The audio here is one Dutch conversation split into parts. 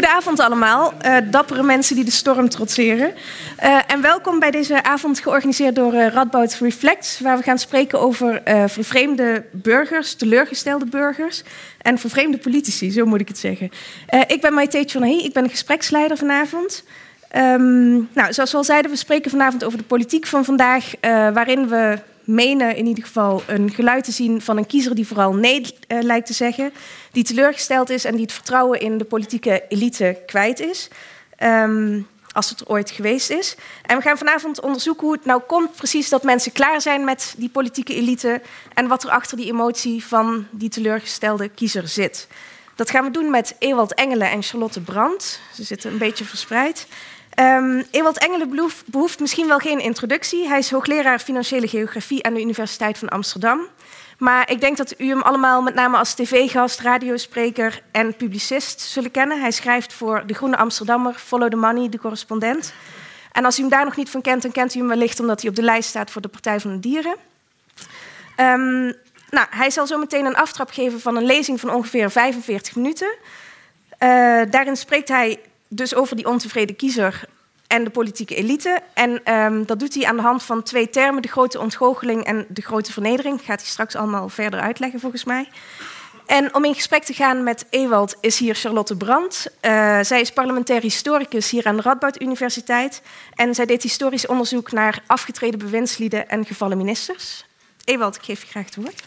Goedenavond allemaal, uh, dappere mensen die de storm trotseren. Uh, en welkom bij deze avond georganiseerd door uh, Radboud Reflect, waar we gaan spreken over vervreemde burgers, teleurgestelde burgers en vervreemde politici, zo moet ik het zeggen. ik ben Maite Tjonahi, ik ben de gespreksleider vanavond. Um, nou, zoals we al zeiden, we spreken vanavond over de politiek van vandaag, waarin we menen in ieder geval een geluid te zien van een kiezer die vooral nee uh, lijkt te zeggen, die teleurgesteld is en die het vertrouwen in de politieke elite kwijt is. Um, als het er ooit geweest is. En we gaan vanavond onderzoeken hoe het nou komt precies dat mensen klaar zijn met die politieke elite en wat er achter die emotie van die teleurgestelde kiezer zit. Dat gaan we doen met Ewald Engelen en Charlotte Brandt. Ze zitten een beetje verspreid. Um, Ewald Engelen behoeft misschien wel geen introductie. Hij is hoogleraar financiële geografie aan de Universiteit van Amsterdam. Maar ik denk dat u hem allemaal met name als tv-gast, radiospreker en publicist zullen kennen. Hij schrijft voor De Groene Amsterdammer, Follow the Money, de correspondent. En als u hem daar nog niet van kent, dan kent u hem wellicht omdat hij op de lijst staat voor de Partij van de Dieren. Um, nou, hij zal zo meteen een aftrap geven van een lezing van ongeveer 45 minuten. Uh, daarin spreekt hij dus over die ontevreden kiezer en de politieke elite. En um, dat doet hij aan de hand van twee termen, de grote ontgoocheling en de grote vernedering. Dat gaat hij straks allemaal verder uitleggen, volgens mij. En om in gesprek te gaan met Ewald is hier Charlotte Brandt. Uh, zij is parlementair historicus hier aan de Radboud Universiteit. En zij deed historisch onderzoek naar afgetreden bewindslieden en gevallen ministers. Ewald, ik geef je graag het woord.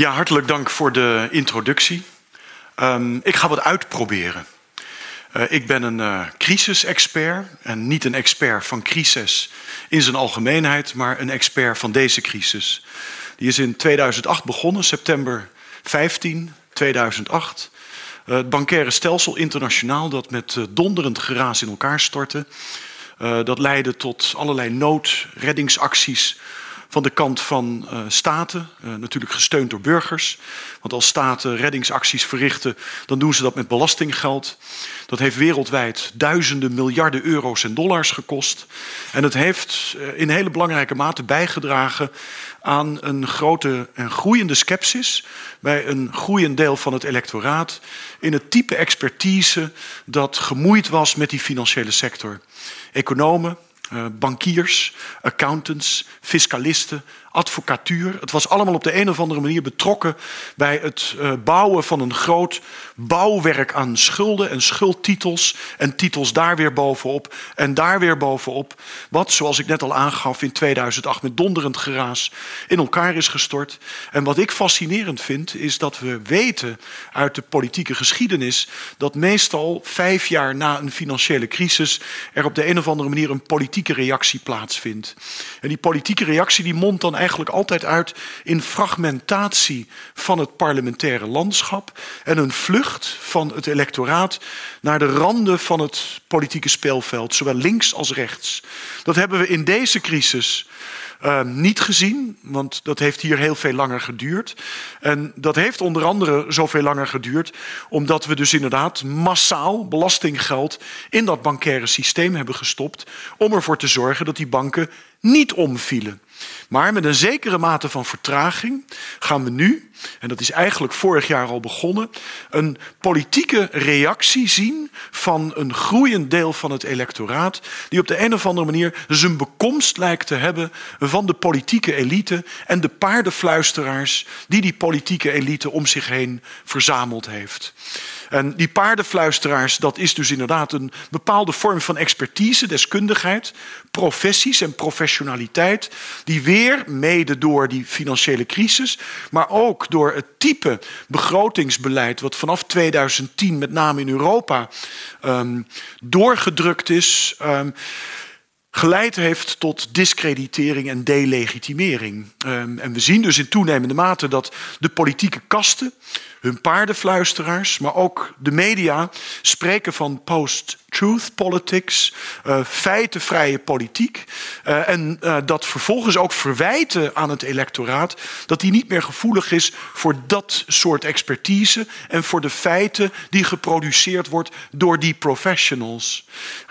Ja, hartelijk dank voor de introductie. Um, ik ga wat uitproberen. Uh, ik ben een uh, crisisexpert en niet een expert van crisis in zijn algemeenheid, maar een expert van deze crisis. Die is in 2008 begonnen, september 15, 2008. Uh, het bankaire stelsel internationaal dat met donderend geraas in elkaar stortte. dat leidde tot allerlei noodreddingsacties van de kant van uh, staten, uh, natuurlijk gesteund door burgers. Want als staten reddingsacties verrichten, dan doen ze dat met belastinggeld. Dat heeft wereldwijd duizenden miljarden euro's en dollars gekost. En het heeft uh, in hele belangrijke mate bijgedragen aan een grote en groeiende scepsis bij een groeiend deel van het electoraat in het type expertise dat gemoeid was met die financiële sector. Economen, bankiers, accountants, fiscalisten, advocatuur. Het was allemaal op de een of andere manier betrokken bij het uh, bouwen van een groot bouwwerk aan schulden en schuldtitels. En titels daar weer bovenop en daar weer bovenop. Wat, zoals ik net al aangaf, in 2008 met donderend geraas in elkaar is gestort. En wat ik fascinerend vind, is dat we weten uit de politieke geschiedenis dat meestal vijf jaar na een financiële crisis er op de een of andere manier een politieke reactie plaatsvindt. En die politieke reactie die mondt dan eigenlijk altijd uit in fragmentatie van het parlementaire landschap en een vlucht van het electoraat naar de randen van het politieke speelveld, zowel links als rechts. Dat hebben we in deze crisis uh, niet gezien, want dat heeft hier heel veel langer geduurd. En dat heeft onder andere zoveel langer geduurd, omdat we dus inderdaad massaal belastinggeld in dat bankaire systeem hebben gestopt, om ervoor te zorgen dat die banken niet omvielen. Maar met een zekere mate van vertraging gaan we nu, en dat is eigenlijk vorig jaar al begonnen, een politieke reactie zien van een groeiend deel van het electoraat, die op de een of andere manier zijn bekomst lijkt te hebben van de politieke elite en de paardenfluisteraars die die politieke elite om zich heen verzameld heeft. En die paardenfluisteraars, dat is dus inderdaad een bepaalde vorm van expertise, deskundigheid, professies en professionaliteit, die weer mede door die financiële crisis, maar ook door het type begrotingsbeleid wat vanaf 2010 met name in Europa um, doorgedrukt is. Um, geleid heeft tot discreditering en delegitimering. Um, en we zien dus in toenemende mate dat de politieke kasten hun paardenfluisteraars, maar ook de media spreken van post-truth politics, uh, feitenvrije politiek. Uh, en uh, dat vervolgens ook verwijten aan het electoraat dat hij niet meer gevoelig is voor dat soort expertise en voor de feiten die geproduceerd wordt door die professionals.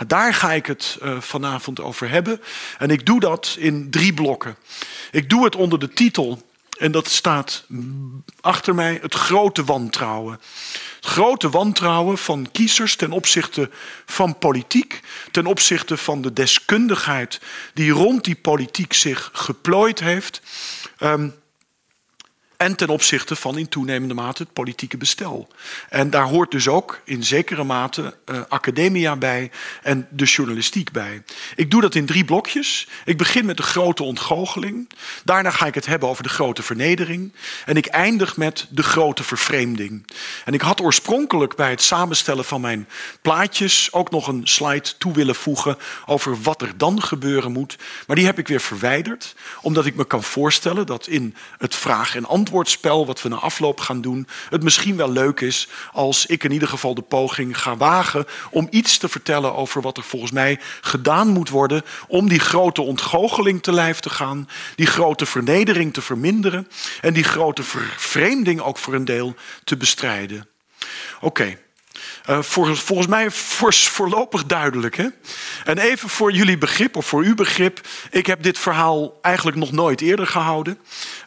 Daar ga ik het vanavond over hebben. En ik doe dat in drie blokken. Ik doe het onder de titel en dat staat achter mij het grote wantrouwen. Het grote wantrouwen van kiezers ten opzichte van politiek, ten opzichte van de deskundigheid die rond die politiek zich geplooid heeft. Um, en ten opzichte van in toenemende mate het politieke bestel. En daar hoort dus ook in zekere mate uh, academia bij en de journalistiek bij. Ik doe dat in drie blokjes. Ik begin met de grote ontgoocheling. Daarna ga ik het hebben over de grote vernedering. En ik eindig met de grote vervreemding. En ik had oorspronkelijk bij het samenstellen van mijn plaatjes ook nog een slide toe willen voegen over wat er dan gebeuren moet. Maar die heb ik weer verwijderd, omdat ik me kan voorstellen dat in het vraag en antwoord antwoordspel wat we na afloop gaan doen, het misschien wel leuk is als ik in ieder geval de poging ga wagen om iets te vertellen over wat er volgens mij gedaan moet worden om die grote ontgoocheling te lijf te gaan, die grote vernedering te verminderen en die grote vervreemding ook voor een deel te bestrijden. Oké. Voor, volgens mij voor, voorlopig duidelijk. Hè? En even voor jullie begrip, of voor uw begrip. Ik heb dit verhaal eigenlijk nog nooit eerder gehouden.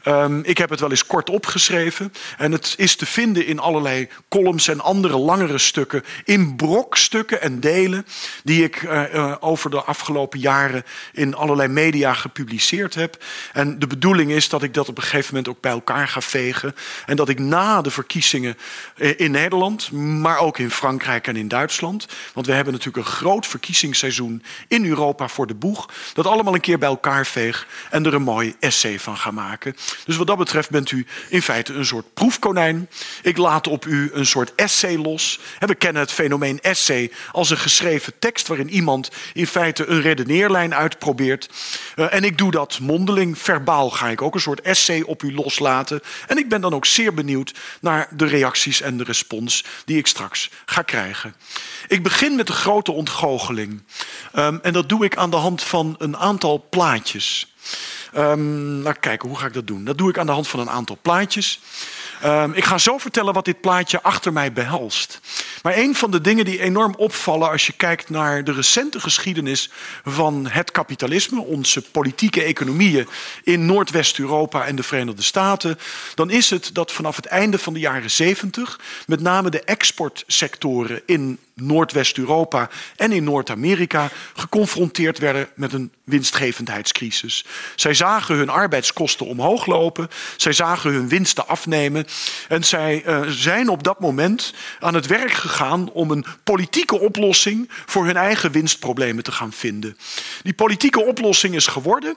Um, ik heb het wel eens kort opgeschreven. En het is te vinden in allerlei columns en andere langere stukken. In brokstukken en delen die ik uh, uh, over de afgelopen jaren in allerlei media gepubliceerd heb. En de bedoeling is dat ik dat op een gegeven moment ook bij elkaar ga vegen. En dat ik na de verkiezingen in Nederland, maar ook in Frankrijk en in Duitsland. Want we hebben natuurlijk een groot verkiezingsseizoen in Europa voor de boeg. Dat allemaal een keer bij elkaar veeg en er een mooi essay van ga maken. Dus wat dat betreft bent u in feite een soort proefkonijn. Ik laat op u een soort essay los. We kennen het fenomeen essay als een geschreven tekst waarin iemand in feite een redeneerlijn uitprobeert. Uh, en ik doe dat mondeling, verbaal ga ik ook een soort essay op u loslaten. En ik ben dan ook zeer benieuwd naar de reacties en de respons die ik straks ga krijgen. Ik begin met de grote ontgoocheling. Um, en dat doe ik aan de hand van een aantal plaatjes. Um, nou, kijken, hoe ga ik dat doen? Dat doe ik aan de hand van een aantal plaatjes. Um, ik ga zo vertellen wat dit plaatje achter mij behelst. Maar een van de dingen die enorm opvallen als je kijkt naar de recente geschiedenis van het kapitalisme, onze politieke economieën in Noordwest-Europa en de Verenigde Staten, dan is het dat vanaf het einde van de jaren 70 met name de exportsectoren in Noordwest-Europa en in Noord-Amerika geconfronteerd werden met een winstgevendheidscrisis. Zij zagen hun arbeidskosten omhoog lopen, zij zagen hun winsten afnemen en zij uh, zijn op dat moment aan het werk gegaan om een politieke oplossing voor hun eigen winstproblemen te gaan vinden. Die politieke oplossing is geworden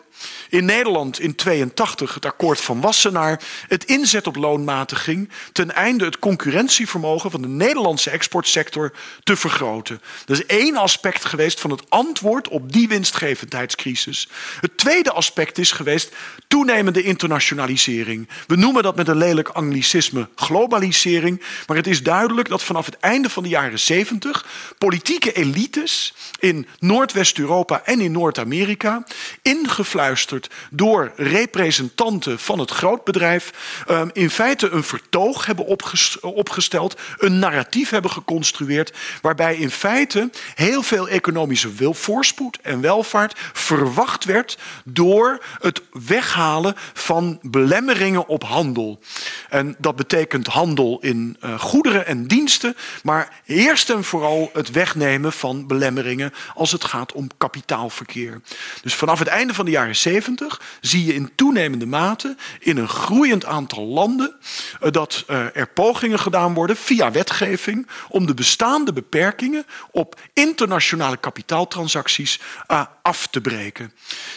in Nederland in 82 het akkoord van Wassenaar, het inzet op loonmatiging ten einde het concurrentievermogen van de Nederlandse exportsector te vergroten. Dat is één aspect geweest van het antwoord op die winstgevendheidscrisis. Het tweede aspect is geweest toenemende internationalisering. We noemen dat met een lelijk anglicisme globalisering, maar het is duidelijk dat vanaf het einde van de jaren 70 politieke elites in Noordwest-Europa en in Noord-Amerika, ingefluisterd door representanten van het grootbedrijf, ehm, in feite een vertoog hebben opgesteld, een narratief hebben geconstrueerd, waarbij in feite heel veel economische voorspoed en welvaart verwacht werd door het weghalen van belemmeringen op handel. En dat betekent handel in uh, goederen en diensten, maar eerst en vooral het wegnemen van belemmeringen als het gaat om kapitaalverkeer. Dus vanaf het einde van de jaren 70 zie je in toenemende mate in een groeiend aantal landen uh, dat uh, er pogingen gedaan worden via wetgeving om de bestaande beperkingen op internationale kapitaaltransacties uh, af te breken.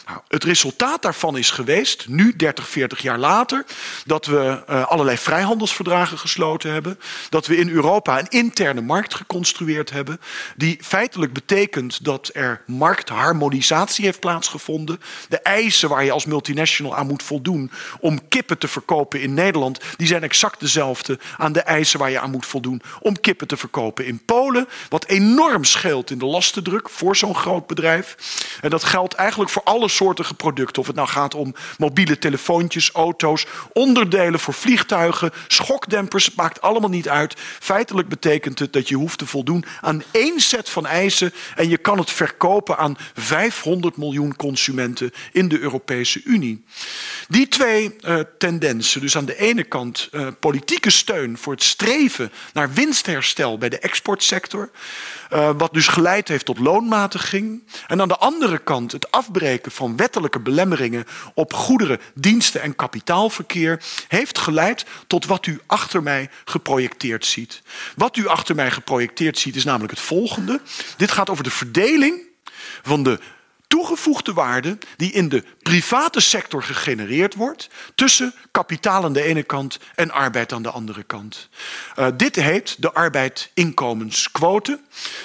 Nou, het resultaat daarvan is geweest, nu 30, 40 jaar later, dat we allerlei vrijhandelsverdragen gesloten hebben. Dat we in Europa een interne markt geconstrueerd hebben. Die feitelijk betekent dat er marktharmonisatie heeft plaatsgevonden. De eisen waar je als multinational aan moet voldoen om kippen te verkopen in Nederland, die zijn exact dezelfde aan de eisen waar je aan moet voldoen om kippen te verkopen in Polen. Wat enorm scheelt in de lastendruk voor zo'n groot bedrijf. En dat geldt eigenlijk voor alle soorten producten. Of het nou gaat om mobiele telefoontjes, auto's, onderdelen voor vliegtuigen, schokdempers. Het maakt allemaal niet uit. Feitelijk betekent het dat je hoeft te voldoen aan één set van eisen. En je kan het verkopen aan 500 miljoen consumenten in de Europese Unie. Die twee uh, tendensen, dus aan de ene kant uh, politieke steun voor het streven naar winstherstel bij de exportsector. Uh, wat dus geleid heeft tot loonmatiging. En aan de andere kant het afbreken van wettelijke belemmeringen op goederen, diensten en kapitaalverkeer heeft geleid tot wat u achter mij geprojecteerd ziet. Wat u achter mij geprojecteerd ziet is namelijk het volgende. Dit gaat over de verdeling van de toegevoegde waarde die in de private sector gegenereerd wordt tussen kapitaal aan de ene kant en arbeid aan de andere kant. Uh, dit heet de arbeid-inkomensquote.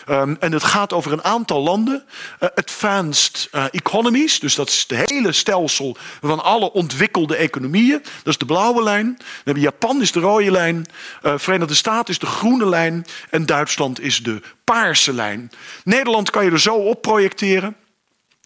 Um, en het gaat over een aantal landen, uh, advanced uh, economies, dus dat is het hele stelsel van alle ontwikkelde economieën. Dat is de blauwe lijn. Hebben Japan is de rode lijn, Verenigde Staten is de groene lijn en Duitsland is de paarse lijn. Nederland kan je er zo op projecteren.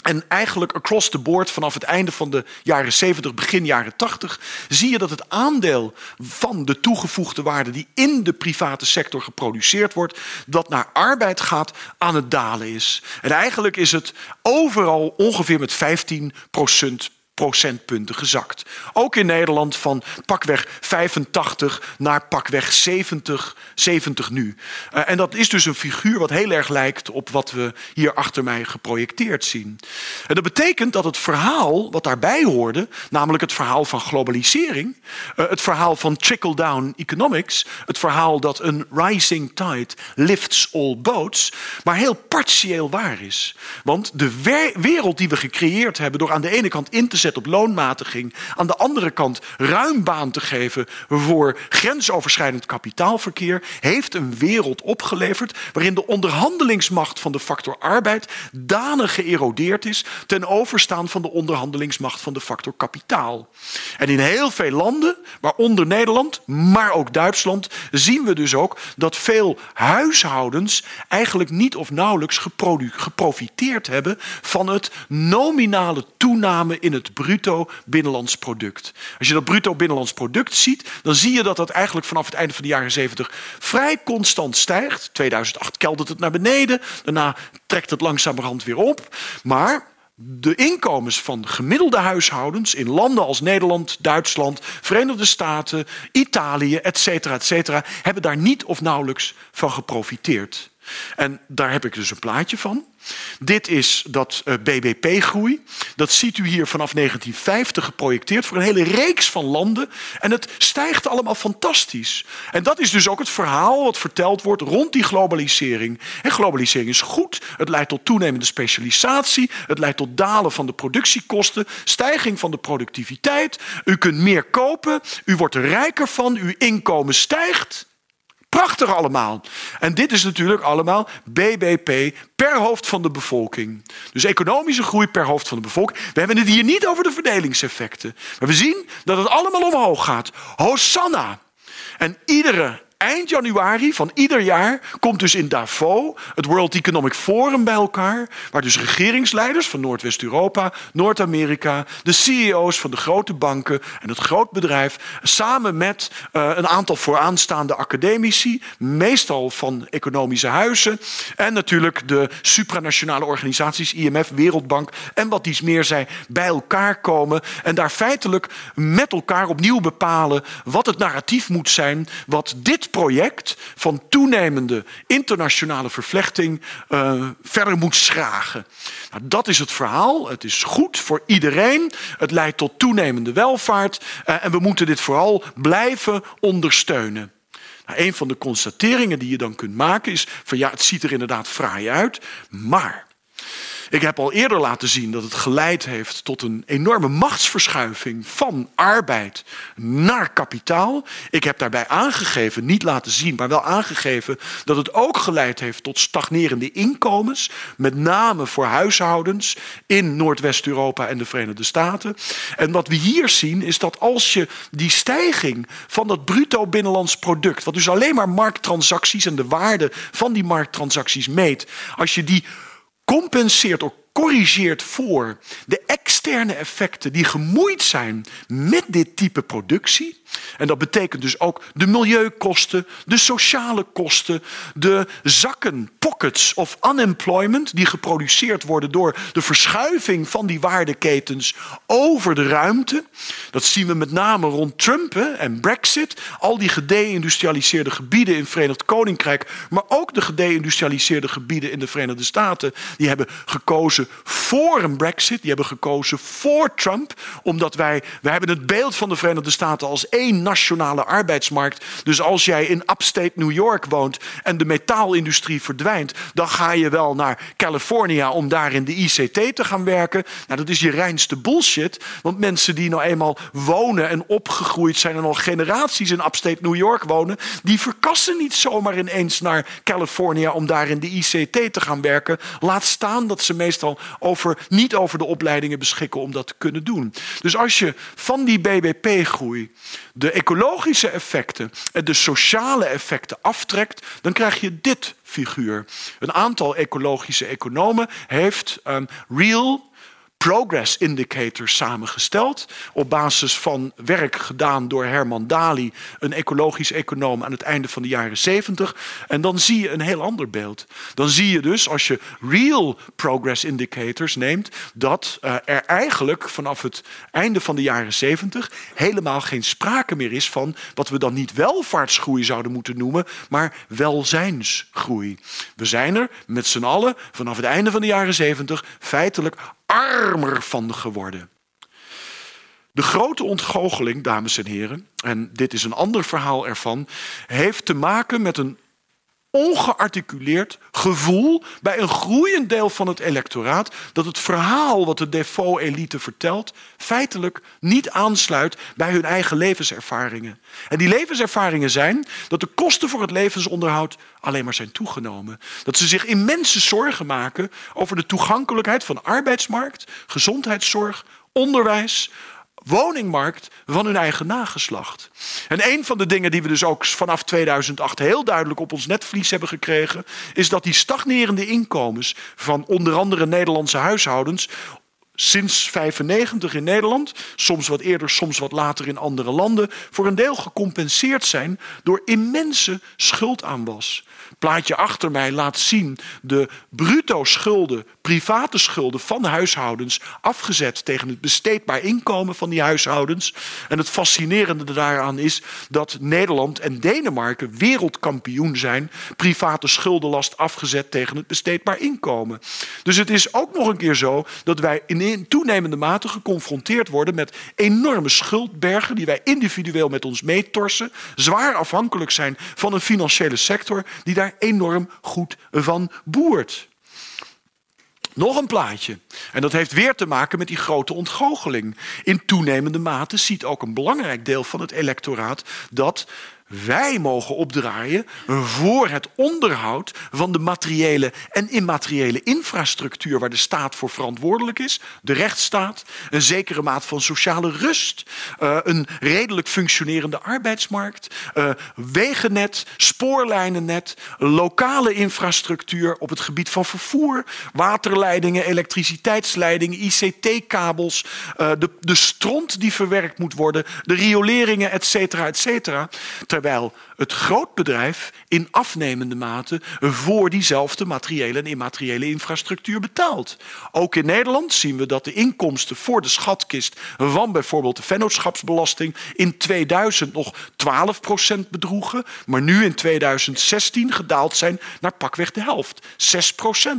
En eigenlijk across the board vanaf het einde van de jaren 70, begin jaren 80, zie je dat het aandeel van de toegevoegde waarde die in de private sector geproduceerd wordt, dat naar arbeid gaat, aan het dalen is. En eigenlijk is het overal ongeveer met 15 procent procentpunten gezakt. Ook in Nederland van pakweg 85 naar pakweg 70, 70 nu. Uh, en dat is dus een figuur wat heel erg lijkt op wat we hier achter mij geprojecteerd zien. En dat betekent dat het verhaal wat daarbij hoorde, namelijk het verhaal van globalisering, uh, het verhaal van trickle-down economics, het verhaal dat een rising tide lifts all boats, maar heel partieel waar is. Want de wereld die we gecreëerd hebben door aan de ene kant in te zetten op loonmatiging. Aan de andere kant ruim baan te geven voor grensoverschrijdend kapitaalverkeer. Heeft een wereld opgeleverd waarin de onderhandelingsmacht van de factor arbeid danig geërodeerd is ten overstaan van de onderhandelingsmacht van de factor kapitaal. En in heel veel landen, waaronder Nederland, maar ook Duitsland, zien we dus ook dat veel huishoudens eigenlijk niet of nauwelijks geprofiteerd hebben van het nominale toename in het bruto binnenlands product. Als je dat bruto binnenlands product ziet, dan zie je dat dat eigenlijk vanaf het einde van de jaren 70 vrij constant stijgt. 2008 keldert het naar beneden, daarna trekt het langzamerhand weer op. Maar de inkomens van gemiddelde huishoudens in landen als Nederland, Duitsland, Verenigde Staten, Italië, et cetera, et cetera, hebben daar niet of nauwelijks van geprofiteerd. En daar heb ik dus een plaatje van. Dit is dat uh, BBP-groei. Dat ziet u hier vanaf 1950 geprojecteerd voor een hele reeks van landen. En het stijgt allemaal fantastisch. En dat is dus ook het verhaal wat verteld wordt rond die globalisering. En globalisering is goed. Het leidt tot toenemende specialisatie. Het leidt tot dalen van de productiekosten. Stijging van de productiviteit. U kunt meer kopen. U wordt er rijker van. Uw inkomen stijgt. Prachtig allemaal. En dit is natuurlijk allemaal BBP per hoofd van de bevolking. Dus economische groei per hoofd van de bevolking. We hebben het hier niet over de verdelingseffecten. Maar we zien dat het allemaal omhoog gaat. Hosanna. En iedere Eind januari van ieder jaar komt dus in Davos het World Economic Forum bij elkaar. Waar dus regeringsleiders van Noordwest-Europa, Noord-Amerika, de CEO's van de grote banken en het grootbedrijf. samen met uh, een aantal vooraanstaande academici, meestal van economische huizen. en natuurlijk de supranationale organisaties, IMF, Wereldbank en wat iets meer zij bij elkaar komen. en daar feitelijk met elkaar opnieuw bepalen wat het narratief moet zijn. wat dit project van toenemende internationale vervlechting uh, verder moet schragen. Nou, dat is het verhaal. Het is goed voor iedereen. Het leidt tot toenemende welvaart. Uh, en we moeten dit vooral blijven ondersteunen. Nou, een van de constateringen die je dan kunt maken is van ja, het ziet er inderdaad fraai uit, maar Ik heb al eerder laten zien dat het geleid heeft tot een enorme machtsverschuiving van arbeid naar kapitaal. Ik heb daarbij aangegeven, niet laten zien, maar wel aangegeven dat het ook geleid heeft tot stagnerende inkomens, met name voor huishoudens in Noordwest-Europa en de Verenigde Staten. En wat we hier zien is dat als je die stijging van dat bruto binnenlands product, wat dus alleen maar markttransacties en de waarde van die markttransacties meet, als je die compenseert of corrigeert voor de externe effecten die gemoeid zijn met dit type productie, en dat betekent dus ook de milieukosten, de sociale kosten, de zakken, pockets of unemployment die geproduceerd worden door de verschuiving van die waardeketens over de ruimte. Dat zien we met name rond Trump en Brexit. Al die gedeindustrialiseerde gebieden in het Verenigd Koninkrijk, maar ook de gedeindustrialiseerde gebieden in de Verenigde Staten, die hebben gekozen voor een Brexit, die hebben gekozen voor Trump, omdat wij, wij hebben het beeld van de Verenigde Staten als één nationale arbeidsmarkt. Dus als jij in upstate New York woont en de metaalindustrie verdwijnt, dan ga je wel naar California om daar in de ICT te gaan werken. Nou, dat is je reinste bullshit. Want mensen die nou eenmaal wonen en opgegroeid zijn en al generaties in upstate New York wonen, die verkassen niet zomaar ineens naar California om daar in de ICT te gaan werken. Laat staan dat ze meestal over, niet over de opleidingen beschikken om dat te kunnen doen. Dus als je van die BBP-groei de ecologische effecten en de sociale effecten aftrekt, dan krijg je dit figuur. Een aantal ecologische economen heeft um, real progress indicators samengesteld. Op basis van werk gedaan door Herman Dali, een ecologisch econoom aan het einde van de jaren 70. En dan zie je een heel ander beeld. Dan zie je dus, als je real progress indicators neemt, dat uh, er eigenlijk vanaf het einde van de jaren 70 helemaal geen sprake meer is van wat we dan niet welvaartsgroei zouden moeten noemen, maar welzijnsgroei. We zijn er met z'n allen vanaf het einde van de jaren 70 feitelijk armer van geworden. De grote ontgoocheling, dames en heren, en dit is een ander verhaal ervan, heeft te maken met een ongearticuleerd gevoel bij een groeiend deel van het electoraat dat het verhaal wat de Defoe-elite vertelt feitelijk niet aansluit bij hun eigen levenservaringen. En die levenservaringen zijn dat de kosten voor het levensonderhoud alleen maar zijn toegenomen. Dat ze zich immense zorgen maken over de toegankelijkheid van arbeidsmarkt, gezondheidszorg, onderwijs, woningmarkt van hun eigen nageslacht. En een van de dingen die we dus ook vanaf 2008 heel duidelijk op ons netvlies hebben gekregen, is dat die stagnerende inkomens van onder andere Nederlandse huishoudens sinds 95 in Nederland, soms wat eerder, soms wat later in andere landen, voor een deel gecompenseerd zijn door immense schuldaanwas plaatje achter mij laat zien de bruto schulden, private schulden van huishoudens afgezet tegen het besteedbaar inkomen van die huishoudens. En het fascinerende daaraan is dat Nederland en Denemarken wereldkampioen zijn, private schuldenlast afgezet tegen het besteedbaar inkomen. Dus het is ook nog een keer zo dat wij in toenemende mate geconfronteerd worden met enorme schuldbergen die wij individueel met ons meetorsen, zwaar afhankelijk zijn van een financiële sector die daar enorm goed van boert. Nog een plaatje. En dat heeft weer te maken met die grote ontgoocheling. In toenemende mate ziet ook een belangrijk deel van het electoraat dat wij mogen opdraaien voor het onderhoud van de materiële en immateriële infrastructuur waar de staat voor verantwoordelijk is. De rechtsstaat, een zekere maat van sociale rust, eh, een redelijk functionerende arbeidsmarkt, uh, wegennet, spoorlijnennet, lokale infrastructuur op het gebied van vervoer, waterleidingen, elektriciteitsleidingen, ICT-kabels, uh, de, stront die verwerkt moet worden, de rioleringen, et cetera, et terwijl het grootbedrijf in afnemende mate voor diezelfde materiële en immateriële infrastructuur betaalt. Ook in Nederland zien we dat de inkomsten voor de schatkist van bijvoorbeeld de vennootschapsbelasting in 2000 nog 12% bedroegen, maar nu in 2016 gedaald zijn naar pakweg de helft. 6%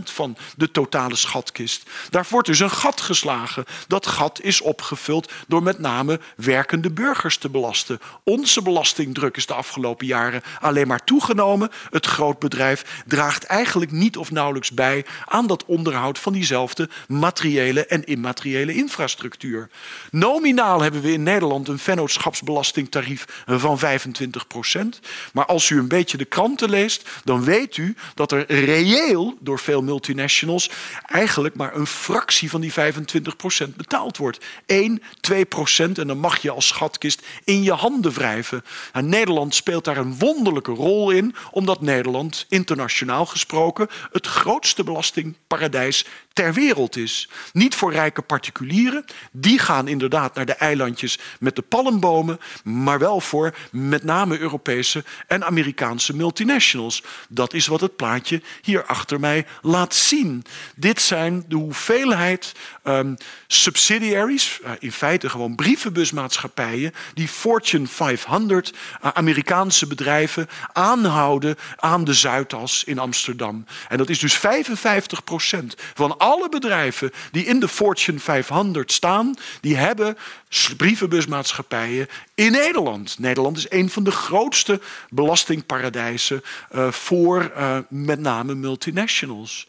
van de totale schatkist. Daar wordt dus een gat geslagen. Dat gat is opgevuld door met name werkende burgers te belasten. Onze belastingdruk is de afgelopen jaren alleen maar toegenomen. Het grootbedrijf draagt eigenlijk niet of nauwelijks bij aan dat onderhoud van diezelfde materiële en immateriële infrastructuur. Nominaal hebben we in Nederland een vennootschapsbelastingtarief van 25 procent. Maar als u een beetje de kranten leest, dan weet u dat er reëel door veel multinationals eigenlijk maar een fractie van die 25 procent betaald wordt. 1, 2 procent en dan mag je als schatkist in je handen wrijven. Nou, Nederland speelt daar een wonderlijke rol in, omdat Nederland internationaal gesproken het grootste belastingparadijs ter wereld is. Niet voor rijke particulieren, die gaan inderdaad naar de eilandjes met de palmbomen, maar wel voor met name Europese en Amerikaanse multinationals. Dat is wat het plaatje hier achter mij laat zien. Dit zijn de hoeveelheid um, subsidiaries, uh, in feite gewoon brievenbusmaatschappijen, die Fortune 500 uh, Amerikaanse bedrijven aanhouden aan de Zuidas in Amsterdam. En dat is dus 55 procent van alle bedrijven die in de Fortune 500 staan, die hebben brievenbusmaatschappijen in Nederland. Nederland is een van de grootste belastingparadijsen uh, voor uh, met name multinationals.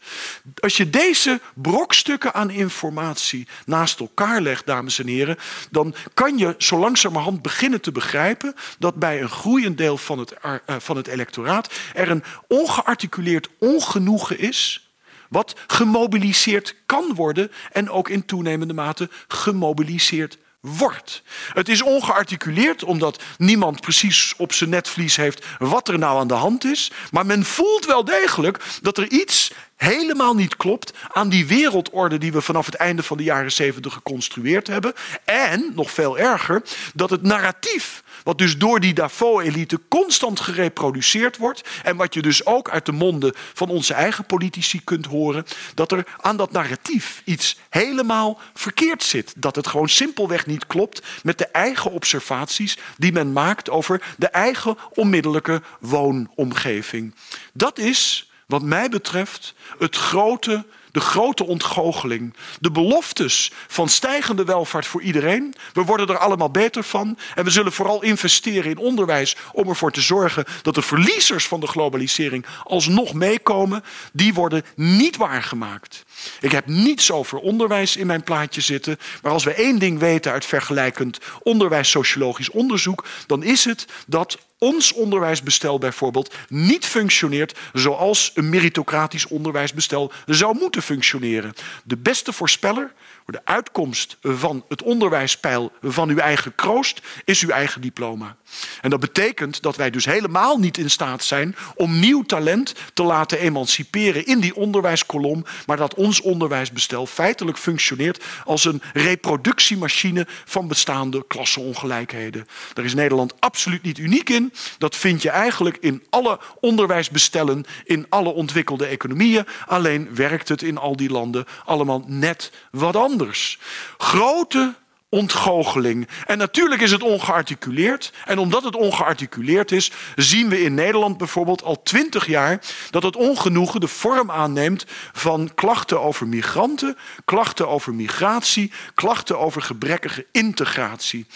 Als je deze brokstukken aan informatie naast elkaar legt, dames en heren, dan kan je zo langzamerhand beginnen te begrijpen dat bij een groeiend deel van het, uh, van het electoraat er een ongearticuleerd ongenoegen is wat gemobiliseerd kan worden en ook in toenemende mate gemobiliseerd wordt. Het is ongearticuleerd omdat niemand precies op zijn netvlies heeft wat er nou aan de hand is. Maar men voelt wel degelijk dat er iets helemaal niet klopt aan die wereldorde die we vanaf het einde van de jaren zeventig geconstrueerd hebben. En, nog veel erger, dat het narratief wat dus door die Davos-elite constant gereproduceerd wordt. En wat je dus ook uit de monden van onze eigen politici kunt horen. Dat er aan dat narratief iets helemaal verkeerd zit. Dat het gewoon simpelweg niet klopt met de eigen observaties die men maakt over de eigen onmiddellijke woonomgeving. Dat is, wat mij betreft, het grote de grote ontgoocheling. De beloftes van stijgende welvaart voor iedereen. We worden er allemaal beter van. En we zullen vooral investeren in onderwijs om ervoor te zorgen dat de verliezers van de globalisering alsnog meekomen. Die worden niet waargemaakt. Ik heb niets over onderwijs in mijn plaatje zitten. Maar als we één ding weten uit vergelijkend onderwijs-sociologisch onderzoek, dan is het dat ons onderwijsbestel bijvoorbeeld niet functioneert zoals een meritocratisch onderwijsbestel zou moeten functioneren. De beste voorspeller de uitkomst van het onderwijspeil van uw eigen kroost is uw eigen diploma. En dat betekent dat wij dus helemaal niet in staat zijn om nieuw talent te laten emanciperen in die onderwijskolom, maar dat ons onderwijsbestel feitelijk functioneert als een reproductiemachine van bestaande klassenongelijkheden. Daar is Nederland absoluut niet uniek in. Dat vind je eigenlijk in alle onderwijsbestellen in alle ontwikkelde economieën. Alleen werkt het in al die landen allemaal net wat anders. Grote ontgoocheling. En natuurlijk is het ongearticuleerd. En omdat het ongearticuleerd is, zien we in Nederland bijvoorbeeld al twintig jaar dat het ongenoegen de vorm aanneemt van klachten over migranten, klachten over migratie, klachten over gebrekkige integratie.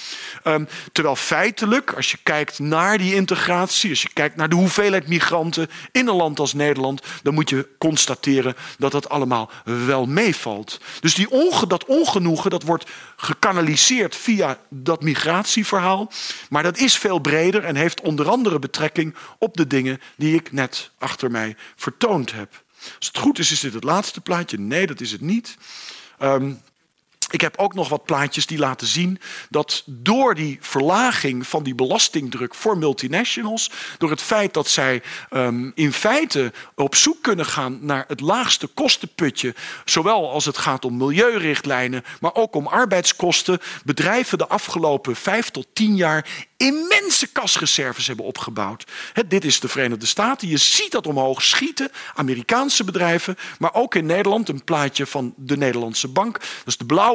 Um, terwijl feitelijk, als je kijkt naar die integratie, als je kijkt naar de hoeveelheid migranten in een land als Nederland, dan moet je constateren dat dat allemaal wel meevalt. Dus die onge, dat ongenoegen dat wordt gekanaliseerd via dat migratieverhaal. Maar dat is veel breder en heeft onder andere betrekking op de dingen die ik net achter mij vertoond heb. Als het goed is, is dit het laatste plaatje. Nee, dat is het niet. Um, ik heb ook nog wat plaatjes die laten zien dat door die verlaging van die belastingdruk voor multinationals, door het feit dat zij um, in feite op zoek kunnen gaan naar het laagste kostenputje, zowel als het gaat om milieurichtlijnen, maar ook om arbeidskosten, bedrijven de afgelopen vijf tot tien jaar immense kasreserves hebben opgebouwd. dit is de Verenigde Staten. Je ziet dat omhoog schieten. Amerikaanse bedrijven, maar ook in Nederland. Een plaatje van de Nederlandse bank. Dat is de blauwe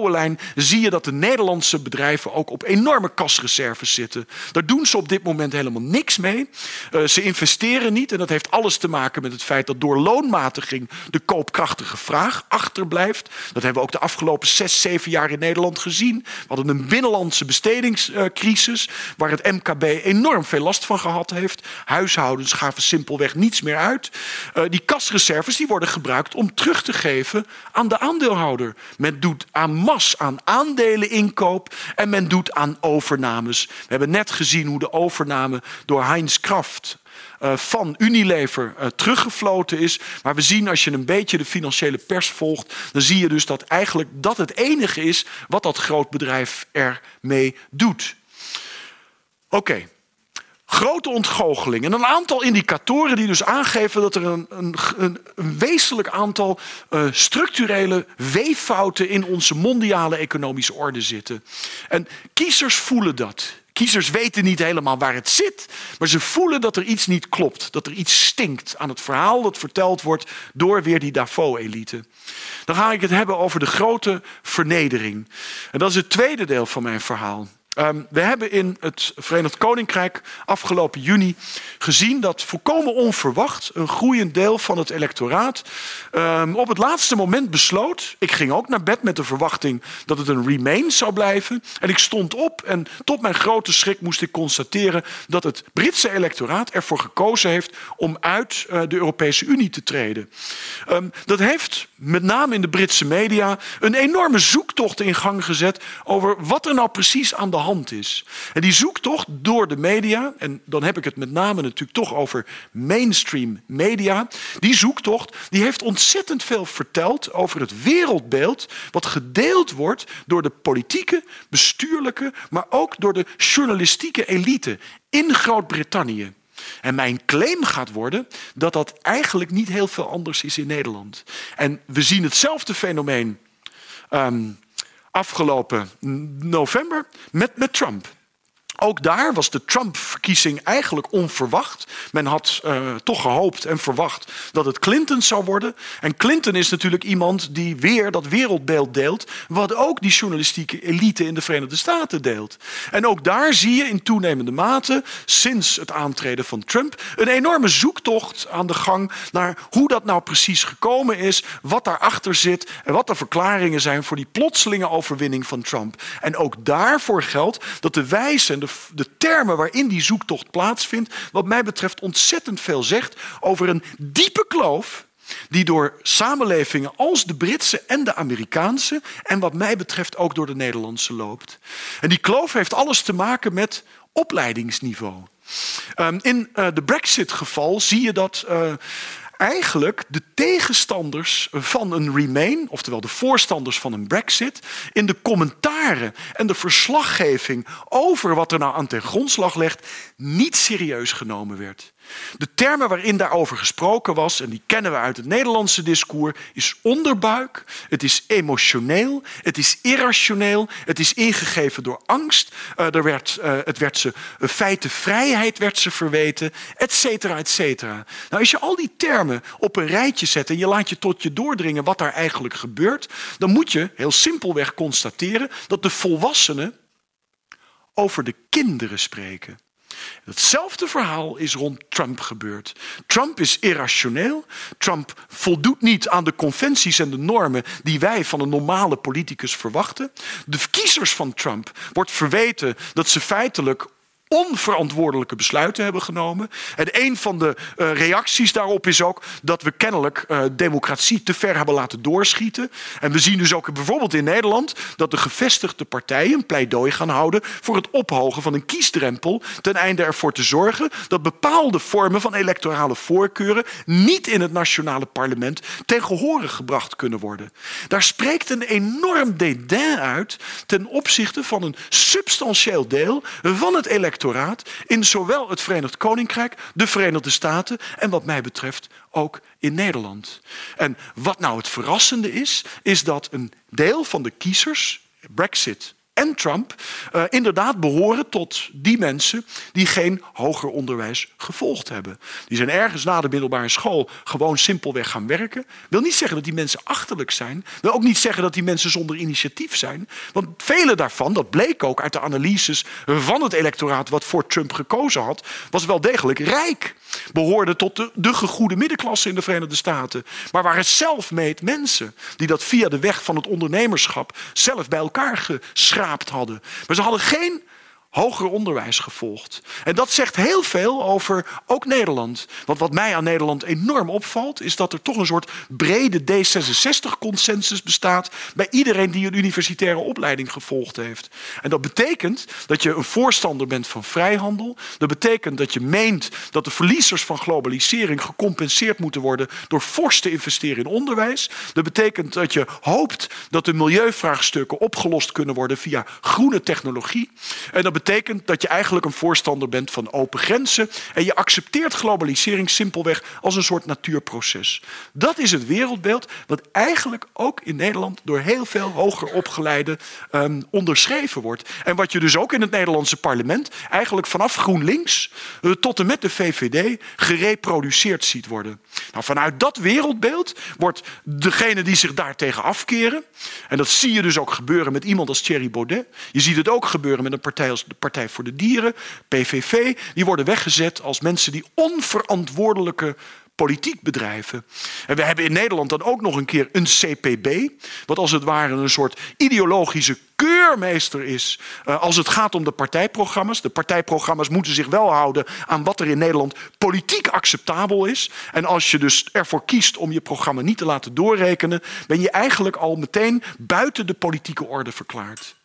Zie je dat de Nederlandse bedrijven ook op enorme kasreserves zitten. Daar doen ze op dit moment helemaal niks mee. Uh, ze investeren niet. En dat heeft alles te maken met het feit dat door loonmatiging de koopkrachtige vraag achterblijft. Dat hebben we ook de afgelopen zes, zeven jaar in Nederland gezien. We hadden een binnenlandse bestedingscrisis. Waar het MKB enorm veel last van gehad heeft. Huishoudens gaven simpelweg niets meer uit. Uh, die kasreserves die worden gebruikt om terug te geven aan de aandeelhouder. Men doet aan mas aan aandeleninkoop en men doet aan overnames. We hebben net gezien hoe de overname door Heinz Kraft uh, van Unilever uh, teruggefloten is. Maar we zien als je een beetje de financiële pers volgt, dan zie je dus dat eigenlijk dat het enige is wat dat groot bedrijf ermee doet. Oké. Grote ontgoocheling en een aantal indicatoren die dus aangeven dat er een, een, een wezenlijk aantal uh, structurele weeffouten in onze mondiale economische orde zitten. En kiezers voelen dat. Kiezers weten niet helemaal waar het zit, maar ze voelen dat er iets niet klopt. Dat er iets stinkt aan het verhaal dat verteld wordt door weer die Davos-elite. Dan ga ik het hebben over de grote vernedering. En dat is het tweede deel van mijn verhaal. Um, we hebben in het Verenigd Koninkrijk afgelopen juni gezien dat volkomen onverwacht een groeiend deel van het electoraat um, op het laatste moment besloot. Ik ging ook naar bed met de verwachting dat het een Remain zou blijven. En ik stond op en tot mijn grote schrik moest ik constateren dat het Britse electoraat ervoor gekozen heeft om uit uh, de Europese Unie te treden. Um, dat heeft met name in de Britse media een enorme zoektocht in gang gezet over wat er nou precies aan de hand is. En die zoektocht door de media, en dan heb ik het met name natuurlijk toch over mainstream media, die zoektocht die heeft ontzettend veel verteld over het wereldbeeld wat gedeeld wordt door de politieke, bestuurlijke, maar ook door de journalistieke elite in Groot-Brittannië. En mijn claim gaat worden dat dat eigenlijk niet heel veel anders is in Nederland. En we zien hetzelfde fenomeen um, afgelopen november met, met Trump. Ook daar was de Trump-verkiezing eigenlijk onverwacht. Men had uh, toch gehoopt en verwacht dat het Clinton zou worden. En Clinton is natuurlijk iemand die weer dat wereldbeeld deelt, wat ook die journalistieke elite in de Verenigde Staten deelt. En ook daar zie je in toenemende mate, sinds het aantreden van Trump, een enorme zoektocht aan de gang naar hoe dat nou precies gekomen is, wat daarachter zit en wat de verklaringen zijn voor die plotselinge overwinning van Trump. En ook daarvoor geldt dat de wijze de de, termen waarin die zoektocht plaatsvindt, wat mij betreft ontzettend veel zegt over een diepe kloof die door samenlevingen als de Britse en de Amerikaanse en wat mij betreft ook door de Nederlandse loopt. En die kloof heeft alles te maken met opleidingsniveau. Um, in uh, de Brexit-geval zie je dat uh, eigenlijk de tegenstanders van een Remain, oftewel de voorstanders van een Brexit, in de commentaren en de verslaggeving over wat er nou aan ten grondslag legt, niet serieus genomen werd. De termen waarin daarover gesproken was, en die kennen we uit het Nederlandse discours, is onderbuik, het is emotioneel, het is irrationeel, het is ingegeven door angst, uh, er werd, uh, het werd ze uh, feitenvrijheid werd ze verweten, et cetera, et cetera. Nou, als je al die termen op een rijtje zet en je laat je tot je doordringen wat daar eigenlijk gebeurt, dan moet je heel simpelweg constateren dat de volwassenen over de kinderen spreken. Hetzelfde verhaal is rond Trump gebeurd. Trump is irrationeel. Trump voldoet niet aan de conventies en de normen die wij van een normale politicus verwachten. De kiezers van Trump wordt verweten dat ze feitelijk onverantwoordelijke besluiten hebben genomen. En een van de uh, reacties daarop is ook dat we kennelijk uh, democratie te ver hebben laten doorschieten. En we zien dus ook bijvoorbeeld in Nederland dat de gevestigde partijen een pleidooi gaan houden voor het ophogen van een kiesdrempel. Ten einde ervoor te zorgen dat bepaalde vormen van electorale voorkeuren niet in het nationale parlement ten gebracht kunnen worden. Daar spreekt een enorm dédain uit ten opzichte van een substantieel deel van het electoraat in zowel het Verenigd Koninkrijk, de Verenigde Staten en wat mij betreft ook in Nederland. En wat nou het verrassende is, is dat een deel van de kiezers, Brexit en Trump uh, inderdaad behoren tot die mensen die geen hoger onderwijs gevolgd hebben. Die zijn ergens na de middelbare school gewoon simpelweg gaan werken. Wil niet zeggen dat die mensen achterlijk zijn. Wil ook niet zeggen dat die mensen zonder initiatief zijn. Want vele daarvan, dat bleek ook uit de analyses van het electoraat wat voor Trump gekozen had, was wel degelijk rijk. Behoorden tot de, de gegoede middenklasse in de Verenigde Staten. Maar waren self-made mensen die dat via de weg van het ondernemerschap zelf bij elkaar geschreven hadden. Maar ze hadden geen hoger onderwijs gevolgd. En dat zegt heel veel over ook Nederland. Want wat mij aan Nederland enorm opvalt, is dat er toch een soort brede D66-consensus bestaat bij iedereen die een universitaire opleiding gevolgd heeft. En dat betekent dat je een voorstander bent van vrijhandel. Dat betekent dat je meent dat de verliezers van globalisering gecompenseerd moeten worden door fors te investeren in onderwijs. Dat betekent dat je hoopt dat de milieuvraagstukken opgelost kunnen worden via groene technologie. En dat betekent dat je eigenlijk een voorstander bent van open grenzen. En je accepteert globalisering simpelweg als een soort natuurproces. Dat is het wereldbeeld wat eigenlijk ook in Nederland door heel veel hoger opgeleiden um, onderschreven wordt. En wat je dus ook in het Nederlandse parlement eigenlijk vanaf GroenLinks uh, tot en met de VVD gereproduceerd ziet worden. Nou, vanuit dat wereldbeeld wordt degene die zich daartegen afkeren, en dat zie je dus ook gebeuren met iemand als Thierry Baudet. Je ziet het ook gebeuren met een partij als de Partij voor de Dieren, PVV. Die worden weggezet als mensen die onverantwoordelijke politiek bedrijven. En we hebben in Nederland dan ook nog een keer een CPB, wat als het ware een soort ideologische keurmeester is uh, als het gaat om de partijprogramma's. De partijprogramma's moeten zich wel houden aan wat er in Nederland politiek acceptabel is. En als je dus ervoor kiest om je programma niet te laten doorrekenen, ben je eigenlijk al meteen buiten de politieke orde verklaard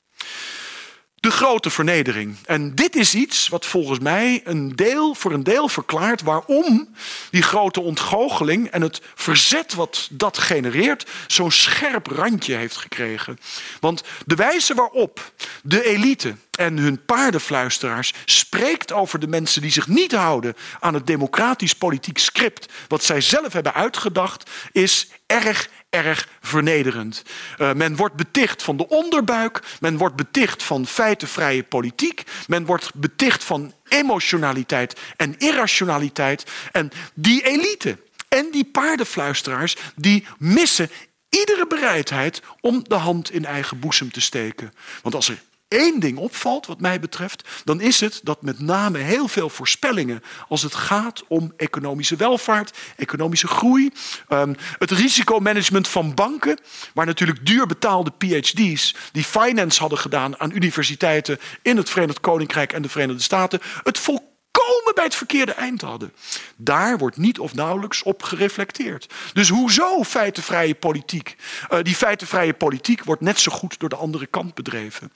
de grote vernedering. En dit is iets wat volgens mij een deel, voor een deel verklaart waarom die grote ontgoocheling en het verzet wat dat genereert zo'n scherp randje heeft gekregen. Want de wijze waarop de elite en hun paardenfluisteraars spreekt over de mensen die zich niet houden aan het democratisch politiek script wat zij zelf hebben uitgedacht, is erg erg vernederend. Uh, men wordt beticht van de onderbuik, men wordt beticht van feitenvrije politiek, men wordt beticht van emotionaliteit en irrationaliteit. En die elite en die paardenfluisteraars, die missen iedere bereidheid om de hand in eigen boezem te steken. Want als er één ding opvalt, wat mij betreft, dan is het dat met name heel veel voorspellingen als het gaat om economische welvaart, economische groei, um, het risicomanagement van banken, waar natuurlijk duur betaalde PhD's die finance hadden gedaan aan universiteiten in het Verenigd Koninkrijk en de Verenigde Staten, het volkomen komen bij het verkeerde eind hadden. Daar wordt niet of nauwelijks op gereflecteerd. Dus hoezo feitenvrije politiek? Uh, die feitenvrije politiek wordt net zo goed door de andere kant bedreven.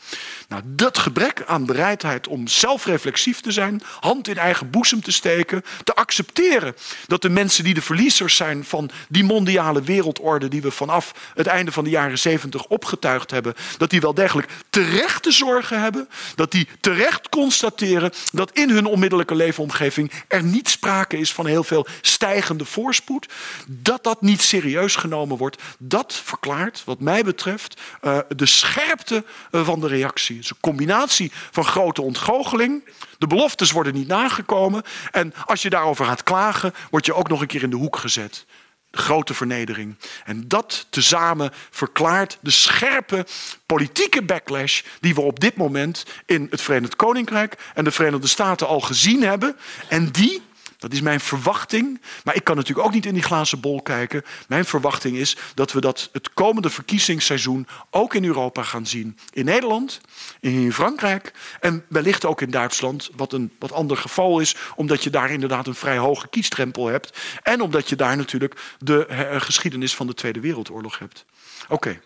Nou, dat gebrek aan bereidheid om zelfreflexief te zijn, hand in eigen boezem te steken, te accepteren dat de mensen die de verliezers zijn van die mondiale wereldorde die we vanaf het einde van de jaren zeventig opgetuigd hebben, dat die wel degelijk terecht te zorgen hebben, dat die terecht constateren dat in hun onmiddellijke leefomgeving er niet sprake is van heel veel stijgende voorspoed, dat dat niet serieus genomen wordt, dat verklaart, wat mij betreft, uh, de scherpte uh, van de reactie. Het is een combinatie van grote ontgoocheling. De beloftes worden niet nagekomen. En als je daarover gaat klagen, word je ook nog een keer in de hoek gezet. Grote vernedering. En dat tezamen verklaart de scherpe politieke backlash die we op dit moment in het Verenigd Koninkrijk en de Verenigde Staten al gezien hebben. En die dat is mijn verwachting. Maar ik kan natuurlijk ook niet in die glazen bol kijken. Mijn verwachting is dat we dat het komende verkiezingsseizoen ook in Europa gaan zien. In Nederland, in Frankrijk en wellicht ook in Duitsland. Wat een wat ander geval is, omdat je daar inderdaad een vrij hoge kiesdrempel hebt. En omdat je daar natuurlijk de eh, geschiedenis van de Tweede Wereldoorlog hebt. Oké,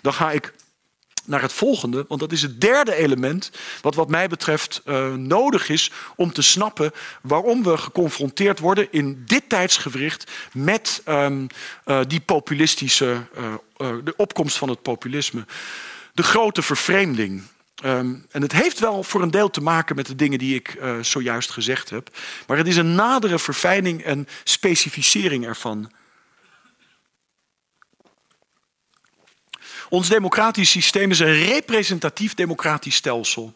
dan ga ik naar het volgende, want dat is het derde element wat wat mij betreft uh, nodig is om te snappen waarom we geconfronteerd worden in dit tijdsgewricht met um, uh, die populistische, uh, de opkomst van het populisme. De grote vervreemding. Um, en het heeft wel voor een deel te maken met de dingen die ik zojuist gezegd heb, maar het is een nadere verfijning en specificering ervan. Ons democratisch systeem is een representatief democratisch stelsel.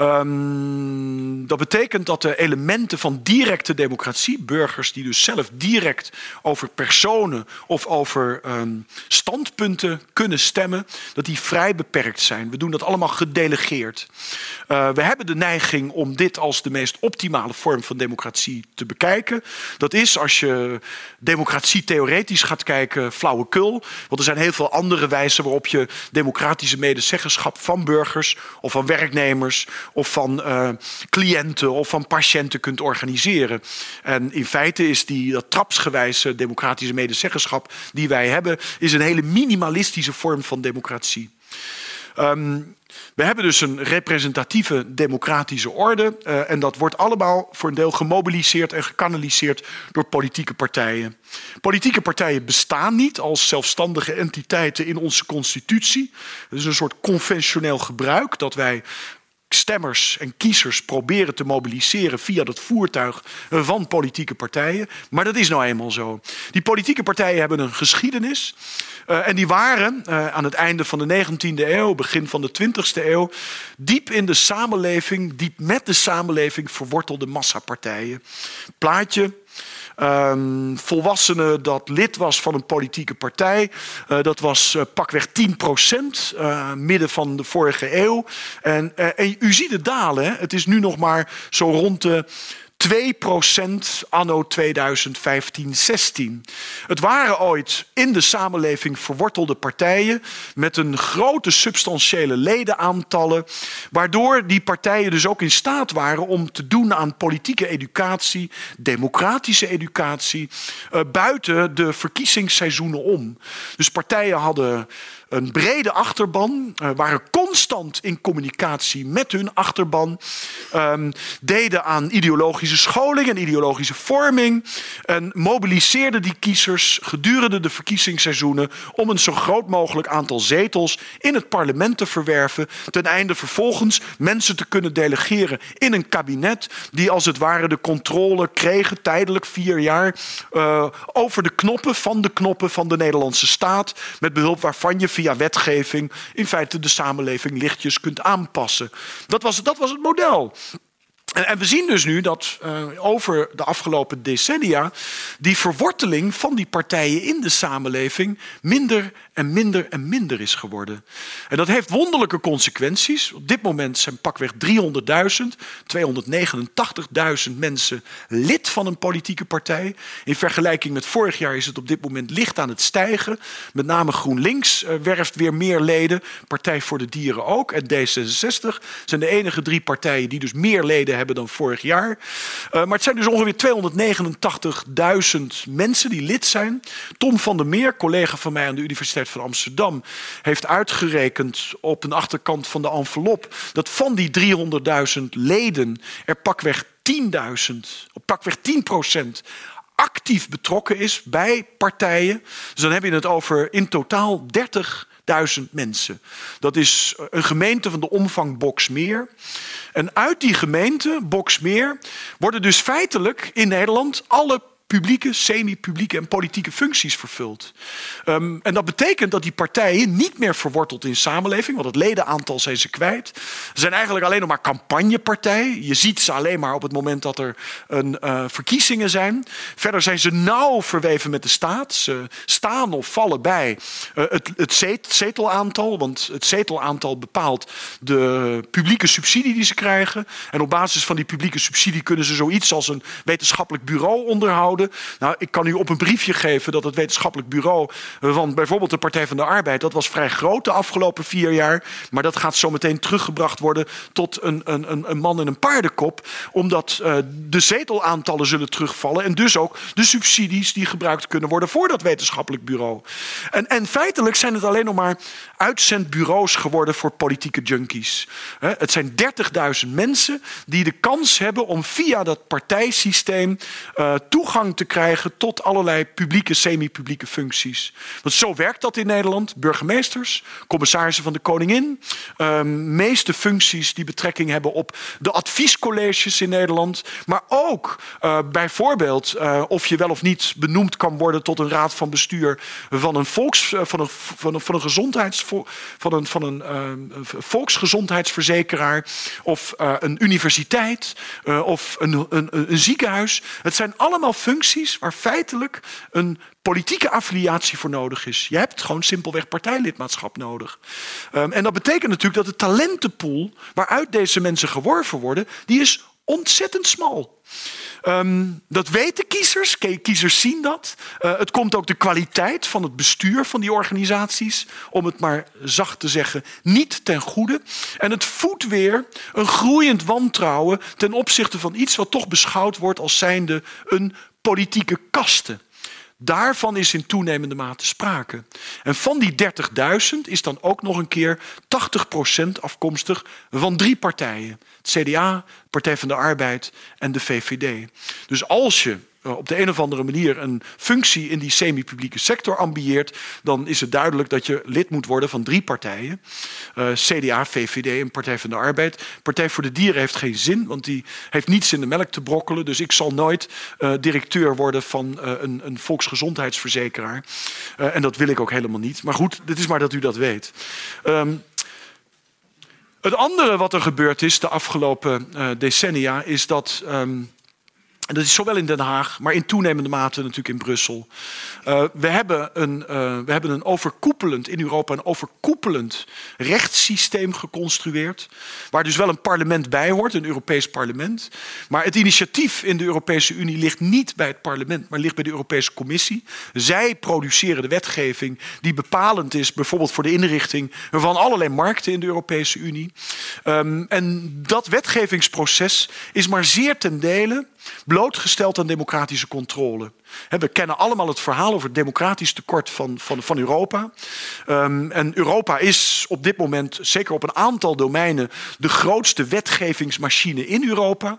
Um, dat betekent dat de elementen van directe democratie, burgers die dus zelf direct over personen of over um, standpunten kunnen stemmen, dat die vrij beperkt zijn. We doen dat allemaal gedelegeerd. Uh, we hebben de neiging om dit als de meest optimale vorm van democratie te bekijken. Dat is als je democratie theoretisch gaat kijken, flauwekul. Want er zijn heel veel andere wijzen waarop je democratische medezeggenschap van burgers of van werknemers of van uh, cliënten of van patiënten kunt organiseren. En in feite is die dat trapsgewijze democratische medezeggenschap die wij hebben, is een hele minimalistische vorm van democratie. Um, we hebben dus een representatieve democratische orde. Uh, en dat wordt allemaal voor een deel gemobiliseerd en gekanaliseerd door politieke partijen. Politieke partijen bestaan niet als zelfstandige entiteiten in onze constitutie. Het is een soort conventioneel gebruik dat wij stemmers en kiezers proberen te mobiliseren via dat voertuig van politieke partijen. Maar dat is nou eenmaal zo. Die politieke partijen hebben een geschiedenis. Uh, en die waren uh, aan het einde van de 19e eeuw, begin van de 20e eeuw, diep in de samenleving, diep met de samenleving verwortelde massapartijen. Plaatje, Um, volwassene dat lid was van een politieke partij. Uh, dat was uh, pakweg 10 procent, uh, midden van de vorige eeuw. En, en u ziet het dalen. Het is nu nog maar zo rond de 2% anno 2015-16. Het waren ooit in de samenleving verwortelde partijen met een grote substantiële ledenaantallen, waardoor die partijen dus ook in staat waren om te doen aan politieke educatie, democratische educatie, uh, buiten de verkiezingsseizoenen om. Dus partijen hadden een brede achterban, uh, waren constant in communicatie met hun achterban, um, deden aan ideologische scholing en ideologische vorming en mobiliseerden die kiezers gedurende de verkiezingsseizoenen om een zo groot mogelijk aantal zetels in het parlement te verwerven, ten einde vervolgens mensen te kunnen delegeren in een kabinet die als het ware de controle kregen, tijdelijk vier jaar, uh, over de knoppen van de knoppen van de Nederlandse staat, met behulp waarvan je via wetgeving in feite de samenleving lichtjes kunt aanpassen. Dat was, dat was het model. En, we zien dus nu dat uh, over de afgelopen decennia die verworteling van die partijen in de samenleving minder en minder en minder is geworden. En dat heeft wonderlijke consequenties. Op dit moment zijn pakweg 300.000, 289.000 mensen lid van een politieke partij. In vergelijking met vorig jaar is het op dit moment licht aan het stijgen. Met name GroenLinks uh, werft weer meer leden, Partij voor de Dieren ook en D66 zijn de enige drie partijen die dus meer leden hebben dan vorig jaar. Uh, maar het zijn dus ongeveer 289.000 mensen die lid zijn. Tom van der Meer, collega van mij aan de Universiteit van Amsterdam heeft uitgerekend op een achterkant van de envelop dat van die 300.000 leden er pakweg 10.000, pakweg 10 procent actief betrokken is bij partijen. Dus dan heb je het over in totaal 30.000 mensen. Dat is een gemeente van de omvang Boksmeer. En uit die gemeente, Boksmeer, worden dus feitelijk in Nederland alle publieke, semi-publieke en politieke functies vervult. Um, en dat betekent dat die partijen niet meer verworteld in samenleving, want het ledenaantal zijn ze kwijt. Ze zijn eigenlijk alleen nog maar campagnepartijen. Je ziet ze alleen maar op het moment dat er een, uh, verkiezingen zijn. Verder zijn ze nauw verweven met de staat. Ze staan of vallen bij uh, het, het zetelaantal, want het zetelaantal bepaalt de publieke subsidie die ze krijgen. En op basis van die publieke subsidie kunnen ze zoiets als een wetenschappelijk bureau onderhouden nou, ik kan u op een briefje geven dat het wetenschappelijk bureau van bijvoorbeeld de Partij van de Arbeid, dat was vrij groot de afgelopen vier jaar, maar dat gaat zo meteen teruggebracht worden tot een, een, een man en een paardenkop, omdat uh, de zetelaantallen zullen terugvallen en dus ook de subsidies die gebruikt kunnen worden voor dat wetenschappelijk bureau. En, en feitelijk zijn het alleen nog maar uitzendbureaus geworden voor politieke junkies. Het zijn 30.000 mensen die de kans hebben om via dat partijsysteem uh, toegang te krijgen tot allerlei publieke, semi-publieke functies. Want zo werkt dat in Nederland. Burgemeesters, commissarissen van de koningin, uh, meeste functies die betrekking hebben op de adviescolleges in Nederland, maar ook uh, bijvoorbeeld uh, of je wel of niet benoemd kan worden tot een raad van bestuur van een volks, uh, van een, van een, van een gezondheids, van een, van een volksgezondheidsverzekeraar of een universiteit of een, een, een ziekenhuis. Het zijn allemaal functies waar feitelijk een politieke affiliatie voor nodig is. Je hebt gewoon simpelweg partijlidmaatschap nodig. Um, en dat betekent natuurlijk dat de talentenpool waaruit deze mensen geworven worden, die is ontzettend smal. Ehm, dat weten kiezers, kiezers zien dat. Uh, het komt ook de kwaliteit van het bestuur van die organisaties, om het maar zacht te zeggen, niet ten goede. En het voedt weer een groeiend wantrouwen ten opzichte van iets wat toch beschouwd wordt als zijnde een politieke kaste. Daarvan is in toenemende mate sprake. En van die 30.000 is dan ook nog een keer 80% afkomstig van drie partijen. Het CDA, Partij van de Arbeid en de VVD. Dus als je op de een of andere manier een functie in die semi-publieke sector ambieert, dan is het duidelijk dat je lid moet worden van drie partijen: uh, CDA, VVD en Partij van de Arbeid. Partij voor de Dieren heeft geen zin, want die heeft niets in de melk te brokkelen. Dus ik zal nooit uh, directeur worden van een, een, volksgezondheidsverzekeraar. en dat wil ik ook helemaal niet. Maar goed, dit is maar dat u dat weet. Um, het andere wat er gebeurd is de afgelopen decennia is dat. Um, en dat is zowel in Den Haag, maar in toenemende mate natuurlijk in Brussel. Uh, we, hebben een, uh, we hebben een overkoepelend, in Europa een overkoepelend rechtssysteem geconstrueerd. Waar dus wel een parlement bij hoort, een Europees parlement. Maar het initiatief in de Europese Unie ligt niet bij het parlement, maar ligt bij de Europese Commissie. Zij produceren de wetgeving die bepalend is, bijvoorbeeld voor de inrichting van allerlei markten in de Europese Unie. Um, en dat wetgevingsproces is maar zeer ten dele blootgesteld aan democratische controle. We kennen allemaal het verhaal over het democratisch tekort van, van, van Europa. Um, en Europa is op dit moment, zeker op een aantal domeinen, de grootste wetgevingsmachine in Europa.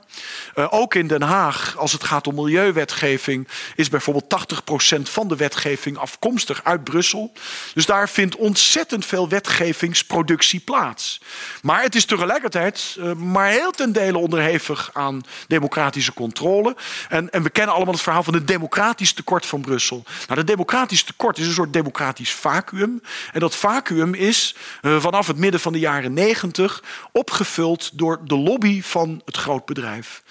Uh, ook in Den Haag, als het gaat om milieuwetgeving, is bijvoorbeeld 80% van de wetgeving afkomstig uit Brussel. Dus daar vindt ontzettend veel wetgevingsproductie plaats. Maar het is tegelijkertijd uh, maar heel ten dele onderhevig aan democratische controle. En, en we kennen allemaal het verhaal van de democratie democratisch tekort van Brussel. Nou, dat democratisch tekort is een soort democratisch vacuüm. En dat vacuüm is uh, vanaf het midden van de jaren negentig opgevuld door de lobby van het grootbedrijf.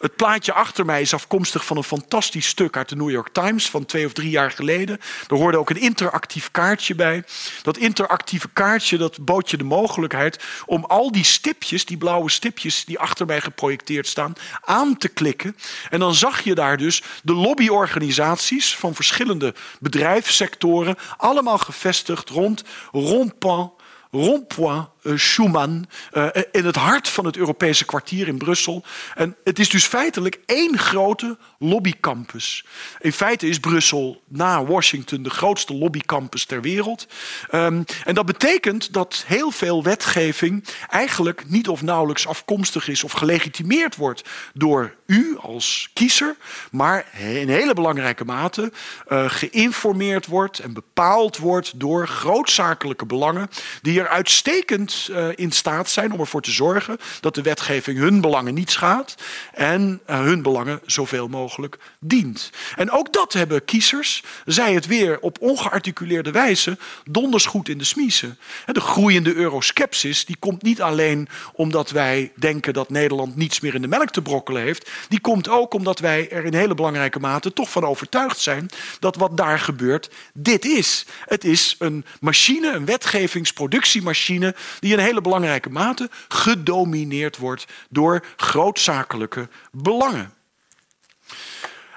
Het plaatje achter mij is afkomstig van een fantastisch stuk uit de New York Times van twee of drie jaar geleden. Er hoorde ook een interactief kaartje bij. Dat interactieve kaartje dat bood je de mogelijkheid om al die stipjes, die blauwe stipjes die achter mij geprojecteerd staan, aan te klikken. En dan zag je daar dus de lobbyorganisatie organisaties van verschillende bedrijfssectoren, allemaal gevestigd rond Rond-Point uh, Schuman uh, in het hart van het Europese kwartier in Brussel. En het is dus feitelijk één grote lobbycampus. In feite is Brussel na Washington de grootste lobbycampus ter wereld. Um, en dat betekent dat heel veel wetgeving eigenlijk niet of nauwelijks afkomstig is of gelegitimeerd wordt door u als kiezer, maar in hele belangrijke mate uh, geïnformeerd wordt en bepaald wordt door grootzakelijke belangen die er uitstekend uh, in staat zijn om ervoor te zorgen dat de wetgeving hun belangen niet schaadt en uh, hun belangen zoveel mogelijk dient. En ook dat hebben kiezers, zij het weer op ongearticuleerde wijze, donders goed in de smiezen. De groeiende euroskepsis die komt niet alleen omdat wij denken dat Nederland niets meer in de melk te brokkelen heeft, die komt ook omdat wij er in hele belangrijke mate toch van overtuigd zijn dat wat daar gebeurt dit is. Het is een machine, een wetgevingsproductiemachine die in hele belangrijke mate gedomineerd wordt door grootzakelijke belangen.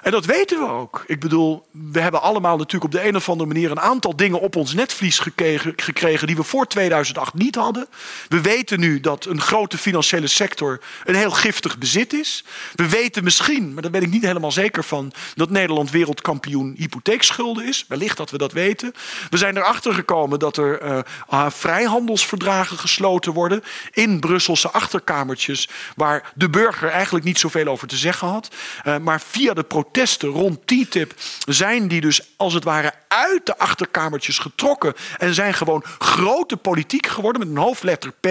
En dat weten we ook. Ik bedoel, we hebben allemaal natuurlijk op de een of andere manier een aantal dingen op ons netvlies gekregen, gekregen die we voor 2008 niet hadden. We weten nu dat een grote financiële sector een heel giftig bezit is. We weten misschien, maar daar ben ik niet helemaal zeker van, dat Nederland wereldkampioen hypotheekschulden is. Wellicht dat we dat weten. We zijn erachter gekomen dat er uh, vrijhandelsverdragen gesloten worden in Brusselse achterkamertjes, waar de burger eigenlijk niet zoveel over te zeggen had. Uh, maar via de protesten rond TTIP zijn die dus als het ware uit de achterkamertjes getrokken en zijn gewoon grote politiek geworden met een hoofdletter P.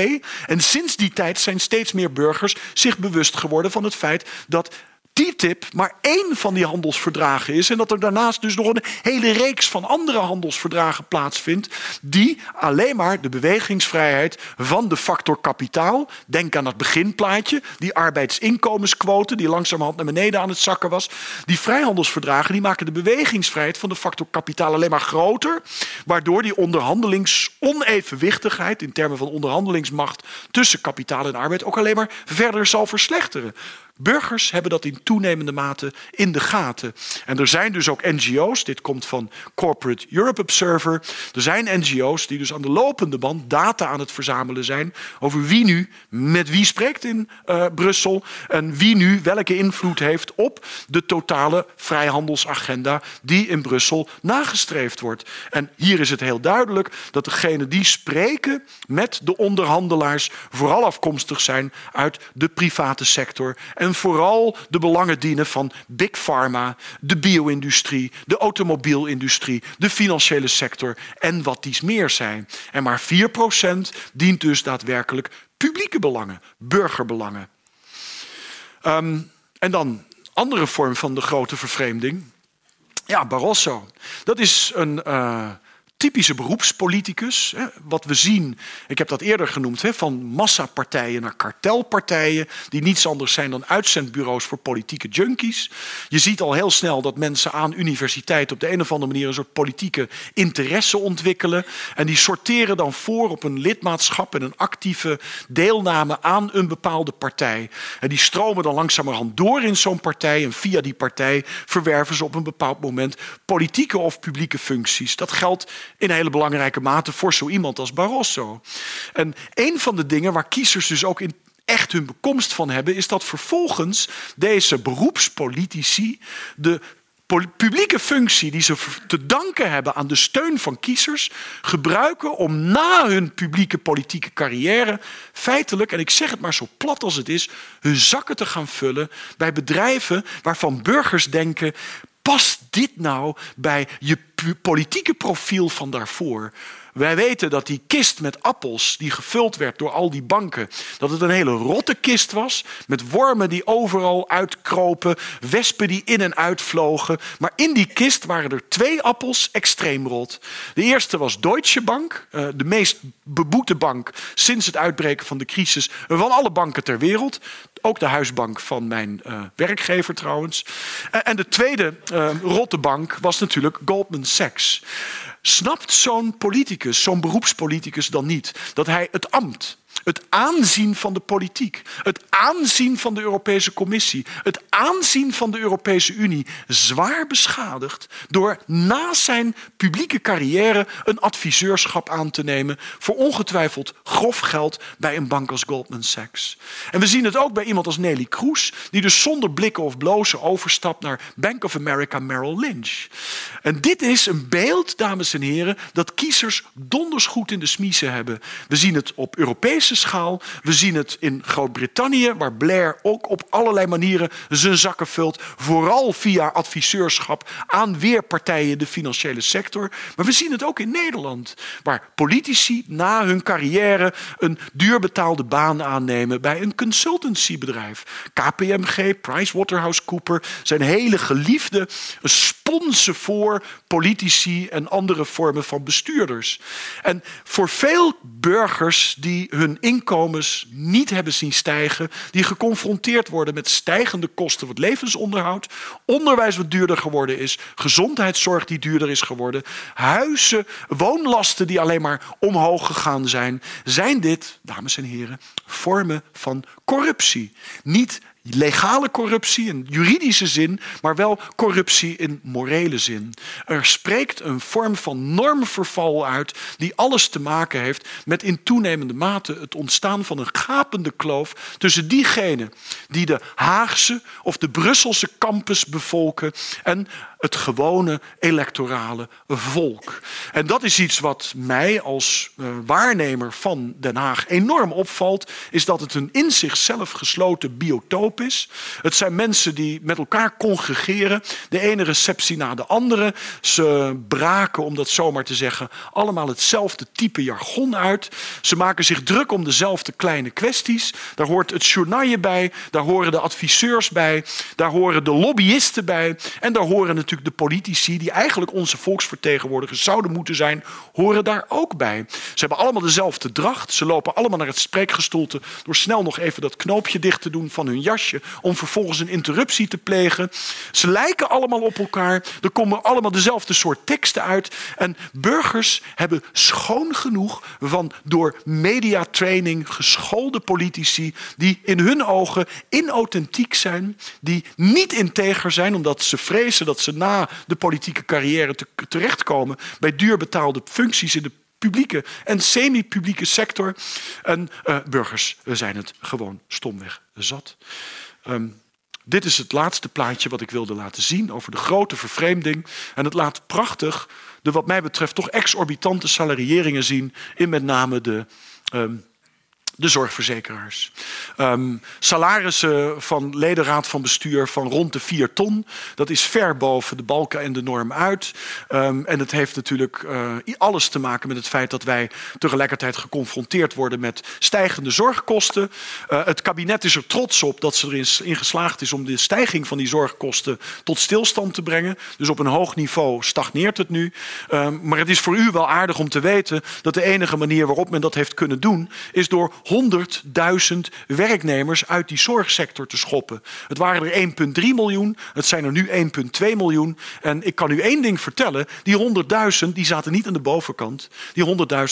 En sinds die tijd zijn steeds meer burgers zich bewust geworden van het feit dat TTIP maar één van die handelsverdragen is. En dat er daarnaast dus nog een hele reeks van andere handelsverdragen plaatsvindt. Die alleen maar de bewegingsvrijheid van de factor kapitaal. Denk aan het beginplaatje. Die arbeidsinkomensquote die langzamerhand naar beneden aan het zakken was. Die vrijhandelsverdragen die maken de bewegingsvrijheid van de factor kapitaal alleen maar groter. Waardoor die onderhandelingsonevenwichtigheid in termen van onderhandelingsmacht tussen kapitaal en arbeid ook alleen maar verder zal verslechteren. Burgers hebben dat in toenemende mate in de gaten. En er zijn dus ook NGO's, dit komt van Corporate Europe Observer. Er zijn NGO's die dus aan de lopende band data aan het verzamelen zijn over wie nu met wie spreekt in uh, Brussel en wie nu welke invloed heeft op de totale vrijhandelsagenda die in Brussel nagestreefd wordt. En hier is het heel duidelijk dat degenen die spreken met de onderhandelaars vooral afkomstig zijn uit de private sector vooral de belangen dienen van big pharma, de bio-industrie, de automobielindustrie, de financiële sector en wat dies meer zijn. En maar 4% dient dus daadwerkelijk publieke belangen, burgerbelangen. Um, en dan andere vorm van de grote vervreemding. Ja, Barroso. Dat is een uh, typische beroepspoliticus. Wat we zien, ik heb dat eerder genoemd, van massapartijen naar kartelpartijen, die niets anders zijn dan uitzendbureaus voor politieke junkies. Je ziet al heel snel dat mensen aan universiteit op de een of andere manier een soort politieke interesse ontwikkelen. En die sorteren dan voor op een lidmaatschap en een actieve deelname aan een bepaalde partij. En die stromen dan langzamerhand door in zo'n partij. En via die partij verwerven ze op een bepaald moment politieke of publieke functies. Dat geldt in hele belangrijke mate voor zo iemand als Barroso. En een van de dingen waar kiezers dus ook in echt hun bekomst van hebben, is dat vervolgens deze beroepspolitici de publieke functie die ze te danken hebben aan de steun van kiezers gebruiken om na hun publieke politieke carrière feitelijk, en ik zeg het maar zo plat als het is, hun zakken te gaan vullen bij bedrijven waarvan burgers denken: past dit nou bij je politieke profiel van daarvoor? Wij weten dat die kist met appels die gevuld werd door al die banken, dat het een hele rotte kist was. Met wormen die overal uitkropen, wespen die in en uit vlogen. Maar in die kist waren er twee appels extreem rot. De eerste was Deutsche Bank, eh, de meest beboete bank sinds het uitbreken van de crisis van alle banken ter wereld. Ook de huisbank van mijn uh, werkgever trouwens. En de tweede uh, rotte bank was natuurlijk Goldman Sachs. Snapt zo'n politicus, zo'n beroepspoliticus dan niet dat hij het ambt het aanzien van de politiek, het aanzien van de Europese Commissie, het aanzien van de Europese Unie zwaar beschadigd door na zijn publieke carrière een adviseurschap aan te nemen voor ongetwijfeld grof geld bij een bank als Goldman Sachs. En we zien het ook bij iemand als Nelly Kroes, die dus zonder blikken of blozen overstapt naar Bank of America Merrill Lynch. En dit is een beeld, dames en heren, dat kiezers donders goed in de smiezen hebben. We zien het op Schaal. We zien het in Groot-Brittannië, waar Blair ook op allerlei manieren zijn zakken vult. Vooral via adviseurschap aan weerpartijen de financiële sector. Maar we zien het ook in Nederland, waar politici na hun carrière een duurbetaalde baan aannemen bij een consultancybedrijf. KPMG, PricewaterhouseCooper zijn hele geliefde sponsen voor politici en andere vormen van bestuurders. En voor veel burgers die hun inkomens niet hebben zien stijgen, die geconfronteerd worden met stijgende kosten wat levensonderhoud, onderwijs wat duurder geworden is, gezondheidszorg die duurder is geworden, huizen, woonlasten die alleen maar omhoog gegaan zijn, zijn dit, dames en heren, vormen van corruptie. Niet legale corruptie in juridische zin, maar wel corruptie in morele zin. Er spreekt een vorm van normverval uit die alles te maken heeft met in toenemende mate het ontstaan van een gapende kloof tussen diegenen die de Haagse of de Brusselse campus bevolken en het gewone electorale volk. En dat is iets wat mij als uh, waarnemer van Den Haag enorm opvalt, is dat het een in zichzelf gesloten biotoop is. Het zijn mensen die met elkaar congregeren, de ene receptie na de andere. Ze braken, om dat zomaar te zeggen, allemaal hetzelfde type jargon uit. Ze maken zich druk om dezelfde kleine kwesties. Daar hoort het journaille bij, daar horen de adviseurs bij, daar horen de lobbyisten bij en daar horen de politici, die eigenlijk onze volksvertegenwoordigers zouden moeten zijn, horen daar ook bij. Ze hebben allemaal dezelfde dracht. Ze lopen allemaal naar het spreekgestoelte door snel nog even dat knoopje dicht te doen van hun jasje, om vervolgens een interruptie te plegen. Ze lijken allemaal op elkaar. Er komen allemaal dezelfde soort teksten uit. En burgers hebben schoon genoeg van door mediatraining geschoolde politici die in hun ogen inauthentiek zijn, die niet integer zijn omdat ze vrezen dat ze na de politieke carrière te, terechtkomen bij duurbetaalde functies in de publieke en semi-publieke sector. En uh, burgers zijn het gewoon stomweg zat. Um, dit is het laatste plaatje wat ik wilde laten zien over de grote vervreemding. En het laat prachtig de, wat mij betreft, toch exorbitante salarieringen zien in met name de um, de zorgverzekeraars. Um, salarissen van ledenraad van bestuur van rond de 4 ton. Dat is ver boven de balken en de norm uit. Um, en het heeft natuurlijk uh, alles te maken met het feit dat wij tegelijkertijd geconfronteerd worden met stijgende zorgkosten. Uh, het kabinet is er trots op dat ze erin geslaagd is om de stijging van die zorgkosten tot stilstand te brengen. Dus op een hoog niveau stagneert het nu. Um, maar het is voor u wel aardig om te weten dat de enige manier waarop men dat heeft kunnen doen, is door 100.000 werknemers uit die zorgsector te schoppen. Het waren er 1,3 miljoen, het zijn er nu 1,2 miljoen. En ik kan u één ding vertellen, die 100.000 die zaten niet aan de bovenkant, die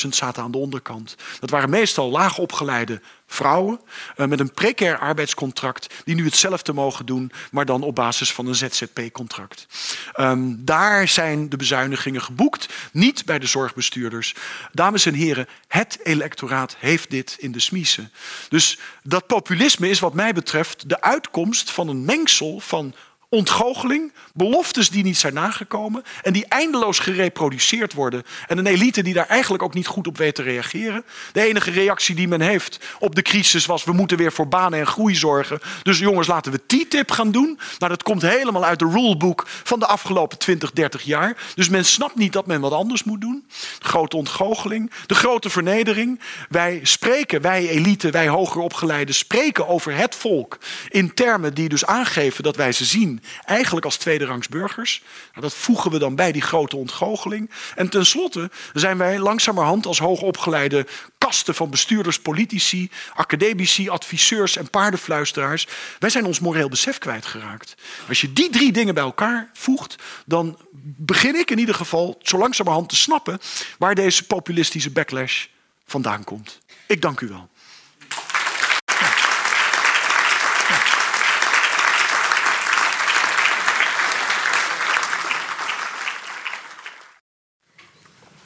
100.000 zaten aan de onderkant. Dat waren meestal laagopgeleide vrouwen uh, met een precair arbeidscontract die nu hetzelfde mogen doen, maar dan op basis van een ZZP-contract. Ehm, daar zijn de bezuinigingen geboekt, niet bij de zorgbestuurders. Dames en heren, het electoraat heeft dit in de smiezen. Dus dat populisme is wat mij betreft de uitkomst van een mengsel van ontgoocheling, beloftes die niet zijn nagekomen en die eindeloos gereproduceerd worden. En een elite die daar eigenlijk ook niet goed op weet te reageren. De enige reactie die men heeft op de crisis was: we moeten weer voor banen en groei zorgen. Dus jongens, laten we TTIP gaan doen. Nou, dat komt helemaal uit de rulebook van de afgelopen 20, 30 jaar. Dus men snapt niet dat men wat anders moet doen. De grote ontgoocheling, de grote vernedering. Wij spreken, wij elite, wij hoger opgeleiden, spreken over het volk in termen die dus aangeven dat wij ze zien eigenlijk als tweederangs burgers. Nou, dat voegen we dan bij die grote ontgoocheling. En tenslotte zijn wij langzamerhand als hoogopgeleide kasten van bestuurders, politici, academici, adviseurs en paardenfluisteraars. Wij zijn ons moreel besef kwijtgeraakt. Als je die drie dingen bij elkaar voegt, dan begin ik in ieder geval zo langzamerhand te snappen waar deze populistische backlash vandaan komt. Ik dank u wel.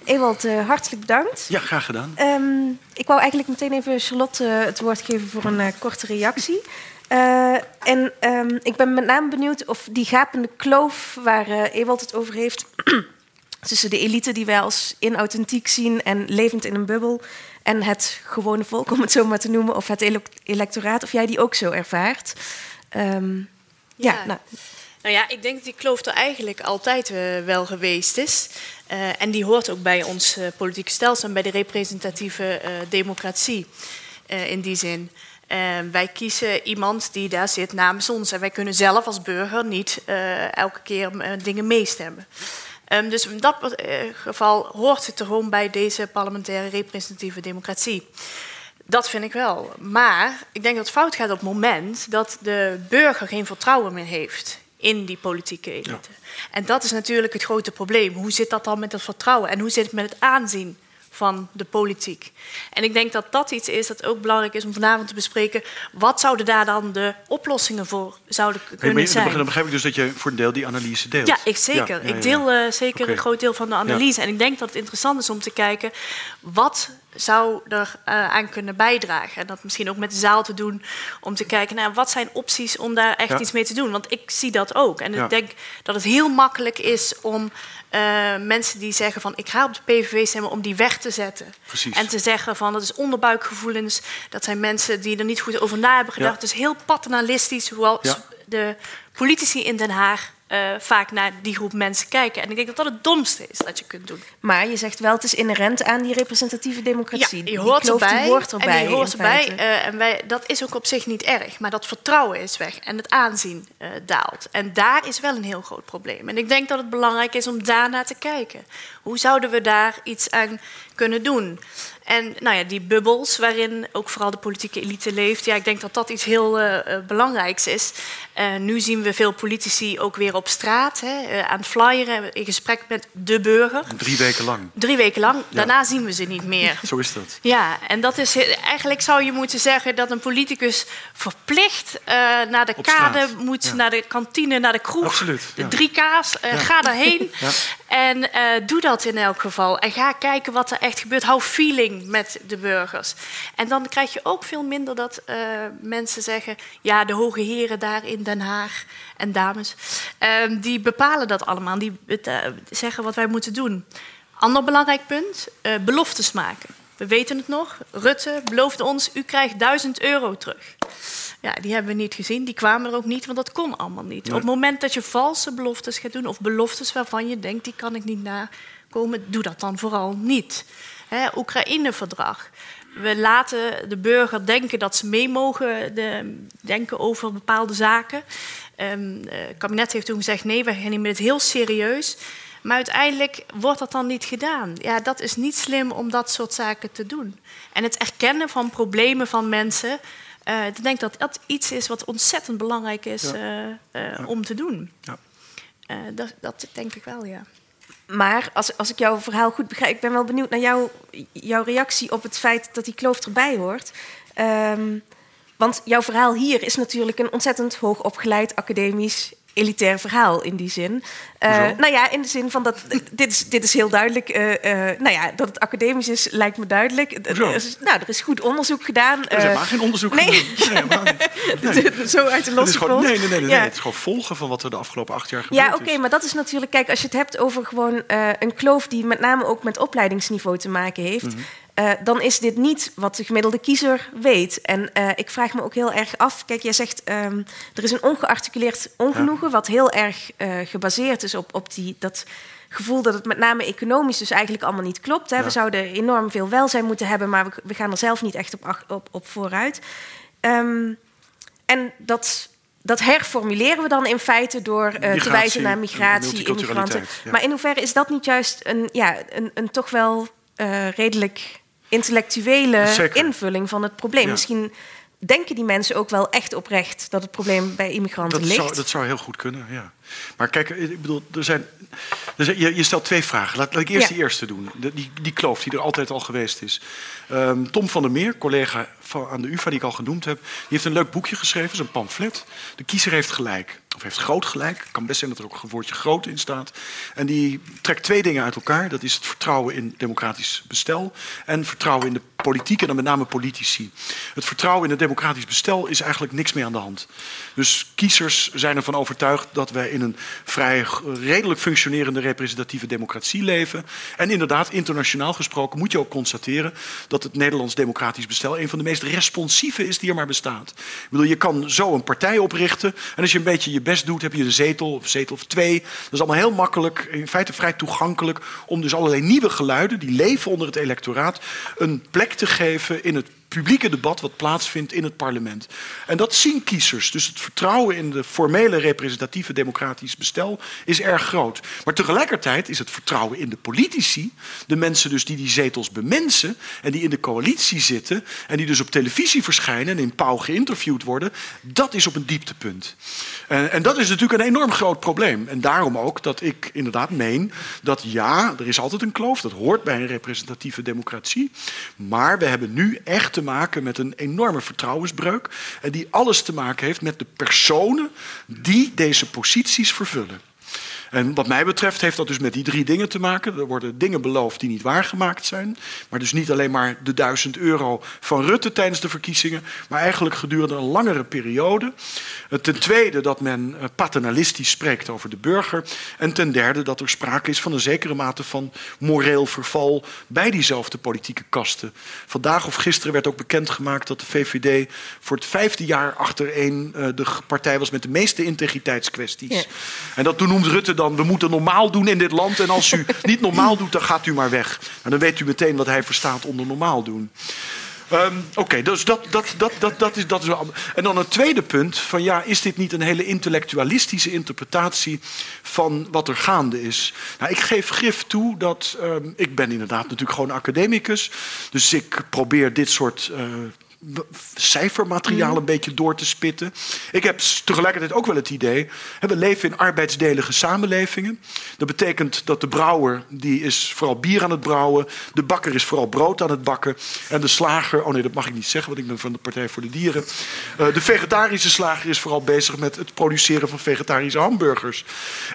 Ewald, uh, hartelijk bedankt. Ja, graag gedaan. Um, ik wou eigenlijk meteen even Charlotte uh, het woord geven voor een uh, korte reactie. en um, ik ben met name benieuwd of die gapende kloof waar Ewald het over heeft... tussen de elite die wij als inauthentiek zien en levend in een bubbel... en het gewone volk, om het zo maar te noemen, of het electoraat... of jij die ook zo ervaart. Um, ja, ja nou... Nou ja, ik denk dat die kloof er eigenlijk altijd uh, wel geweest is. Uh, en die hoort ook bij ons uh, politieke stelsel en bij de representatieve democratie in die zin. wij kiezen iemand die daar zit namens ons. En wij kunnen zelf als burger niet elke keer dingen meestemmen. Um, dus in dat geval hoort het er gewoon bij deze parlementaire representatieve democratie. Dat vind ik wel. Maar ik denk dat het fout gaat op het moment dat de burger geen vertrouwen meer heeft in die politieke elite. En dat is natuurlijk het grote probleem. Hoe zit dat dan met het vertrouwen en hoe zit het met het aanzien van de politiek. En ik denk dat dat iets is dat ook belangrijk is om vanavond te bespreken. Wat zouden daar dan de oplossingen voor zouden kunnen zijn? Dan begrijp ik dus dat je voor een deel die analyse deelt. Ja, ik zeker. ik deel uh, zeker okay. een groot deel van de analyse. En ik denk dat het interessant is om te kijken wat zou er uh, aan kunnen bijdragen. En dat misschien ook met de zaal te doen om te kijken naar wat zijn opties om daar echt iets mee te doen. Want ik zie dat ook. En ik denk dat het heel makkelijk is om uh, mensen die zeggen van ik ga op de PVV stemmen om die weg te zetten. Precies. En te zeggen van dat is onderbuikgevoelens. Dat zijn mensen die er niet goed over na hebben gedacht. Ja. Dus heel paternalistisch, ja. de politici in Den Haag uh, vaak naar die groep mensen kijken. En ik denk dat dat het domste is dat je kunt doen. Maar je zegt wel, het is inherent aan die representatieve democratie. Ja, je hoort die erbij. Die hoort erbij. En, hoort erbij uh, en wij, dat is ook op zich niet erg. Maar dat vertrouwen is weg en het aanzien uh, daalt. En daar is wel een heel groot probleem. En ik denk dat het belangrijk is om daarnaar te kijken. Hoe zouden we daar iets aan kunnen doen? En nou ja, die bubbels waarin ook vooral de politieke elite leeft, ja, ik denk dat dat iets heel uh, belangrijks is. Uh, nu zien we veel politici ook weer op straat hè, uh, aan flyeren in gesprek met de burger. Drie weken lang. Drie weken lang. Daarna ja. zien we ze niet meer. Zo is dat. Ja, en dat is eigenlijk zou je moeten zeggen dat een politicus verplicht naar de op kade straat. moet, Ja. naar de kantine, naar de kroeg. Absoluut, De ja. drie K's. Ga daarheen. Ja. En eh, doe dat in elk geval. En ga kijken wat er echt gebeurt. Hou feeling met de burgers. En dan krijg je ook veel minder dat eh, mensen zeggen... ja, de hoge heren daar in Den Haag en dames... ehm, die bepalen dat allemaal. Die zeggen wat wij moeten doen. Ander belangrijk punt, eh, beloftes maken. We weten het nog. Rutte beloofde ons, u krijgt 1000 euro terug. Ja, die hebben we niet gezien. Die kwamen er ook niet, want dat kon allemaal niet. Nee. Op het moment dat je valse beloftes gaat doen... of beloftes waarvan je denkt, die kan ik niet nakomen... doe dat dan vooral niet. Oekraïne-verdrag. We laten de burger denken dat ze mee mogen de, denken over bepaalde zaken. Ehm, eh, het kabinet heeft toen gezegd, nee, we nemen dit heel serieus... Maar uiteindelijk wordt dat dan niet gedaan. Ja, dat is niet slim om dat soort zaken te doen. En het erkennen van problemen van mensen... Uh, ik denk dat dat iets is wat ontzettend belangrijk is Ja. uh, uh, Ja. om te doen. Ja. Dat, dat denk ik wel, ja. Maar als, als ik jouw verhaal goed begrijp, ik ben wel benieuwd naar jouw, reactie op het feit dat die kloof erbij hoort. Ehm, want jouw verhaal hier is natuurlijk een ontzettend hoogopgeleid academisch elitair verhaal in die zin. Uh, Hoezo? nou ja, in de zin van dat dit is, dit is heel duidelijk. Uh, uh, nou ja, dat het academisch is, lijkt me duidelijk. Er is, nou, er is goed onderzoek gedaan. Er is helemaal geen onderzoek nee. gedaan. Nee. Nee. Zo uit de losse gewoon, nee, nee, nee, nee, Ja. Het is gewoon volgen van wat er de afgelopen acht jaar gebeurd Ja, oké, is. maar dat is natuurlijk... Kijk, als je het hebt over gewoon eh, een kloof... die met name ook met opleidingsniveau te maken heeft... Mhm. Eh, dan is dit niet wat de gemiddelde kiezer weet. En eh, ik vraag me ook heel erg af... Kijk, jij zegt, ehm, er is een ongearticuleerd ongenoegen... wat heel erg eh, gebaseerd is op, op die, dat gevoel... dat het met name economisch dus eigenlijk allemaal niet klopt. Hè? Ja. We zouden enorm veel welzijn moeten hebben... maar we, we gaan er zelf niet echt op, op, op vooruit. Ehm, en dat... Dat herformuleren we dan in feite door te wijzen naar migratie, immigranten. ja. Maar in hoeverre is dat niet juist een, ja, een, een toch wel redelijk intellectuele Zeker. invulling van het probleem? Ja. Misschien denken die mensen ook wel echt oprecht dat het probleem bij immigranten Dat ligt. zou, dat zou heel goed kunnen, ja. Maar kijk, ik bedoel, er zijn, er zijn, je, je stelt twee vragen. Laat, laat ik eerst Ja. die eerste doen. De- die, die kloof die er altijd al geweest is. Ehm, Tom van der Meer, collega van, aan de UvA die ik al genoemd heb... die heeft een leuk boekje geschreven, zo'n pamflet. De kiezer heeft gelijk. Of heeft groot gelijk. Het kan best zijn dat er ook een woordje groot in staat. En die trekt twee dingen uit elkaar. Dat is het vertrouwen in democratisch bestel... en vertrouwen in de politiek en dan met name politici. Het vertrouwen in het democratisch bestel is eigenlijk niks meer aan de hand. Dus kiezers zijn ervan overtuigd dat wij in een vrij redelijk functionerende representatieve democratie leven. En inderdaad, internationaal gesproken moet je ook constateren dat het Nederlands democratisch bestel een van de meest responsieve is die er maar bestaat. Ik bedoel, je kan zo een partij oprichten en als je een beetje je best doet, heb je een zetel of zetel of twee. Dat is allemaal heel makkelijk, in feite vrij toegankelijk om dus allerlei nieuwe geluiden die leven onder het electoraat een plek te geven in het publieke debat wat plaatsvindt in het parlement. En dat zien kiezers. Dus het vertrouwen in de formele representatieve democratisch bestel is erg groot. Maar tegelijkertijd is het vertrouwen in de politici, de mensen dus die die zetels bemensen en die in de coalitie zitten en die dus op televisie verschijnen en in Pauw geïnterviewd worden, dat is op een dieptepunt. En, en dat is natuurlijk een enorm groot probleem. En daarom ook dat ik inderdaad meen dat ja, er is altijd een kloof, dat hoort bij een representatieve democratie. Maar we hebben nu echt te maken met een enorme vertrouwensbreuk. En die alles te maken heeft met de personen die deze posities vervullen. En wat mij betreft heeft dat dus met die drie dingen te maken. Er worden dingen beloofd die niet waargemaakt zijn. Maar dus niet alleen maar de duizend euro van Rutte tijdens de verkiezingen, maar eigenlijk gedurende een langere periode. Eh, ten tweede dat men eh, paternalistisch spreekt over de burger. En ten derde dat er sprake is van een zekere mate van moreel verval bij diezelfde politieke kasten. Vandaag of gisteren werd ook bekendgemaakt dat de VVD voor het vijfde jaar achtereen uh, de partij was met de meeste integriteitskwesties. En dat toen noemde Rutte dan, we moeten normaal doen in dit land. En als u niet normaal doet, dan gaat u maar weg. En dan weet u meteen wat hij verstaat onder normaal doen. Um, Oké, dus dat, dat, dat, dat, dat is, dat is En dan een tweede punt: van ja, is dit niet een hele intellectualistische interpretatie van wat er gaande is? Nou, ik geef grif toe dat. Um, ik ben inderdaad natuurlijk gewoon academicus. Dus ik probeer dit soort. Uh, cijfermateriaal een beetje door te spitten. Ik heb tegelijkertijd ook wel het idee... we leven in arbeidsdelige samenlevingen. Dat betekent dat de brouwer die is vooral bier aan het brouwen... de bakker is vooral brood aan het bakken... en de slager, oh nee, dat mag ik niet zeggen... want ik ben van de Partij voor de Dieren... Uh, de vegetarische slager is vooral bezig met het produceren van vegetarische hamburgers.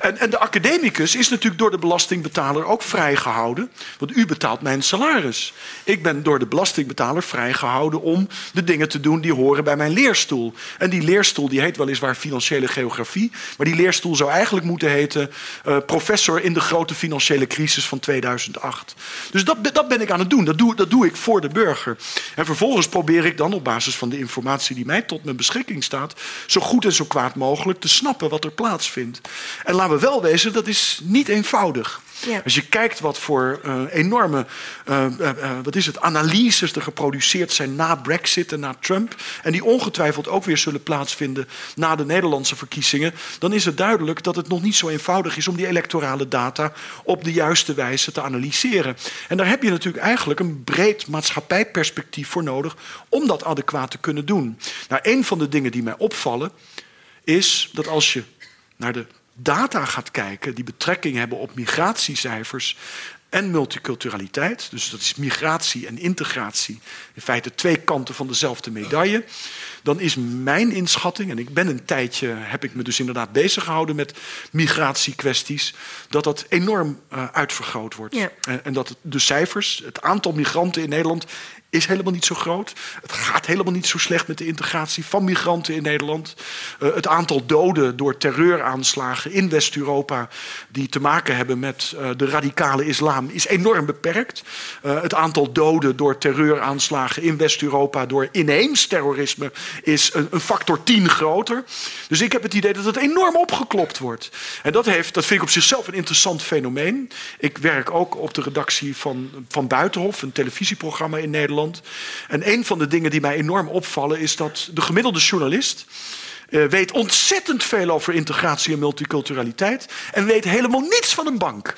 En, en de academicus is natuurlijk door de belastingbetaler ook vrijgehouden... want u betaalt mijn salaris. Ik ben door de belastingbetaler vrijgehouden om de dingen te doen die horen bij mijn leerstoel. En die leerstoel die heet weliswaar financiële geografie, maar die leerstoel zou eigenlijk moeten heten uh, professor in de grote financiële crisis van 2008. Dus dat, dat ben ik aan het doen. Dat doe, dat doe ik voor de burger. En vervolgens probeer ik dan op basis van de informatie die mij tot mijn beschikking staat, zo goed en zo kwaad mogelijk te snappen wat er plaatsvindt. En laten we wel wezen, dat is niet eenvoudig. Als je kijkt wat voor uh, enorme uh, uh, wat is het, analyses er geproduceerd zijn na Brexit en na Trump, en die ongetwijfeld ook weer zullen plaatsvinden na de Nederlandse verkiezingen, dan is het duidelijk dat het nog niet zo eenvoudig is om die electorale data op de juiste wijze te analyseren. En daar heb je natuurlijk eigenlijk een breed maatschappijperspectief voor nodig om dat adequaat te kunnen doen. Nou, een van de dingen die mij opvallen is dat als je naar de data gaat kijken die betrekking hebben op migratiecijfers en multiculturaliteit. Dus dat is migratie en integratie. In feite twee kanten van dezelfde medaille. Dan is mijn inschatting, en ik ben een tijdje, heb ik me dus inderdaad bezig gehouden met migratiekwesties, dat dat enorm uh, uitvergroot wordt. Ja. En, en dat de cijfers, het aantal migranten in Nederland is helemaal niet zo groot. Het gaat helemaal niet zo slecht met de integratie van migranten in Nederland. Uh, het aantal doden door terreuraanslagen in West-Europa die te maken hebben met uh, de radicale islam is enorm beperkt. Uh, het aantal doden door terreuraanslagen in West-Europa door ineens terrorisme is een, een, factor 10 groter. Dus ik heb het idee dat het enorm opgeklopt wordt. En dat, heeft, dat vind ik op zichzelf een interessant fenomeen. Ik werk ook op de redactie van, van Buitenhof, een televisieprogramma in Nederland. En een van de dingen die mij enorm opvallen is dat de gemiddelde journalist weet ontzettend veel over integratie en multiculturaliteit. En weet helemaal niets van een bank.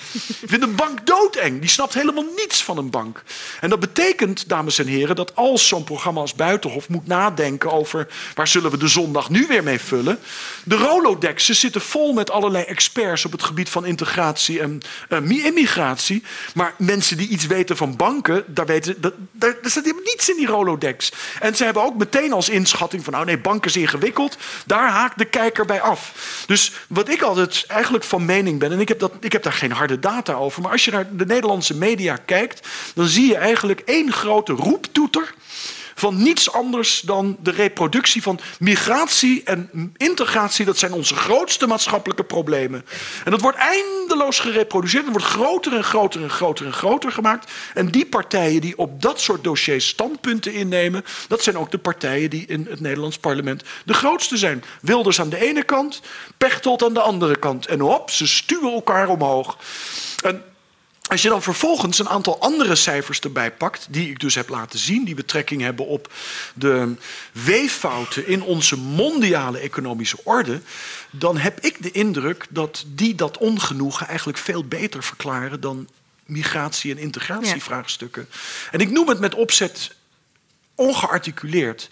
Vindt een bank doodeng. Die snapt helemaal niets van een bank. En dat betekent, dames en heren, dat als zo'n programma als Buitenhof moet nadenken over waar zullen we de zondag nu weer mee vullen. De Rolodexen zitten vol met allerlei experts op het gebied van integratie en uh, immigratie. Maar mensen die iets weten van banken, daar, weten, daar, daar helemaal niets in die Rolodex. En ze hebben ook meteen als inschatting van, nou nee, banken is ingewikkeld. Daar haakt de kijker bij af. Dus wat ik altijd eigenlijk van mening ben, en ik heb, dat, ik heb daar geen harde data over, maar als je naar de Nederlandse media kijkt, dan zie je eigenlijk één grote roeptoeter van niets anders dan de reproductie van migratie en integratie. Dat zijn onze grootste maatschappelijke problemen. En dat wordt eindeloos gereproduceerd. Het wordt groter en groter en groter en groter gemaakt. En die partijen die op dat soort dossiers standpunten innemen, dat zijn ook de partijen die in het Nederlands parlement de grootste zijn. Wilders aan de ene kant, Pechtold aan de andere kant. En hop, ze stuwen elkaar omhoog. En als je dan vervolgens een aantal andere cijfers erbij pakt, die ik dus heb laten zien, die betrekking hebben op de weeffouten in onze mondiale economische orde, dan heb ik de indruk dat die dat ongenoegen eigenlijk veel beter verklaren dan migratie- en integratievraagstukken. En ik noem het met opzet ongearticuleerd,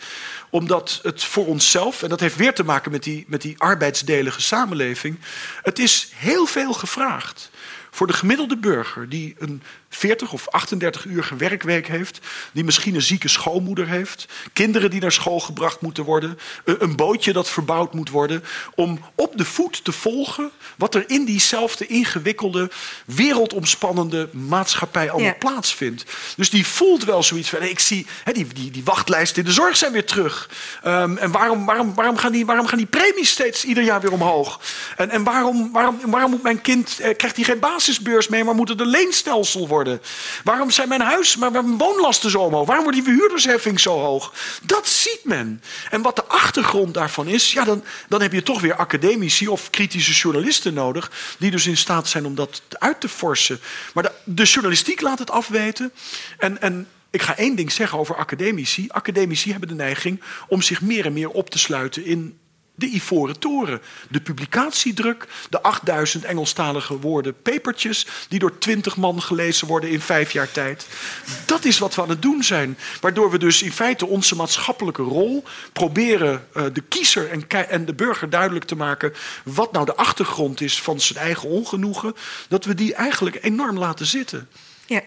omdat het voor onszelf, en dat heeft weer te maken met die, met die arbeidsdelige samenleving, het is heel veel gevraagd Voor de gemiddelde burger die een 40 of 38 uur werkweek heeft, die misschien een zieke schoolmoeder heeft, kinderen die naar school gebracht moeten worden, een bootje dat verbouwd moet worden, om op de voet te volgen wat er in diezelfde ingewikkelde, wereldomspannende maatschappij allemaal plaatsvindt. Dus die voelt wel zoiets van, ik zie die, die, die wachtlijsten in de zorg zijn weer terug. Um, en waarom, waarom, waarom, gaan die, waarom gaan die premies steeds ieder jaar weer omhoog? En, en waarom, waarom, waarom moet mijn kind, eh, krijgt hij geen basisbeurs mee, maar moet het een leenstelsel worden? Waarom zijn mijn huis, maar mijn woonlasten zo omhoog? Waarom wordt die verhuurdersheffing zo hoog? Dat ziet men. En wat de achtergrond daarvan is, ja, dan, dan heb je toch weer academici of kritische journalisten nodig, die dus in staat zijn om dat uit te forsen. Maar de, de journalistiek laat het afweten. En, en ik ga één ding zeggen over academici. Academici hebben de neiging om zich meer en meer op te sluiten in de Ivoren Toren. De publicatiedruk, de 8000 Engelstalige woorden papertjes... die door 20 man gelezen worden in vijf jaar tijd. Dat is wat we aan het doen zijn. Waardoor we dus in feite onze maatschappelijke rol... proberen uh, de kiezer en, en de burger duidelijk te maken... wat nou de achtergrond is van zijn eigen ongenoegen... dat we die eigenlijk enorm laten zitten. Ja,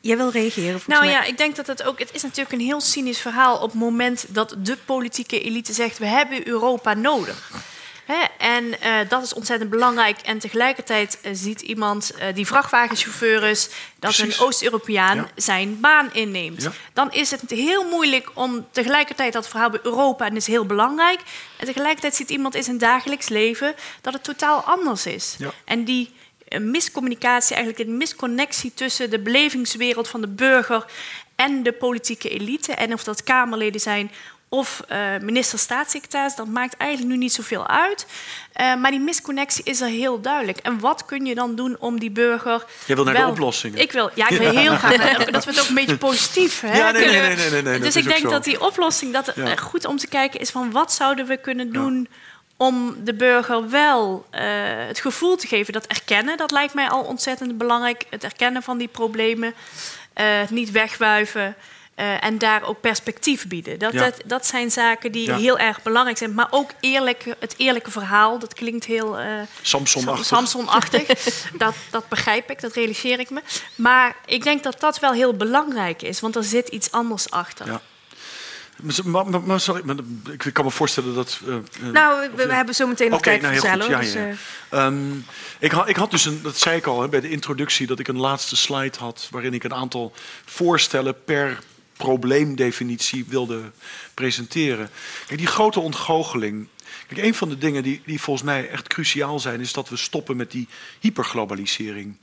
Jij wil reageren? Nou mij. ja, ik denk dat het ook. Het is natuurlijk een heel cynisch verhaal op het moment dat de politieke elite zegt: we hebben Europa nodig. He, en uh, dat is ontzettend belangrijk. En tegelijkertijd uh, ziet iemand uh, die vrachtwagenchauffeur is, dat Precies. een Oost-Europeaan ja. zijn baan inneemt. Ja. Dan is het heel moeilijk om tegelijkertijd dat verhaal bij Europa en is heel belangrijk. En tegelijkertijd ziet iemand in zijn dagelijks leven dat het totaal anders is. Ja. En die een miscommunicatie, eigenlijk een misconnectie tussen de belevingswereld van de burger en de politieke elite. En of dat Kamerleden zijn of uh, minister-staatssecretaris, dat maakt eigenlijk nu niet zoveel uit. Uh, maar die misconnectie is er heel duidelijk. En wat kun je dan doen om die burger. Jij wil naar wel... de oplossingen. Ik wil, ja, ik wil heel graag dat we het ook een beetje positief hè, ja, nee, nee, nee, nee, nee, nee Dus ik denk dat die oplossing, dat ja. goed om te kijken is van wat zouden we kunnen doen. Ja om de burger wel uh, het gevoel te geven, dat erkennen, dat lijkt mij al ontzettend belangrijk. Het erkennen van die problemen, uh, niet wegwuiven. Uh, en daar ook perspectief bieden. Dat, ja. dat, dat, zijn zaken die ja. heel erg belangrijk zijn. Maar ook eerlijk, het eerlijke verhaal, dat klinkt heel... Uh, Samson-achtig. Samson-achtig. dat, dat begrijp ik, dat realiseer ik me. Maar ik denk dat dat wel heel belangrijk is. Want er zit iets anders achter. Ja. Maar, maar, maar, sorry, ik kan me voorstellen dat. Uh, nou, we, we, hebben zo meteen nog okay, tijd nou, voor ja, dus, ja. Uh... Um, ik, had, ik had dus een, dat zei ik al hè, bij de introductie, dat ik een laatste slide had waarin ik een aantal voorstellen per probleemdefinitie wilde presenteren. Kijk, die grote ontgoocheling. Kijk, een van de dingen die, die volgens mij echt cruciaal zijn, is dat we stoppen met die hyperglobalisering.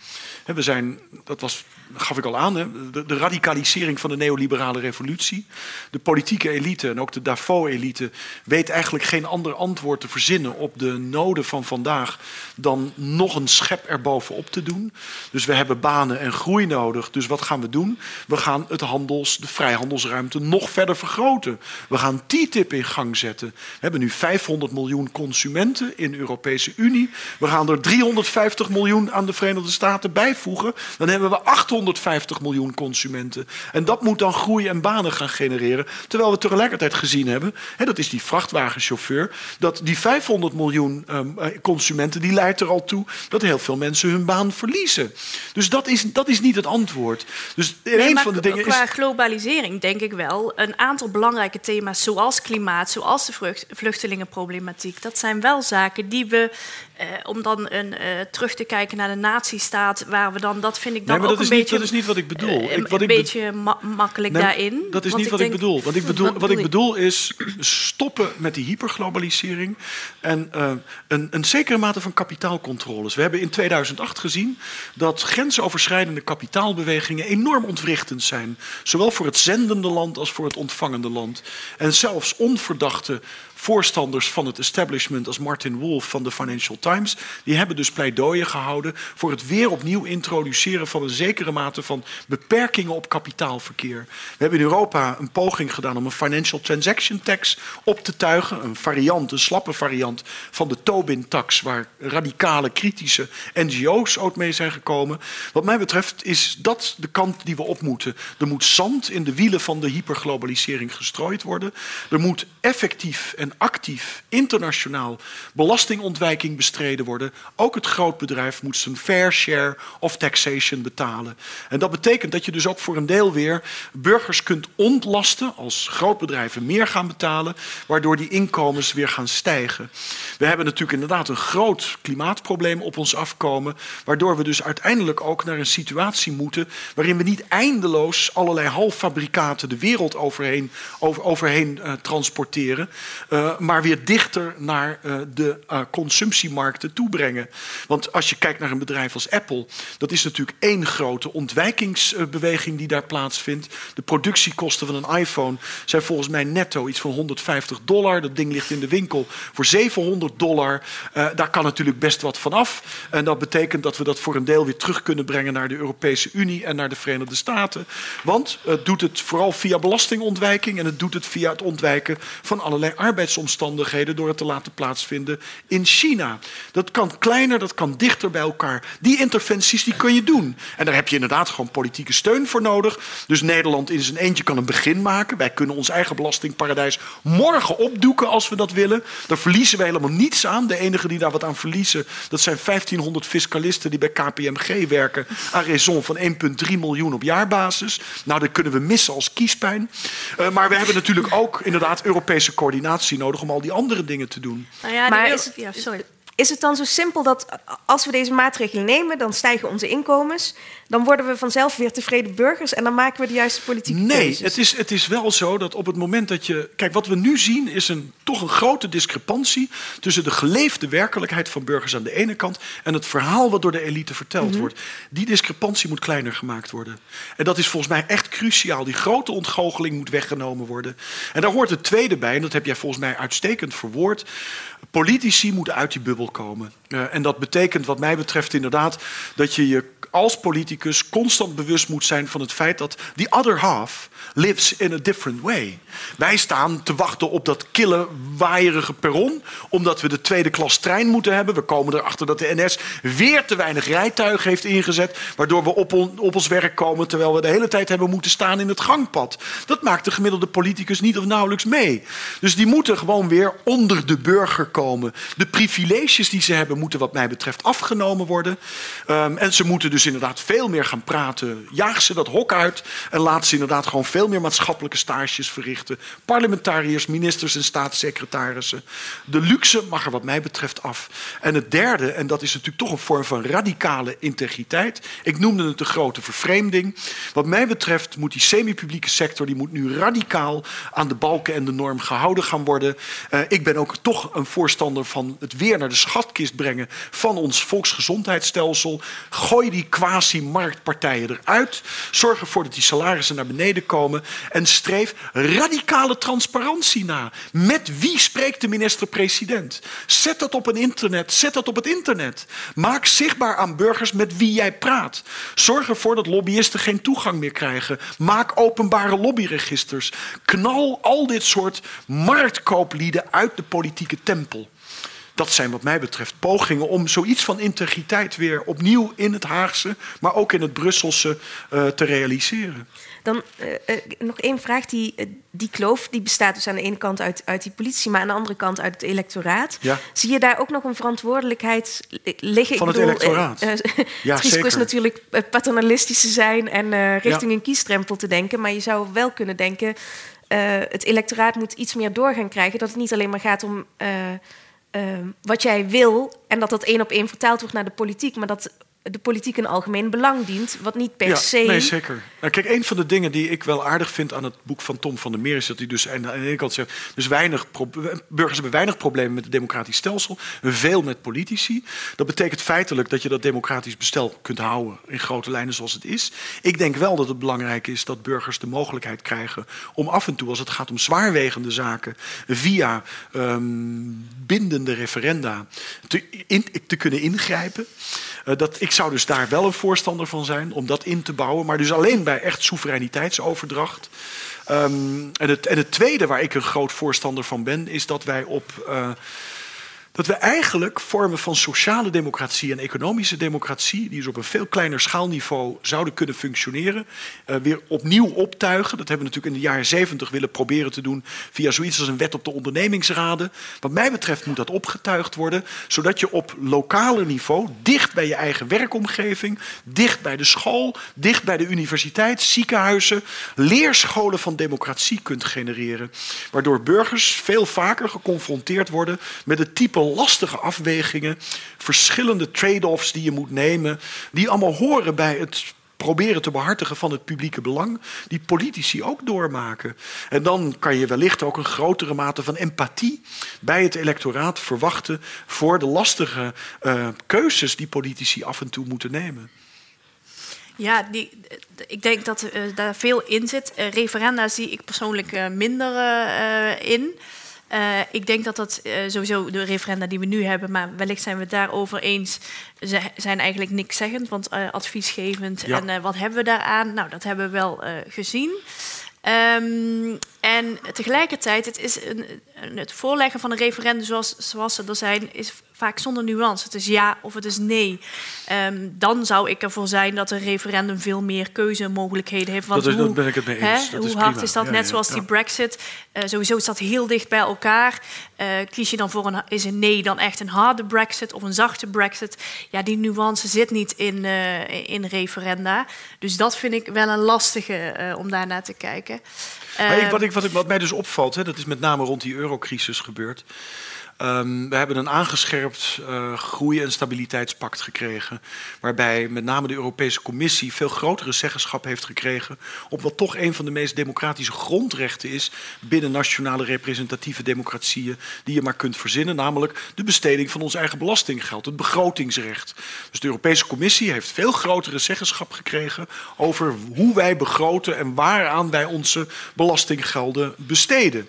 We zijn, dat was gaf ik al aan, hè, de, radicalisering van de neoliberale revolutie. De politieke elite en ook de Davos-elite weet eigenlijk geen ander antwoord te verzinnen op de noden van vandaag dan nog een schep erbovenop te doen. Dus we hebben banen en groei nodig. Dus wat gaan we doen? We gaan het handels, de vrijhandelsruimte nog verder vergroten. We gaan TTIP in gang zetten. We hebben nu 500 miljoen consumenten in de Europese Unie. We gaan er 350 miljoen aan de Verenigde Staten bijvoegen. Dan hebben we 800 850 miljoen consumenten. En dat moet dan groei en banen gaan genereren. Terwijl we tegelijkertijd gezien hebben, hè, dat is die vrachtwagenchauffeur, dat die 500 miljoen um, consumenten, die leidt er al toe dat heel veel mensen hun baan verliezen. Dus dat is, dat is niet het antwoord. Dus nee, een van de dingen qua is... globalisering denk ik wel een aantal belangrijke thema's, zoals klimaat, zoals de vluchtelingenproblematiek. Dat zijn wel zaken die we uh, om dan een, uh, terug te kijken naar de nazistaat, waar we dan, dat vind ik dan nee, ook een beetje... dat is niet wat ik bedoel. Uh, ik, wat een ik beetje ma makkelijk nee, daarin. Dat is niet wat denk... ik bedoel. Wat ik bedoel, wat, wat ik bedoel is stoppen met die hyperglobalisering en een, een zekere mate van kapitaalcontroles. We hebben in 2008 gezien dat grensoverschrijdende kapitaalbewegingen enorm ontwrichtend zijn. Zowel voor het zendende land als voor het ontvangende land. En zelfs onverdachte voorstanders van het establishment als Martin Wolf van de Financial Times, die hebben dus pleidooien gehouden voor het weer opnieuw introduceren van een zekere mate van beperkingen op kapitaalverkeer. We hebben in Europa een poging gedaan om een financial transaction tax op te tuigen, een variant, een slappe variant van de Tobin-tax, waar radicale, kritische NGO's ook mee zijn gekomen. Wat mij betreft is dat de kant die we op moeten. Er moet zand in de wielen van de hyperglobalisering gestrooid worden. Er moet effectief en actief internationaal belastingontwijking bestreden worden. Ook het grootbedrijf moet zijn fair share of taxation betalen. En dat betekent dat je dus ook voor een deel weer burgers kunt ontlasten als grootbedrijven meer gaan betalen, waardoor die inkomens weer gaan stijgen. We hebben natuurlijk inderdaad een groot klimaatprobleem op ons afkomen, waardoor we dus uiteindelijk ook naar een situatie moeten waarin we niet eindeloos allerlei halffabrikaten de wereld overheen, over, overheen uh, transporteren, uh, maar weer dichter naar uh, de consumptiemarkten toebrengen. Want als je kijkt naar een bedrijf als Apple, dat is natuurlijk één grote ontwijkingsbeweging die daar plaatsvindt. De productiekosten van een iPhone zijn volgens mij netto iets van 150 dollar. Dat ding ligt in de winkel voor 700 dollar. daar kan natuurlijk best wat van af. En dat betekent dat we dat voor een deel weer terug kunnen brengen naar de Europese Unie en naar de Verenigde Staten. Want het doet het vooral via belastingontwijking en het doet het via het ontwijken van allerlei arbeidsomstandigheden door het te laten plaatsvinden in China. Dat kan kleiner, dat kan dichter bij elkaar. Die interventies die kun je doen. En daar heb je inderdaad gewoon politieke steun voor nodig. Dus Nederland in zijn eentje kan een begin maken. Wij kunnen ons eigen belastingparadijs morgen opdoeken als we dat willen. Daar verliezen we helemaal niets aan. De enige die daar wat aan verliezen, dat zijn 1500 fiscalisten die bij KPMG werken. Aan raison van 1,3 miljoen op jaarbasis. Nou, dat kunnen we missen als kiespijn. Uh, maar we hebben natuurlijk ook inderdaad Europese coördinatie nodig om al die andere dingen te doen. Nou ja, maar is het, ja, sorry. Is het dan zo simpel dat als we deze maatregelen nemen, dan stijgen onze inkomens, dan worden we vanzelf weer tevreden burgers en dan maken we de juiste politieke nee, keuzes? Nee, het is, het is wel zo dat op het moment dat je. Kijk, wat we nu zien is een, toch een grote discrepantie tussen de geleefde werkelijkheid van burgers aan de ene kant en het verhaal wat door de elite verteld mm wordt. Die discrepantie moet kleiner gemaakt worden. En dat is volgens mij echt cruciaal. Die grote ontgoocheling moet weggenomen worden. En daar hoort het tweede bij, en dat heb jij volgens mij uitstekend verwoord. Politici moeten uit die bubbel komen. Uh, en dat betekent, wat mij betreft, inderdaad dat je je als politicus constant bewust moet zijn van het feit dat the other half lives in a different way. Wij staan te wachten op dat kille, waaierige perron, omdat we de tweede klas trein moeten hebben. We komen erachter dat de NS weer te weinig rijtuigen heeft ingezet, waardoor we op, on, op ons werk komen terwijl we de hele tijd hebben moeten staan in het gangpad. Dat maakt de gemiddelde politicus niet of nauwelijks mee. Dus die moeten gewoon weer onder de burger komen. De privileges die ze hebben moeten wat mij betreft afgenomen worden. Um, en ze moeten dus inderdaad veel meer gaan praten. Jaag ze dat hok uit en laat ze inderdaad gewoon veel meer maatschappelijke stages verrichten. Parlementariërs, ministers en staatssecretarissen. De luxe mag er wat mij betreft af. En het derde, en dat is natuurlijk toch een vorm van radicale integriteit. Ik noemde het de grote vervreemding. Wat mij betreft moet die semi-publieke sector die moet nu radicaal aan de balken en de norm gehouden gaan worden. Uh, ik ben ook toch een voorstander van het weer naar de schatkist brengen van ons volksgezondheidsstelsel. Gooi die quasi-marktpartijen eruit. Zorg ervoor dat die salarissen naar beneden komen. En streef radicale transparantie na. Met wie spreekt de minister-president? Zet dat op een internet. Zet dat op het internet. Maak zichtbaar aan burgers met wie jij praat. Zorg ervoor dat lobbyisten geen toegang meer krijgen. Maak openbare lobbyregisters. Knal al dit soort marktkooplieden uit de politieke tempel dat zijn wat mij betreft pogingen om zoiets van integriteit weer opnieuw in het Haagse, maar ook in het Brusselse uh, te realiseren. Dan uh, uh, nog één vraag. Die, die kloof die bestaat dus aan de ene kant uit, uit die politie, maar aan de andere kant uit het electoraat. Ja. Zie je daar ook nog een verantwoordelijkheid liggen? Van het bedoel, electoraat? ja, het risico is natuurlijk paternalistisch te zijn en richting ja. een kiestrempel te denken, maar je zou wel kunnen denken. het electoraat moet iets meer doorgaan krijgen. Dat het niet alleen maar gaat om uh, wat jij wil en dat dat één op één vertaald wordt naar de politiek, maar dat de politiek een algemeen belang dient, wat niet per ja, se. Nee, zeker. Nou, kijk, een van de dingen die ik wel aardig vind aan het boek van Tom van der Meer is dat hij dus aan de ene kant zegt, dus weinig burgers hebben weinig problemen met het democratisch stelsel, veel met politici. Dat betekent feitelijk dat je dat democratisch bestel kunt houden in grote lijnen zoals het is. Ik denk wel dat het belangrijk is dat burgers de mogelijkheid krijgen om af en toe, als het gaat om zwaarwegende zaken, via um, bindende referenda te, in, te kunnen ingrijpen. Uh, dat, ik zou dus daar wel een voorstander van zijn om dat in te bouwen, maar dus alleen bij echt soevereiniteitsoverdracht. Um, en, het, en het tweede waar ik een groot voorstander van ben, is dat wij op. Dat we eigenlijk vormen van sociale democratie en economische democratie, die dus op een veel kleiner schaalniveau zouden kunnen functioneren, uh, weer opnieuw optuigen. Dat hebben we natuurlijk in de jaren zeventig willen proberen te doen via zoiets als een wet op de ondernemingsraden. Wat mij betreft moet dat opgetuigd worden, zodat je op lokaler niveau, dicht bij je eigen werkomgeving, dicht bij de school, dicht bij de universiteit, ziekenhuizen, leerscholen van democratie kunt genereren. Waardoor burgers veel vaker geconfronteerd worden met het type lastige afwegingen, verschillende trade-offs die je moet nemen, die allemaal horen bij het proberen te behartigen van het publieke belang, die politici ook doormaken. En dan kan je wellicht ook een grotere mate van empathie bij het electoraat verwachten voor de lastige uh, keuzes die politici af en toe moeten nemen. Ja, die, ik denk dat uh, daar veel in zit. Referenda zie ik persoonlijk minder in. Uh, ik denk dat dat uh, sowieso de referenda die we nu hebben, maar wellicht zijn we het daarover eens, ze zijn eigenlijk niks zeggend, want uh, adviesgevend. Ja. En wat hebben we daaraan? Nou, dat hebben we wel gezien. Um, en tegelijkertijd, het, is een, het voorleggen van een referendum zoals, zoals ze er zijn, is vaak zonder nuance. Het is ja of het is nee. Um, dan zou ik ervoor zijn dat een referendum veel meer keuzemogelijkheden heeft. Want dat, is, hoe, dat ben ik het mee eens. Hè, hoe hard prima. is dat? Ja, Net ja, zoals die brexit. Uh, sowieso is dat heel dicht bij elkaar. Uh, kies je dan voor een, is een nee dan echt een harde brexit of een zachte brexit? Ja, die nuance zit niet in, uh, in referenda. Dus dat vind ik wel een lastige om daar naar te kijken. Maar ik, wat, ik, wat, ik, wat mij dus opvalt, hè, dat is met name rond die eurocrisis gebeurd. Um, we hebben een aangescherpt uh, groei- en stabiliteitspact gekregen. Waarbij met name de Europese Commissie veel grotere zeggenschap heeft gekregen. op wat toch een van de meest democratische grondrechten is. binnen nationale representatieve democratieën. die je maar kunt verzinnen. Namelijk de besteding van ons eigen belastinggeld, het begrotingsrecht. Dus de Europese Commissie heeft veel grotere zeggenschap gekregen. over hoe wij begroten en waaraan wij onze belastinggelden besteden.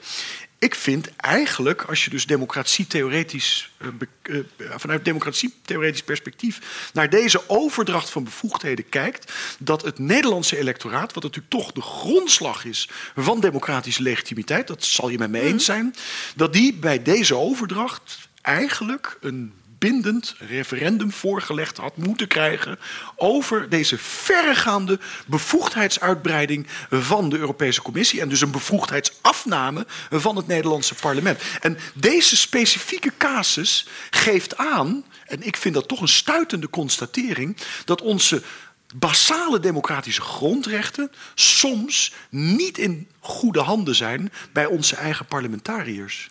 Ik vind eigenlijk, als je dus democratie-theoretisch, uh, uh, vanuit democratie-theoretisch perspectief naar deze overdracht van bevoegdheden kijkt, dat het Nederlandse electoraat, wat natuurlijk toch de grondslag is van democratische legitimiteit, dat zal je met me eens mhm. zijn, dat die bij deze overdracht eigenlijk een bindend referendum voorgelegd had moeten krijgen over deze verregaande bevoegdheidsuitbreiding van de Europese Commissie en dus een bevoegdheidsafname van het Nederlandse parlement. En deze specifieke casus geeft aan, en ik vind dat toch een stuitende constatering, dat onze basale democratische grondrechten soms niet in goede handen zijn bij onze eigen parlementariërs.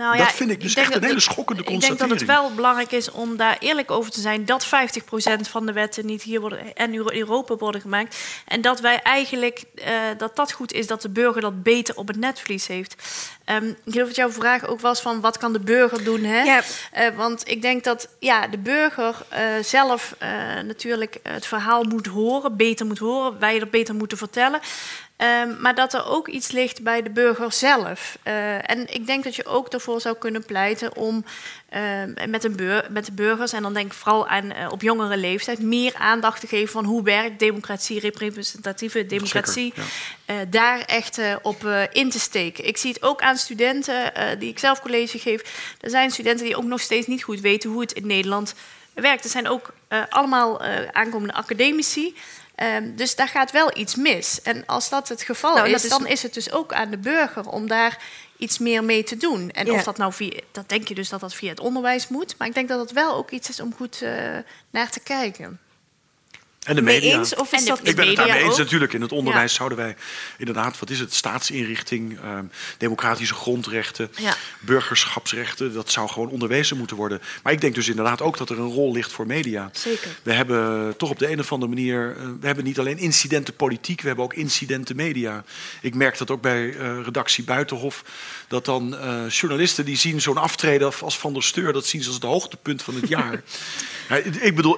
Nou, dat ja, vind ik dus echt een hele schokkende constatering. Ik denk dat het wel belangrijk is om daar eerlijk over te zijn... dat 50% van de wetten niet hier worden en in Europa worden gemaakt. En dat wij eigenlijk, uh, dat dat goed is dat de burger dat beter op het netvlies heeft. Um, ik geloof dat jouw vraag ook was van wat kan de burger doen? Hè? Ja. Uh, want ik denk dat ja, de burger uh, zelf natuurlijk het verhaal moet horen, beter moet horen. Wij er beter moeten vertellen. Um, maar dat er ook iets ligt bij de burger zelf. Uh, en ik denk dat je ook ervoor zou kunnen pleiten om uh, met, een bur met de burgers, en dan denk ik vooral aan uh, op jongere leeftijd, meer aandacht te geven van hoe werkt democratie, representatieve democratie, Zeker, ja. daar echt op in te steken. Ik zie het ook aan studenten die ik zelf college geef. Er zijn studenten die ook nog steeds niet goed weten hoe het in Nederland werkt. Er zijn ook allemaal aankomende academici. Um, dus daar gaat wel iets mis. En als dat het geval nou, is, is, dan is het dus ook aan de burger om daar iets meer mee te doen. En ja. of dat nou via, dat denk je dus dat dat via het onderwijs moet. Maar ik denk dat het wel ook iets is om goed uh, naar te kijken. En de media. Eens, of is dat ik ben het daarmee eens natuurlijk. In het onderwijs ja. zouden wij inderdaad, wat is het, staatsinrichting, eh, democratische grondrechten, ja. burgerschapsrechten, dat zou gewoon onderwezen moeten worden. Maar ik denk dus inderdaad ook dat er een rol ligt voor media. Zeker. We hebben toch op de een of andere manier, uh, we hebben niet alleen incidenten politiek, we hebben ook incidenten media. Ik merk dat ook bij uh, redactie Buitenhof, dat dan journalisten die zien zo'n aftreden als Van der Steur, dat zien ze als het hoogtepunt van het jaar. ik bedoel,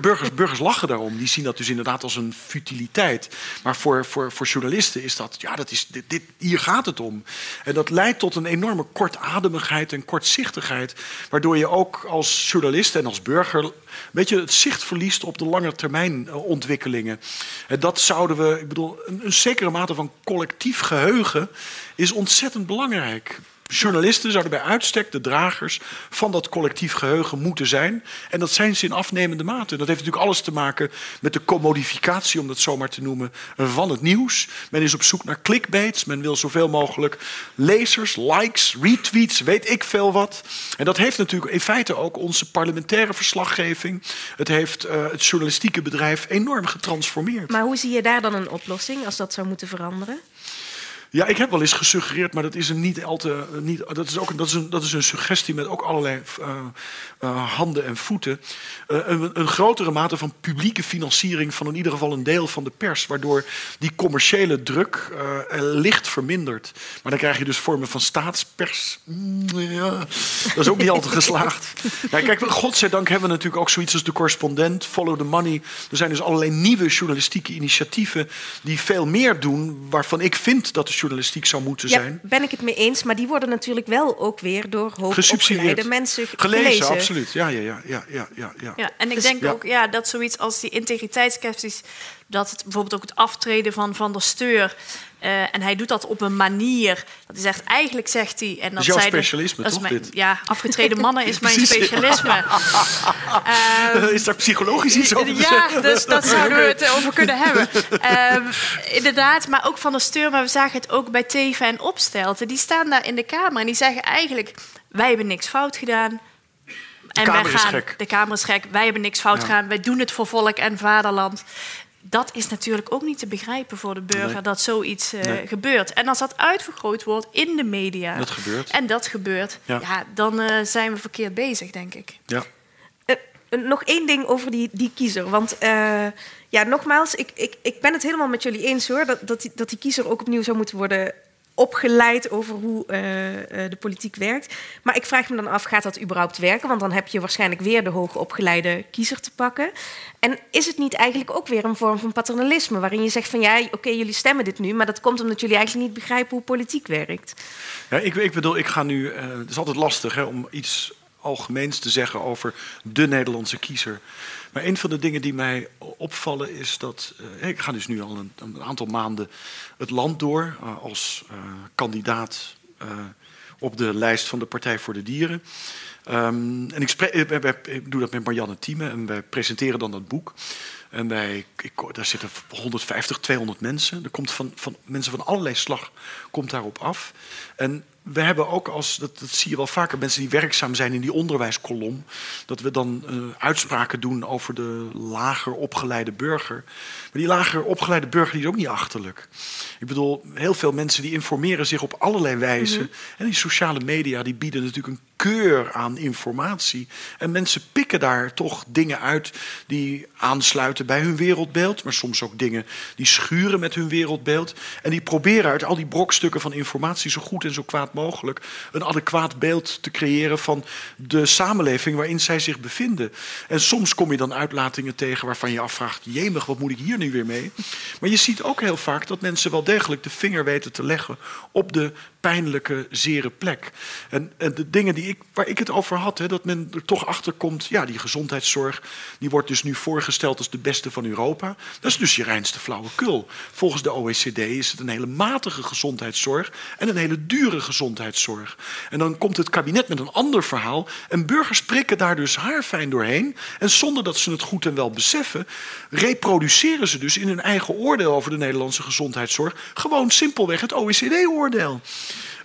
burgers, burgers lachen daarom. Die zien dat dus inderdaad als een futiliteit. Maar voor, voor, voor journalisten is dat, ja, dat is, dit, hier gaat het om. En dat leidt tot een enorme kortademigheid en kortzichtigheid. Waardoor je ook als journalist en als burger weet je, het zicht verliest op de lange termijn eh, ontwikkelingen. En dat zouden we, ik bedoel, een, een zekere mate van collectief geheugen is ontzettend belangrijk Journalisten zouden bij uitstek de dragers van dat collectief geheugen moeten zijn. En dat zijn ze in afnemende mate. Dat heeft natuurlijk alles te maken met de commodificatie, om dat zo maar te noemen, van het nieuws. Men is op zoek naar clickbaits. Men wil zoveel mogelijk lezers, likes, retweets, weet ik veel wat. En dat heeft natuurlijk in feite ook onze parlementaire verslaggeving. Het heeft uh, het journalistieke bedrijf enorm getransformeerd. Maar hoe zie je daar dan een oplossing als dat zou moeten veranderen? Ja, ik heb wel eens gesuggereerd, maar dat is een niet al te. Niet, dat, is ook een, dat, is een, dat is een suggestie met ook allerlei uh, uh, handen en voeten. Uh, een, een, grotere mate van publieke financiering van in ieder geval een deel van de pers, waardoor die commerciële druk licht vermindert. Maar dan krijg je dus vormen van staatspers. Mm, ja, dat is ook niet altijd geslaagd. Ja, kijk, godzijdank hebben we natuurlijk ook zoiets als de correspondent, Follow the Money. Er zijn dus allerlei nieuwe journalistieke initiatieven die veel meer doen, waarvan ik vind dat de journalistiek zou moeten ja, zijn. Ben ik het mee eens, maar die worden natuurlijk wel ook weer door hoogopgeleide mensen gelezen. gelezen. absoluut. Ja, ja, ja, ja, ja, ja, ja. ja en ik dus, denk ook ja, dat zoiets als die integriteitskwesties, dat het bijvoorbeeld ook het aftreden van Van der Steur. Uh, en hij doet dat op een manier dat hij zegt, eigenlijk zegt hij... En dat is jouw zei specialisme, de, toch? Mijn, dit? Ja, afgetreden mannen is mijn specialisme. um, is daar psychologisch iets over Ja, dus dat zouden we het over kunnen hebben. Um, inderdaad, maar ook Van der Steur, maar we zagen het ook bij Teven en Opstelten. Die staan daar in de Kamer en die zeggen eigenlijk... wij hebben niks fout gedaan, en wij gaan, de Kamer is gek. Wij hebben niks fout ja. gedaan. Wij doen het voor volk en vaderland dat is natuurlijk ook niet te begrijpen voor de burger nee. dat zoiets uh, nee. gebeurt. En als dat uitvergroot wordt in de media. Dat gebeurt. En dat gebeurt. Ja, ja dan uh, zijn we verkeerd bezig, denk ik. Ja. Uh, nog één ding over die, die kiezer. Want ja, nogmaals, ik, ik, ik ben het helemaal met jullie eens hoor. Dat, dat, die, dat die kiezer ook opnieuw zou moeten worden opgeleid over hoe uh, uh, de politiek werkt. Maar ik vraag me dan af, gaat dat überhaupt werken? Want dan heb je waarschijnlijk weer de hoogopgeleide kiezer te pakken. En is het niet eigenlijk ook weer een vorm van paternalisme... waarin je zegt van ja, oké, jullie stemmen dit nu... maar dat komt omdat jullie eigenlijk niet begrijpen hoe politiek werkt? Ja, ik, ik bedoel, ik ga nu... Uh, het is altijd lastig hè, om iets algemeens te zeggen over de Nederlandse kiezer. Maar een van de dingen die mij opvallen is dat. Uh, ik ga dus nu al een, een, aantal maanden het land door uh, als uh, kandidaat op de lijst van de Partij voor de Dieren. Um, en ik, spreek, ik, ik, doe dat met Marianne Thieme en wij presenteren dan dat boek. En wij, ik, daar zitten 150, 200 mensen. Er komt van, van mensen van allerlei slag komt daarop af. En we hebben ook als, dat, dat, zie je wel vaker, mensen die werkzaam zijn in die onderwijskolom, dat we dan uh, uitspraken doen over de lager opgeleide burger. Maar die lager opgeleide burger die is ook niet achterlijk. Ik bedoel, heel veel mensen die informeren zich op allerlei wijzen. Mm -hmm. En die sociale media die bieden natuurlijk een keur aan informatie. En mensen pikken daar toch dingen uit die aansluiten bij hun wereldbeeld, maar soms ook dingen die schuren met hun wereldbeeld. En die proberen uit al die brokstukken van informatie zo goed en zo kwaad mogelijk een adequaat beeld te creëren van de samenleving waarin zij zich bevinden. En soms kom je dan uitlatingen tegen waarvan je afvraagt: jemig, wat moet ik hier nu weer mee? Maar je ziet ook heel vaak dat mensen wel degelijk de vinger weten te leggen op de pijnlijke, zere plek. En, en de dingen die ik, waar ik het over had, hè, dat men er toch achter komt, ja, die gezondheidszorg, die wordt dus nu voorgesteld als de beste van Europa. Dat is dus je reinste flauwekul. Volgens de OECD is het een hele matige gezondheidszorg en een hele dure gezondheidszorg. En dan komt het kabinet met een ander verhaal en burgers prikken daar dus haarfijn doorheen. En zonder dat ze het goed en wel beseffen, reproduceren ze dus in hun eigen oordeel over de Nederlandse gezondheidszorg gewoon simpelweg het OECD-oordeel.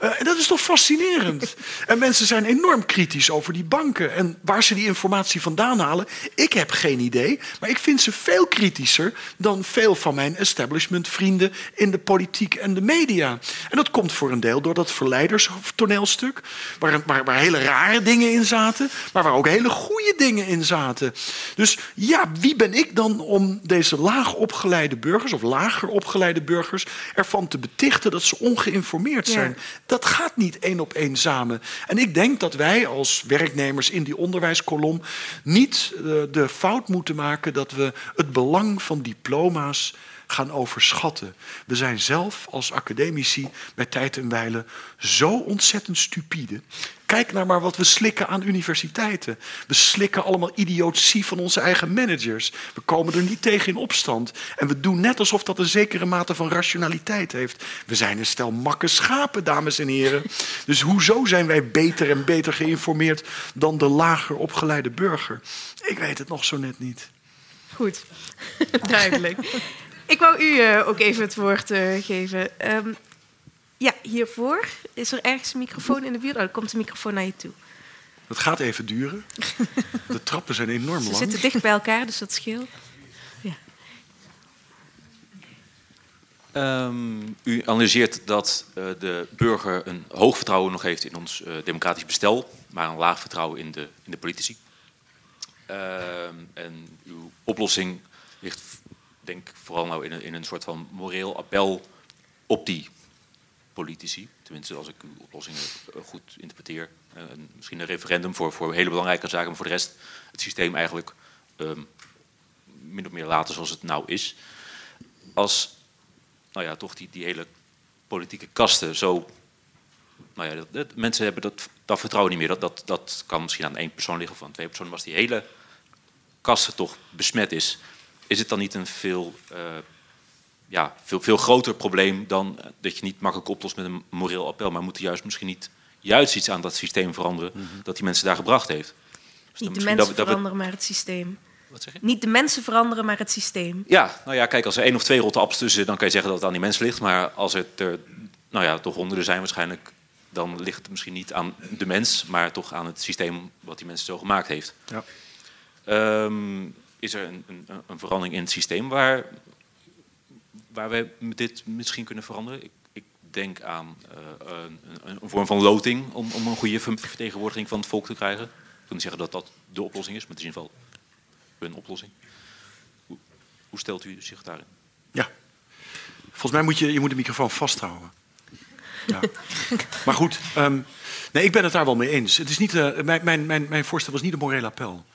Uh, en dat is toch fascinerend? en mensen zijn enorm kritisch over die banken en waar ze die informatie vandaan halen. Ik heb geen idee, maar ik vind ze veel kritischer dan veel van mijn establishmentvrienden in de politiek en de media. En dat komt voor een deel door dat verleiderstoneelstuk, waar, waar, waar hele rare dingen in zaten, maar waar ook hele goede dingen in zaten. Dus ja, wie ben ik dan om deze laag opgeleide burgers of lager opgeleide burgers ervan te betichten dat ze ongeïnformeerd zijn? Ja dat gaat niet één op één samen. En ik denk dat wij als werknemers in die onderwijskolom niet uh, de fout moeten maken dat we het belang van diploma's gaan overschatten. We zijn zelf als academici bij tijd en wijle zo ontzettend stupide. Kijk naar maar wat we slikken aan universiteiten. We slikken allemaal idiotie van onze eigen managers. We komen er niet tegen in opstand. En we doen net alsof dat een zekere mate van rationaliteit heeft. We zijn een stel makke schapen, dames en heren. Dus hoezo zijn wij beter en beter geïnformeerd dan de lager opgeleide burger? Ik weet het nog zo net niet. Goed, duidelijk. Ik wou u uh, ook even het woord uh, geven. Um, ja, hiervoor. Is er ergens een microfoon in de buurt? Oh, dan komt de microfoon naar je toe. Dat gaat even duren. De trappen zijn enorm lang. Ze zitten dicht bij elkaar, dus dat scheelt. Ja. Um, u analyseert dat uh, de burger een hoog vertrouwen nog heeft in ons uh, democratisch bestel, maar een laag vertrouwen in de, in de politici. Uh, en uw oplossing denk vooral nou in een, in een soort van moreel appel op die politici. Tenminste, als ik uw oplossingen eh, goed interpreteer. Uh, misschien een referendum voor, voor hele belangrijke zaken, maar voor de rest het systeem eigenlijk um, min of meer laten zoals het nou is. Als nou ja, toch die, die hele politieke kasten zo. Nou ja, dat, mensen hebben dat, dat vertrouwen niet meer. Dat, dat, dat kan misschien aan één persoon liggen of aan twee personen. Maar als die hele kasten toch besmet is, is het dan niet een veel uh, ja, veel, veel groter probleem dan dat je niet makkelijk oplost met een moreel appel. Maar moet er juist misschien niet juist iets aan dat systeem veranderen mm -hmm. dat die mensen daar gebracht heeft. Dus niet de mensen dat, veranderen, dat we... maar het systeem. Wat zeg je? Niet de mensen veranderen, maar het systeem. Ja, nou ja, kijk, als er één of twee rotte appels tussen dan kan je zeggen dat het aan die mensen ligt. Maar als het er, nou ja, toch honderden zijn waarschijnlijk, dan ligt het misschien niet aan de mens, maar toch aan het systeem wat die mensen zo gemaakt heeft. Ja. Um, is er een, een, een verandering in het systeem waar waar wij dit misschien kunnen veranderen? Ik, ik denk aan uh, een, een, vorm van loting om, om, een goede vertegenwoordiging van het volk te krijgen. Ik wil niet zeggen dat dat de oplossing is, maar het is in ieder geval een oplossing. Hoe, stelt u zich daarin? Ja, volgens mij moet je, je moet de microfoon vasthouden. Ja. maar goed, um, nee, ik ben het daar wel mee eens. Het is niet, uh, mijn, mijn, mijn, mijn voorstel was niet een moreel appel.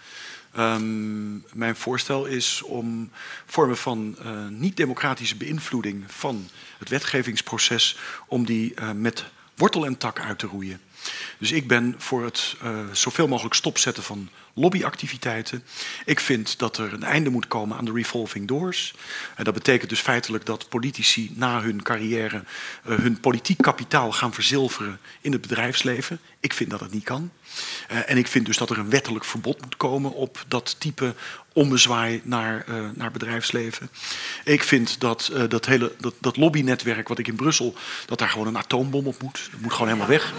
Um, mijn voorstel is om vormen van uh, niet-democratische beïnvloeding van het wetgevingsproces, om die uh, met wortel en tak uit te roeien. Dus ik ben voor het uh, zoveel mogelijk stopzetten van lobbyactiviteiten. Ik vind dat er een einde moet komen aan de revolving doors. En dat betekent dus feitelijk dat politici na hun carrière uh, hun politiek kapitaal gaan verzilveren in het bedrijfsleven. Ik vind dat het niet kan. Uh, en ik vind dus dat er een wettelijk verbod moet komen op dat type ommezwaai naar, uh, naar bedrijfsleven. Ik vind dat uh, dat hele dat, dat lobbynetwerk wat ik in Brussel, dat daar gewoon een atoombom op moet. Dat moet gewoon helemaal weg.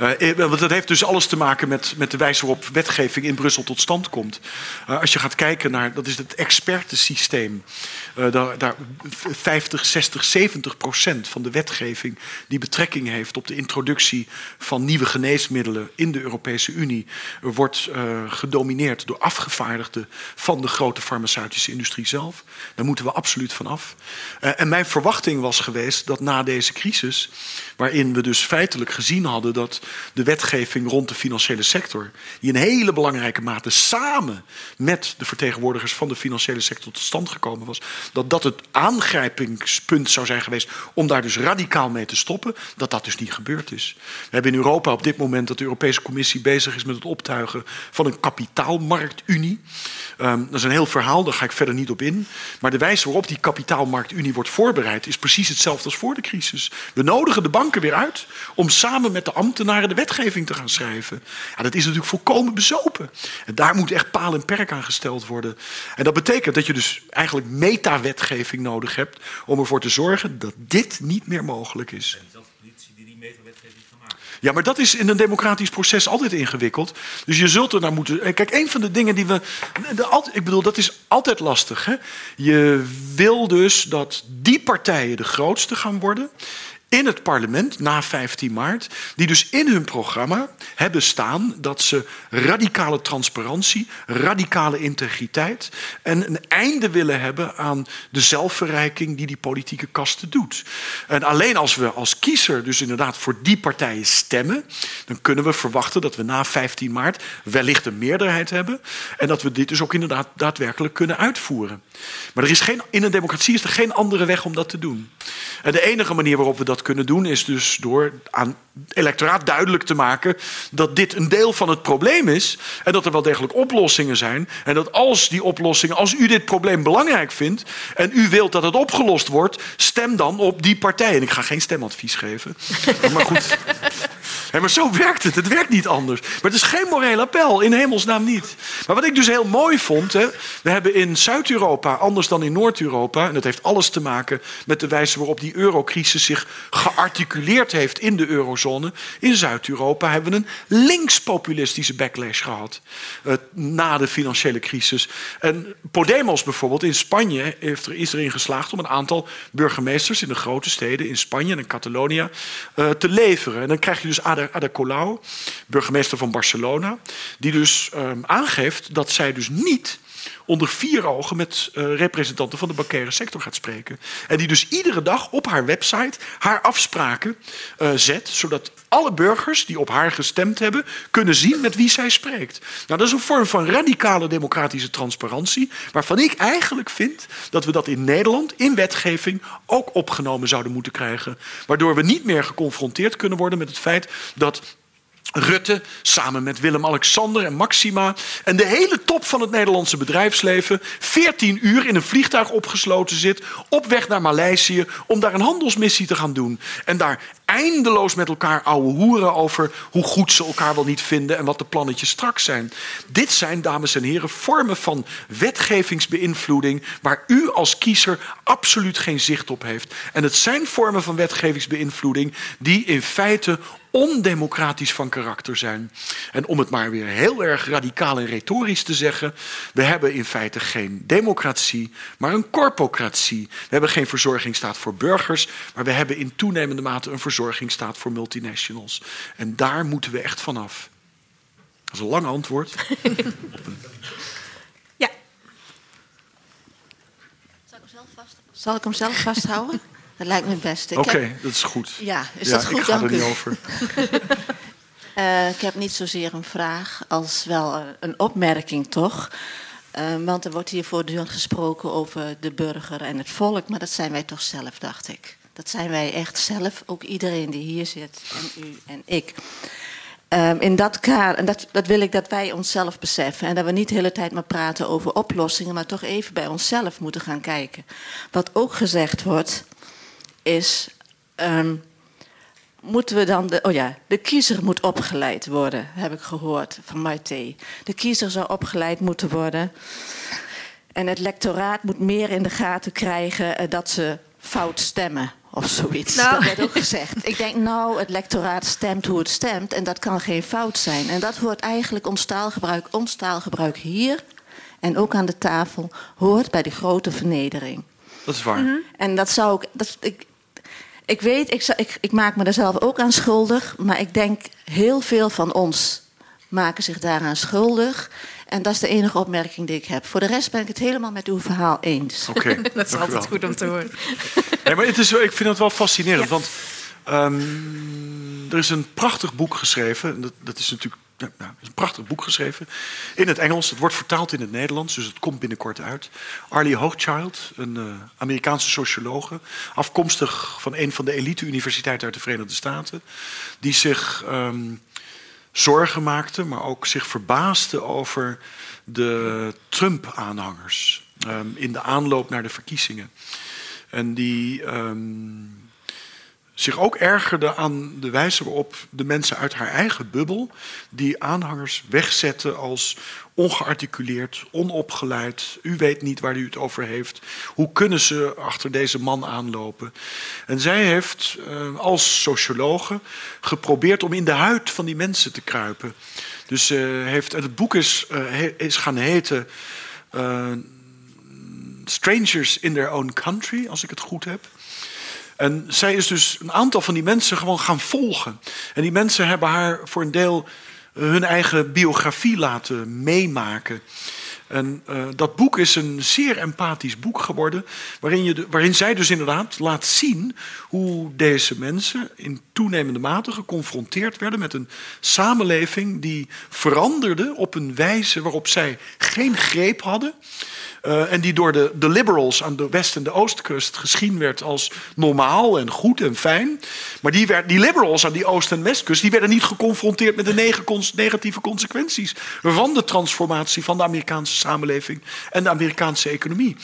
Uh, want dat heeft dus alles te maken met, met de wijze waarop wetgeving in Brussel tot stand komt. als je gaat kijken naar, dat is het expertensysteem. daar, daar 50, 60, 70 procent van de wetgeving die betrekking heeft op de introductie van nieuwe geneesmiddelen in de Europese Unie, wordt gedomineerd door afgevaardigden van de grote farmaceutische industrie zelf. Daar moeten we absoluut van af. Uh, en mijn verwachting was geweest dat na deze crisis, waarin we dus feitelijk gezien hadden dat de wetgeving rond de financiële sector, die in hele belangrijke mate samen met de vertegenwoordigers van de financiële sector tot stand gekomen was, dat dat het aangrijpingspunt zou zijn geweest om daar dus radicaal mee te stoppen, dat dat dus niet gebeurd is. We hebben in Europa op dit moment dat de Europese Commissie bezig is met het optuigen van een kapitaalmarktunie. Um, dat is een heel verhaal, daar ga ik verder niet op in. Maar de wijze waarop die kapitaalmarktunie wordt voorbereid is precies hetzelfde als voor de crisis. We nodigen de banken weer uit om samen met de ambtenaren de wetgeving te gaan schrijven. Ja, dat is natuurlijk volkomen bezopen. En daar moet echt paal en perk aan gesteld worden. En dat betekent dat je dus eigenlijk meta-wetgeving nodig hebt om ervoor te zorgen dat dit niet meer mogelijk is. Ja, maar dat is in een democratisch proces altijd ingewikkeld. Dus je zult er naar moeten. Eh, kijk, een van de dingen die we. De, ik bedoel, dat is altijd lastig. Hè? Je wil dus dat die partijen de grootste gaan worden in het parlement na 15 maart, die dus in hun programma hebben staan dat ze radicale transparantie, radicale integriteit en een einde willen hebben aan de zelfverrijking die die politieke kasten doet. En alleen als we als kiezer dus inderdaad voor die partijen stemmen, dan kunnen we verwachten dat we na 15 maart wellicht een meerderheid hebben en dat we dit dus ook inderdaad daadwerkelijk kunnen uitvoeren. Maar er is geen, in een democratie is er geen andere weg om dat te doen. En de enige manier waarop we dat kunnen doen is dus door aan het electoraat duidelijk te maken dat dit een deel van het probleem is en dat er wel degelijk oplossingen zijn. En dat als die oplossingen, als u dit probleem belangrijk vindt en u wilt dat het opgelost wordt, stem dan op die partij. En ik ga geen stemadvies geven. maar goed. Maar zo werkt het. Het werkt niet anders. Maar het is geen moreel appel. In hemelsnaam niet. Maar wat ik dus heel mooi vond. We hebben in Zuid-Europa, anders dan in Noord-Europa. En dat heeft alles te maken met de wijze waarop die eurocrisis zich gearticuleerd heeft in de eurozone. In Zuid-Europa hebben we een linkspopulistische backlash gehad. Uh, na de financiële crisis. En Podemos bijvoorbeeld in Spanje heeft er, is erin geslaagd om een aantal burgemeesters in de grote steden in Spanje en in Catalonia uh, te leveren. En dan krijg je dus Ada, Ada Colau, burgemeester van Barcelona, die dus um, aangeeft dat zij dus niet onder vier ogen met uh, representanten van de bankaire sector gaat spreken. En die dus iedere dag op haar website haar afspraken uh, zet, zodat alle burgers die op haar gestemd hebben kunnen zien met wie zij spreekt. Nou, dat is een vorm van radicale democratische transparantie, waarvan ik eigenlijk vind dat we dat in Nederland in wetgeving ook opgenomen zouden moeten krijgen. Waardoor we niet meer geconfronteerd kunnen worden met het feit dat Rutte samen met Willem-Alexander en Maxima en de hele top van het Nederlandse bedrijfsleven 14 uur in een vliegtuig opgesloten zit op weg naar Maleisië om daar een handelsmissie te gaan doen. En daar eindeloos met elkaar ouwe hoeren over hoe goed ze elkaar wel niet vinden en wat de plannetjes straks zijn. Dit zijn, dames en heren, vormen van wetgevingsbeïnvloeding waar u als kiezer absoluut geen zicht op heeft. En het zijn vormen van wetgevingsbeïnvloeding die in feite ondemocratisch van karakter zijn. En om het maar weer heel erg radicaal en retorisch te zeggen, we hebben in feite geen democratie, maar een corpocratie. We hebben geen verzorgingsstaat voor burgers, maar we hebben in toenemende mate een verzorgingsstaat voor multinationals. En daar moeten we echt vanaf. Dat is een lang antwoord. ja. Zal ik hem zelf, vast... Zal ik hem zelf vasthouden? Dat lijkt me het beste. Oké, okay, dat is goed. Ja, is ja, dat goed? Ik ga Dank er u. niet over. uh, ik heb niet zozeer een vraag als wel een opmerking, toch? Uh, want er wordt hier voortdurend gesproken over de burger en het volk, maar dat zijn wij toch zelf, dacht ik. Dat zijn wij echt zelf, ook iedereen die hier zit, en u en ik. Um, in dat kader, en dat, dat wil ik dat wij onszelf beseffen. En dat we niet de hele tijd maar praten over oplossingen, maar toch even bij onszelf moeten gaan kijken. Wat ook gezegd wordt, is. Um, moeten we dan. De, oh ja, de kiezer moet opgeleid worden, heb ik gehoord van Maite. De kiezer zou opgeleid moeten worden. En het lectoraat moet meer in de gaten krijgen uh, dat ze fout stemmen of zoiets. Nou. Dat werd ook gezegd. Ik denk, nou, het lectoraat stemt hoe het stemt en dat kan geen fout zijn. En dat hoort eigenlijk ons taalgebruik, ons taalgebruik hier en ook aan de tafel, hoort bij de grote vernedering. Dat is waar. Mm -hmm. En dat zou ik. Dat, ik ik weet, ik, ik, ik maak me er zelf ook aan schuldig, maar ik denk heel veel van ons maken zich daaraan schuldig. En dat is de enige opmerking die ik heb. Voor de rest ben ik het helemaal met uw verhaal eens. Oké, okay, dat is altijd goed om te horen. Nee, maar het is, ik vind het wel fascinerend, ja. want um, er is een prachtig boek geschreven. Dat, dat is natuurlijk ja, nou, een prachtig boek geschreven. In het Engels. Het wordt vertaald in het Nederlands, dus het komt binnenkort uit. Arlie Hochschild, een uh, Amerikaanse sociologe. Afkomstig van een van de elite-universiteiten uit de Verenigde Staten. Die zich um, zorgen maakte, maar ook zich verbaasde over de Trump-aanhangers. Um, in de aanloop naar de verkiezingen. En die zich ook ergerde aan de wijze waarop de mensen uit haar eigen bubbel die aanhangers wegzetten als ongearticuleerd, onopgeleid. U weet niet waar u het over heeft. Hoe kunnen ze achter deze man aanlopen? En zij heeft uh, als sociologe geprobeerd om in de huid van die mensen te kruipen. Dus uh, heeft, het boek is, uh, is gaan heten Strangers in Their Own Country, als ik het goed heb. En zij is dus een aantal van die mensen gewoon gaan volgen. En die mensen hebben haar voor een deel hun eigen biografie laten meemaken. En uh, dat boek is een zeer empathisch boek geworden, waarin, je waarin zij dus inderdaad laat zien hoe deze mensen in toenemende mate geconfronteerd werden met een samenleving die veranderde op een wijze waarop zij geen greep hadden. Uh, en die door de, liberals aan de west- en de oostkust gezien werd als normaal en goed en fijn. Maar die, werd, die liberals aan die oost- en westkust die werden niet geconfronteerd met de negatieve consequenties van de transformatie van de Amerikaanse samenleving en de Amerikaanse economie.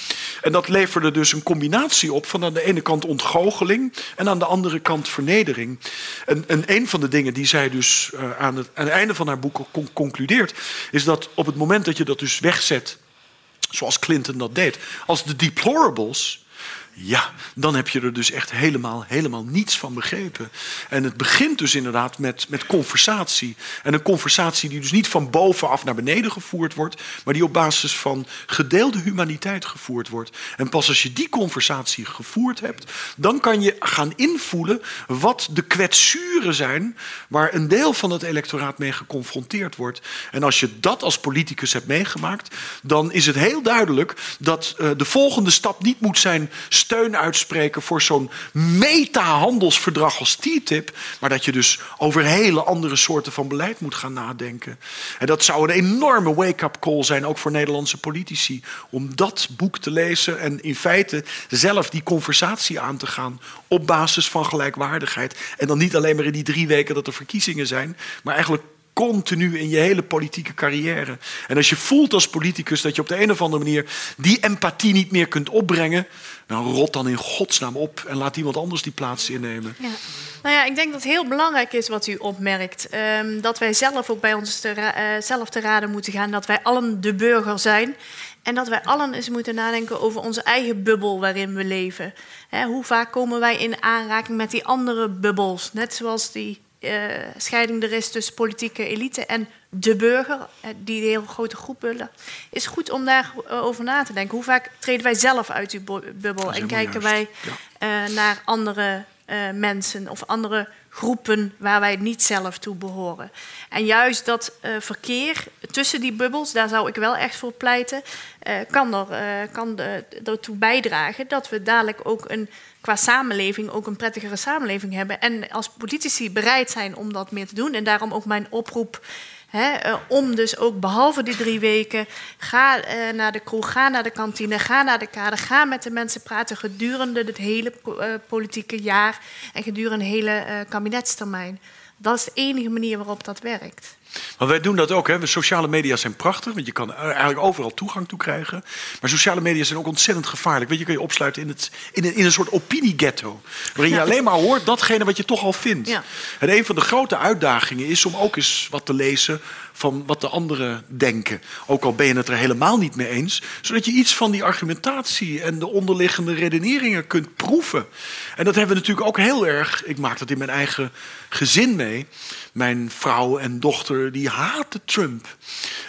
En dat leverde dus een combinatie op van aan de ene kant ontgoocheling en aan de andere kant vernedering. En, en een van de dingen die zij dus uh, aan, het, aan het einde van haar boek concludeert, is dat op het moment dat je dat dus wegzet zoals Clinton dat deed. Als de deplorables ja, dan heb je er dus echt helemaal, helemaal niets van begrepen. En het begint dus inderdaad met, met conversatie. En een conversatie die dus niet van bovenaf naar beneden gevoerd wordt, maar die op basis van gedeelde humaniteit gevoerd wordt. En pas als je die conversatie gevoerd hebt, dan kan je gaan invoelen wat de kwetsuren zijn waar een deel van het electoraat mee geconfronteerd wordt. En als je dat als politicus hebt meegemaakt, dan is het heel duidelijk dat uh, de volgende stap niet moet zijn steun uitspreken voor zo'n meta-handelsverdrag als TTIP. Maar dat je dus over hele andere soorten van beleid moet gaan nadenken. En dat zou een enorme wake-up call zijn, ook voor Nederlandse politici. Om dat boek te lezen en in feite zelf die conversatie aan te gaan. Op basis van gelijkwaardigheid. En dan niet alleen maar in die drie weken dat er verkiezingen zijn, maar eigenlijk continu in je hele politieke carrière. En als je voelt als politicus dat je op de een of andere manier die empathie niet meer kunt opbrengen, nou rot dan in godsnaam op en laat iemand anders die plaats innemen. Ja. Nou ja, ik denk dat het heel belangrijk is wat u opmerkt. Um, dat wij zelf ook bij ons te uh, zelf te raden moeten gaan. Dat wij allen de burger zijn. En dat wij allen eens moeten nadenken over onze eigen bubbel waarin we leven. Hoe vaak komen wij in aanraking met die andere bubbels? Net zoals die scheiding er is tussen politieke elite en de burger, uh, die heel grote groep willen, is goed om daarover na te denken. Hoe vaak treden wij zelf uit die bubbel en kijken wij ja. uh, naar andere mensen of andere groepen waar wij niet zelf toe behoren. En juist dat verkeer tussen die bubbels, daar zou ik wel echt voor pleiten, kan, er, kan ertoe bijdragen dat we dadelijk ook een qua samenleving ook een prettigere samenleving hebben. En als politici bereid zijn om dat meer te doen. En daarom ook mijn oproep. uh, om dus ook behalve die drie weken, ga uh, naar de kroeg, ga naar de kantine, ga naar de kade, ga met de mensen praten gedurende het hele uh, politieke jaar en gedurende de hele kabinetstermijn. Dat is de enige manier waarop dat werkt. Maar wij doen dat ook. Hè. Sociale media zijn prachtig, want je kan eigenlijk overal toegang toe krijgen. Maar sociale media zijn ook ontzettend gevaarlijk. Weet je, kan je opsluiten in, het, in, een, in een soort opinieghetto. Waarin je alleen maar hoort datgene wat je toch al vindt. En een van de grote uitdagingen is om ook eens wat te lezen van wat de anderen denken. Ook al ben je het er helemaal niet mee eens. Zodat je iets van die argumentatie en de onderliggende redeneringen kunt proeven. En dat hebben we natuurlijk ook heel erg. Ik maak dat in mijn eigen gezin mee. Mijn vrouw en dochter die haten Trump.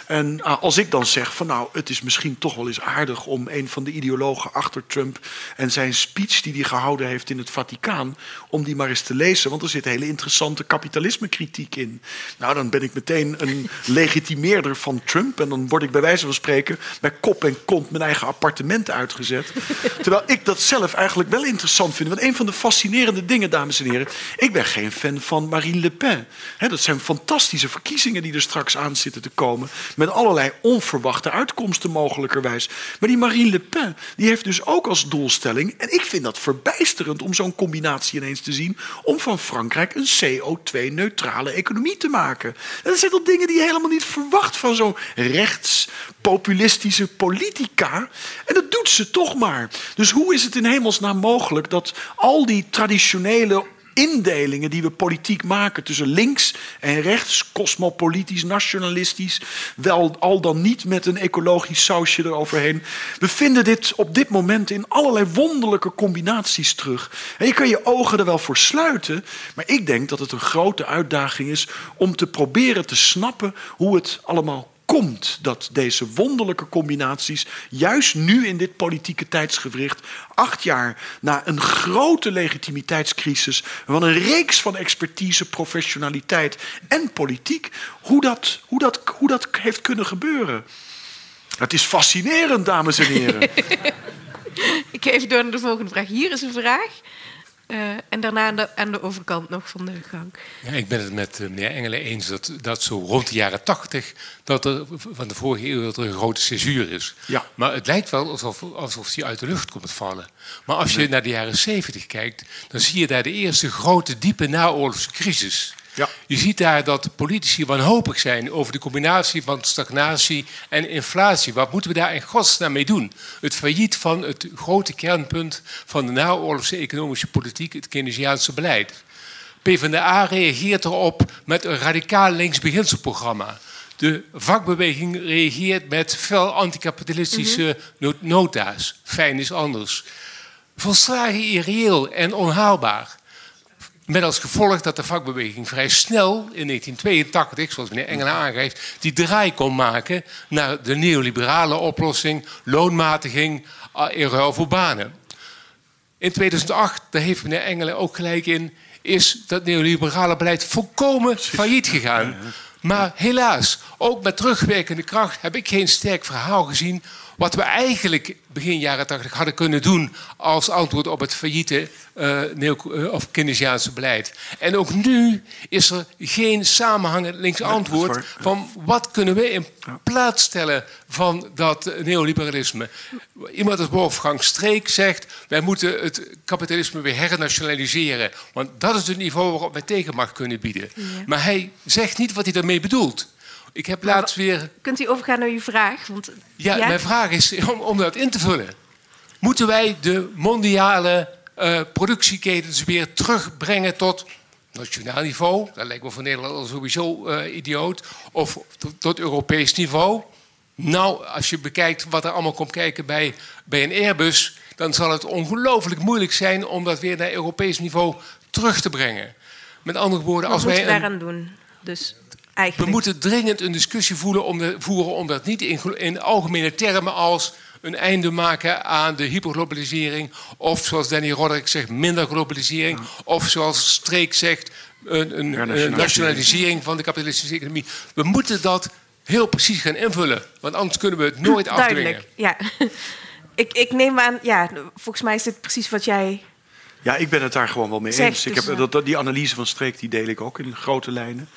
En uh, als ik dan zeg van nou, het is misschien toch wel eens aardig om een van de ideologen achter Trump en zijn speech die hij gehouden heeft in het Vaticaan, om die maar eens te lezen, want er zit hele interessante kapitalisme-kritiek in. Nou, dan ben ik meteen een legitimeerder van Trump en dan word ik bij wijze van spreken bij kop en kont mijn eigen appartement uitgezet. Terwijl ik dat zelf eigenlijk wel interessant vind. Want een van de fascinerende dingen, dames en heren, ik ben geen fan van Marine Le Pen. He, dat zijn fantastische verkiezingen die er straks aan zitten te komen. Met allerlei onverwachte uitkomsten mogelijkerwijs. Maar die Marine Le Pen die heeft dus ook als doelstelling... en ik vind dat verbijsterend om zo'n combinatie ineens te zien... om van Frankrijk een CO2-neutrale economie te maken. En dat zijn toch dingen die je helemaal niet verwacht... van zo'n rechtspopulistische politica. En dat doet ze toch maar. Dus hoe is het in hemelsnaam mogelijk... dat al die traditionele indelingen die we politiek maken tussen links en rechts, cosmopolitisch, nationalistisch, wel al dan niet met een ecologisch sausje eroverheen. We vinden dit op dit moment in allerlei wonderlijke combinaties terug. En je kan je ogen er wel voor sluiten, maar ik denk dat het een grote uitdaging is om te proberen te snappen hoe het allemaal komt dat deze wonderlijke combinaties, juist nu in dit politieke tijdsgewricht, acht jaar na een grote legitimiteitscrisis, van een reeks van expertise, professionaliteit en politiek, hoe dat, hoe dat, hoe dat heeft kunnen gebeuren. Het is fascinerend, dames en heren. Ik ga even door naar de volgende vraag. Hier is een vraag. Uh, en daarna aan de, aan de, overkant nog van de gang. Ja, ik ben het met uh, meneer Engelen eens dat, dat zo rond de jaren tachtig... dat er van de vorige eeuw dat er een grote césuur is. Ja. Maar het lijkt wel alsof, alsof die uit de lucht komt vallen. Maar als je nee. naar de jaren zeventig kijkt... dan zie je daar de eerste grote, diepe naoorlogse crisis... Ja. Je ziet daar dat politici wanhopig zijn over de combinatie van stagnatie en inflatie. Wat moeten we daar in godsnaam mee doen? Het failliet van het grote kernpunt van de naoorlogse economische politiek, het Keynesiaanse beleid. PvdA reageert erop met een radicaal links beginselprogramma. De vakbeweging reageert met fel anticapitalistische mm -hmm. nota's. Fijn is anders. Volslagen irreëel en onhaalbaar. Met als gevolg dat de vakbeweging vrij snel in 1982, zoals meneer Engelen aangeeft, die draai kon maken naar de neoliberale oplossing, loonmatiging in ruil voor banen. In 2008, daar heeft meneer Engelen ook gelijk in, is dat neoliberale beleid volkomen failliet gegaan. Maar helaas, ook met terugwerkende kracht heb ik geen sterk verhaal gezien wat we eigenlijk begin jaren 80 hadden kunnen doen als antwoord op het failliete uh, of Keynesiaanse beleid. En ook nu is er geen samenhangend links antwoord van wat kunnen we in plaats stellen van dat neoliberalisme. Iemand als Wolfgang Streek zegt wij moeten het kapitalisme weer hernationaliseren, want dat is het niveau waarop wij tegenmacht kunnen bieden. Ja. Maar hij zegt niet wat hij daarmee bedoelt. Ik heb laatst weer. Kunt u overgaan naar uw vraag? Want, ja, ja, mijn vraag is om, om dat in te vullen. Moeten wij de mondiale uh, productieketens weer terugbrengen tot nationaal niveau? Dat lijkt me voor Nederland sowieso uh, idioot. Of tot, tot Europees niveau? Nou, als je bekijkt wat er allemaal komt kijken bij, bij een Airbus, dan zal het ongelooflijk moeilijk zijn om dat weer naar Europees niveau terug te brengen. Met andere woorden, wat als wij. Wat moeten we daaraan doen? Dus Eigenlijk. We moeten dringend een discussie voeren om, de, voeren om dat niet in, in algemene termen als een einde maken aan de hyperglobalisering. Of zoals Danny Roderick zegt, minder globalisering. Ja. Of zoals Streek zegt, een, een, een nationalisering van de kapitalistische economie. We moeten dat heel precies gaan invullen. Want anders kunnen we het nooit Duidelijk, afdwingen. ja. ik, ik neem aan, ja, volgens mij is dit precies wat jij ja, ik ben het daar gewoon wel mee Zegt eens. Ik dus, heb, dat, die analyse van Streek die deel ik ook in grote lijnen.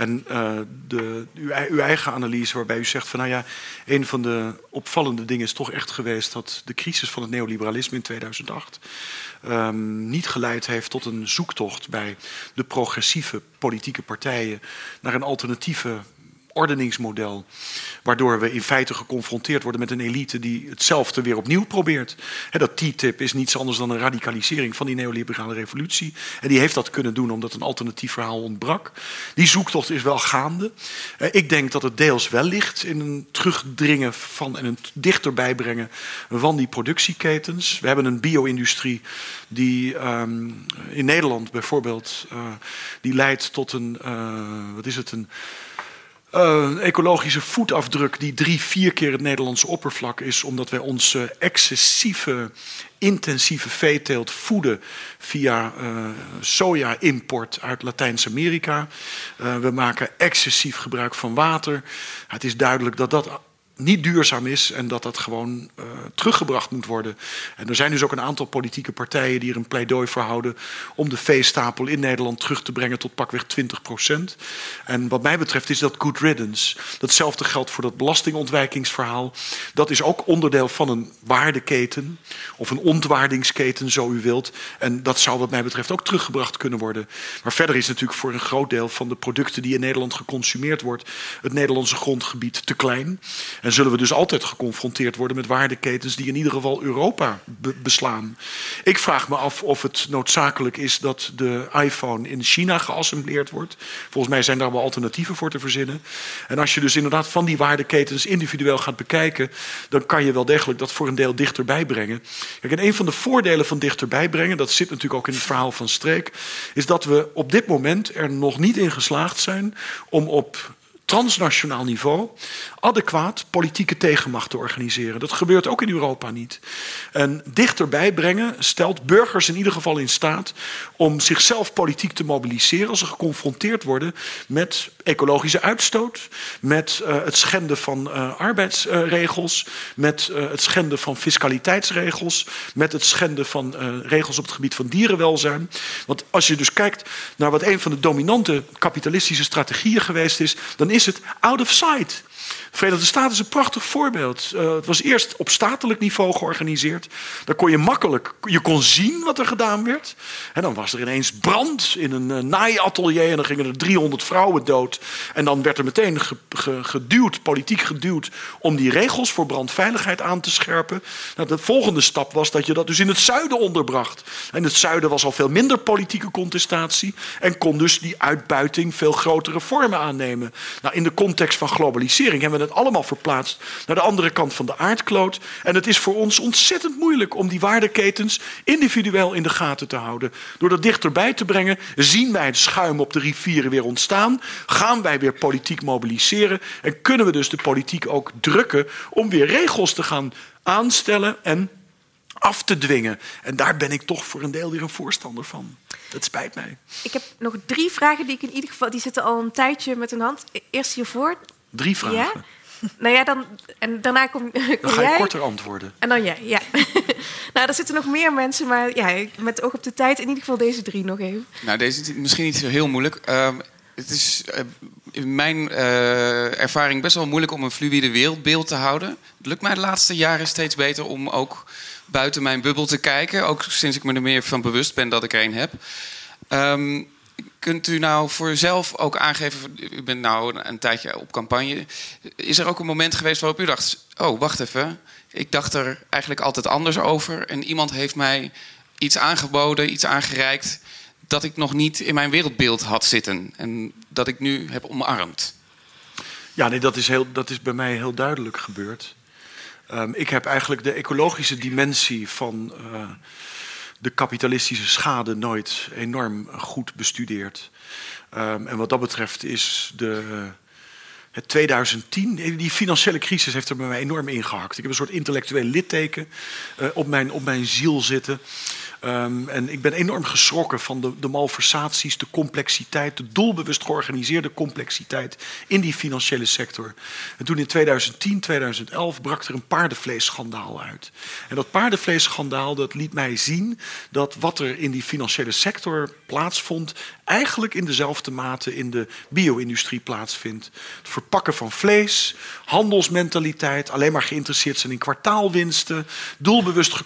En uh, de, uw, eigen analyse, waarbij u zegt van nou ja, een van de opvallende dingen is toch echt geweest dat de crisis van het neoliberalisme in 2008 um, niet geleid heeft tot een zoektocht bij de progressieve politieke partijen naar een alternatieve ordeningsmodel. Waardoor we in feite geconfronteerd worden met een elite die hetzelfde weer opnieuw probeert. He, dat TTIP is niets anders dan een radicalisering van die neoliberale revolutie. En die heeft dat kunnen doen omdat een alternatief verhaal ontbrak. Die zoektocht is wel gaande. Eh, ik denk dat het deels wel ligt in een terugdringen van en een dichterbij brengen van die productieketens. We hebben een bio-industrie die um, in Nederland bijvoorbeeld, uh, die leidt tot een, uh, wat is het, een uh, ecologische voetafdruk die drie, vier keer het Nederlandse oppervlak is, omdat wij onze excessieve, intensieve veeteelt voeden via uh, soja-import uit Latijns-Amerika. We maken excessief gebruik van water. Het is duidelijk dat dat niet duurzaam is en dat dat gewoon uh, teruggebracht moet worden. En er zijn dus ook een aantal politieke partijen die er een pleidooi voor houden om de veestapel in Nederland terug te brengen tot pakweg 20 procent. En wat mij betreft is dat good riddance. Datzelfde geldt voor dat belastingontwijkingsverhaal. Dat is ook onderdeel van een waardeketen of een ontwaardingsketen, zo u wilt. En dat zou wat mij betreft ook teruggebracht kunnen worden. Maar verder is natuurlijk voor een groot deel van de producten die in Nederland geconsumeerd wordt, het Nederlandse grondgebied te klein. En zullen we dus altijd geconfronteerd worden met waardeketens die in ieder geval Europa be beslaan. Ik vraag me af of het noodzakelijk is dat de iPhone in China geassembleerd wordt. Volgens mij zijn daar wel alternatieven voor te verzinnen. En als je dus inderdaad van die waardeketens individueel gaat bekijken, dan kan je wel degelijk dat voor een deel dichterbij brengen. Kijk, en een van de voordelen van dichterbij brengen, dat zit natuurlijk ook in het verhaal van Streek, is dat we op dit moment er nog niet in geslaagd zijn om op transnationaal niveau adequaat politieke tegenmacht te organiseren. Dat gebeurt ook in Europa niet. En dichterbij brengen stelt burgers in ieder geval in staat om zichzelf politiek te mobiliseren als ze geconfronteerd worden met ecologische uitstoot, met uh, het schenden van uh, arbeidsregels, met uh, het schenden van fiscaliteitsregels, met het schenden van regels op het gebied van dierenwelzijn. Want als je dus kijkt naar wat een van de dominante kapitalistische strategieën geweest is, dan is het out of sight. De Verenigde Staten is een prachtig voorbeeld. Uh, het was eerst op statelijk niveau georganiseerd. Daar kon je makkelijk, je kon zien wat er gedaan werd. En dan was er ineens brand in een uh, naaiatelier en dan gingen er 300 vrouwen dood. En dan werd er meteen ge, ge, geduwd, politiek geduwd, om die regels voor brandveiligheid aan te scherpen. Nou, de volgende stap was dat je dat dus in het zuiden onderbracht. En het zuiden was al veel minder politieke contestatie en kon dus die uitbuiting veel grotere vormen aannemen. Nou, in de context van globalisering hebben we het allemaal verplaatst naar de andere kant van de aardkloot. En het is voor ons ontzettend moeilijk om die waardeketens individueel in de gaten te houden. Door dat dichterbij te brengen, zien wij het schuim op de rivieren weer ontstaan. Gaan wij weer politiek mobiliseren. En kunnen we dus de politiek ook drukken om weer regels te gaan aanstellen en af te dwingen. En daar ben ik toch voor een deel weer een voorstander van. Het spijt mij. Ik heb nog drie vragen die ik in ieder geval... die zitten al een tijdje met een hand. Eerst hiervoor. Drie vragen. Ja? Nou ja, dan, en daarna kom, kom dan ga jij. je korter antwoorden. En dan jij, ja. nou, er zitten nog meer mensen, maar ja, met oog op de tijd in ieder geval deze drie nog even. Nou, deze is misschien niet zo heel moeilijk. Uh, het is uh, in mijn uh, ervaring best wel moeilijk om een fluïde wereldbeeld te houden. Het lukt mij de laatste jaren steeds beter om ook buiten mijn bubbel te kijken. Ook sinds ik me er meer van bewust ben dat ik er een heb. Um, kunt u nou voor uzelf ook aangeven, u bent nou een tijdje op campagne. Is er ook een moment geweest waarop u dacht, oh wacht even, ik dacht er eigenlijk altijd anders over en iemand heeft mij iets aangeboden, iets aangereikt dat ik nog niet in mijn wereldbeeld had zitten en dat ik nu heb omarmd? Ja, nee, dat is, heel, dat is bij mij heel duidelijk gebeurd. Um, ik heb eigenlijk de ecologische dimensie van uh, de kapitalistische schade nooit enorm goed bestudeerd. Um, en wat dat betreft is de, het 2010, die financiële crisis heeft er bij mij enorm ingehakt. Ik heb een soort intellectueel litteken uh, op, mijn, op mijn ziel zitten. Um, en ik ben enorm geschrokken van de, de malversaties, de complexiteit, de doelbewust georganiseerde complexiteit in die financiële sector. En toen in 2010, 2011 brak er een paardenvleesschandaal uit. En dat paardenvleesschandaal dat liet mij zien dat wat er in die financiële sector plaatsvond, eigenlijk in dezelfde mate in de bio-industrie plaatsvindt. Het verpakken van vlees, handelsmentaliteit, alleen maar geïnteresseerd zijn in kwartaalwinsten, doelbewust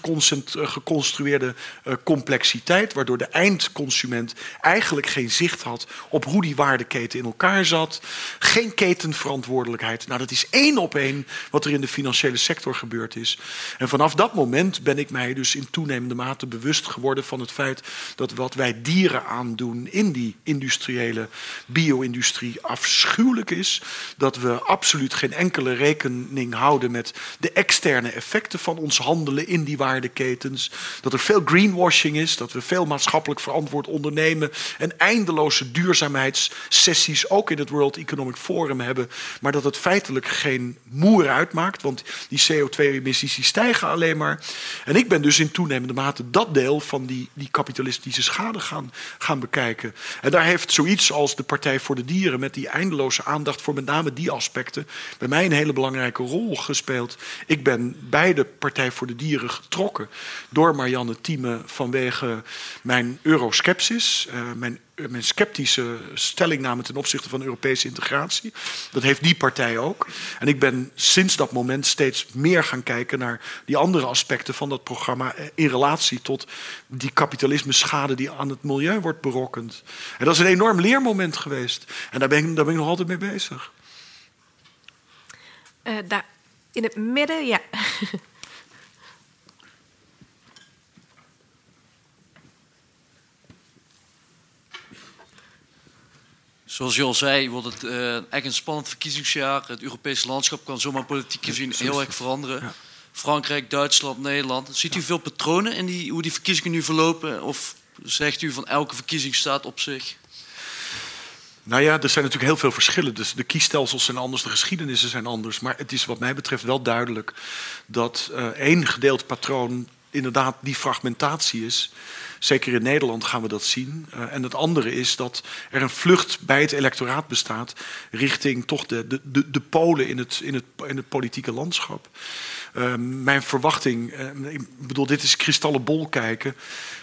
geconstrueerde uh, complexiteit, waardoor de eindconsument eigenlijk geen zicht had op hoe die waardeketen in elkaar zat. Geen ketenverantwoordelijkheid. Nou, dat is één op één wat er in de financiële sector gebeurd is. En vanaf dat moment ben ik mij dus in toenemende mate bewust geworden van het feit dat wat wij dieren aandoen in die industriële bio-industrie afschuwelijk is. Dat we absoluut geen enkele rekening houden met de externe effecten van ons handelen in die waardeketens. Dat er veel greenwashing is, dat we veel maatschappelijk verantwoord ondernemen en eindeloze duurzaamheidssessies ook in het World Economic Forum hebben, maar dat het feitelijk geen moer uitmaakt, want die CO2-emissies stijgen alleen maar. En ik ben dus in toenemende mate dat deel van die, die kapitalistische schade gaan, gaan bekijken. En daar heeft zoiets als de Partij voor de Dieren met die eindeloze aandacht voor met name die aspecten bij mij een hele belangrijke rol gespeeld. Ik ben bij de Partij voor de Dieren getrokken door Marianne Thieme vanwege mijn euroskepsis, uh, mijn mijn sceptische stellingname ten opzichte van Europese integratie. Dat heeft die partij ook. En ik ben sinds dat moment steeds meer gaan kijken naar die andere aspecten van dat programma in relatie tot die kapitalisme schade die aan het milieu wordt berokkend. En dat is een enorm leermoment geweest. En daar ben ik, daar ben ik nog altijd mee bezig. Uh, daar in het midden, ja. Zoals je al zei, wordt het uh, echt een spannend verkiezingsjaar. Het Europese landschap kan zomaar politiek gezien heel erg veranderen. Ja. Frankrijk, Duitsland, Nederland. Ziet u veel patronen in die, hoe die verkiezingen nu verlopen? Of zegt u van elke verkiezing staat op zich? Nou ja, er zijn natuurlijk heel veel verschillen. Dus de kiesstelsels zijn anders, de geschiedenissen zijn anders. Maar het is wat mij betreft wel duidelijk dat uh, één gedeeld patroon inderdaad die fragmentatie is. Zeker in Nederland gaan we dat zien. Uh, en het andere is dat er een vlucht bij het electoraat bestaat richting toch de, de, de, de polen in het, in, het, in het politieke landschap. Uh, mijn verwachting, uh, ik bedoel, dit is kristallenbol kijken.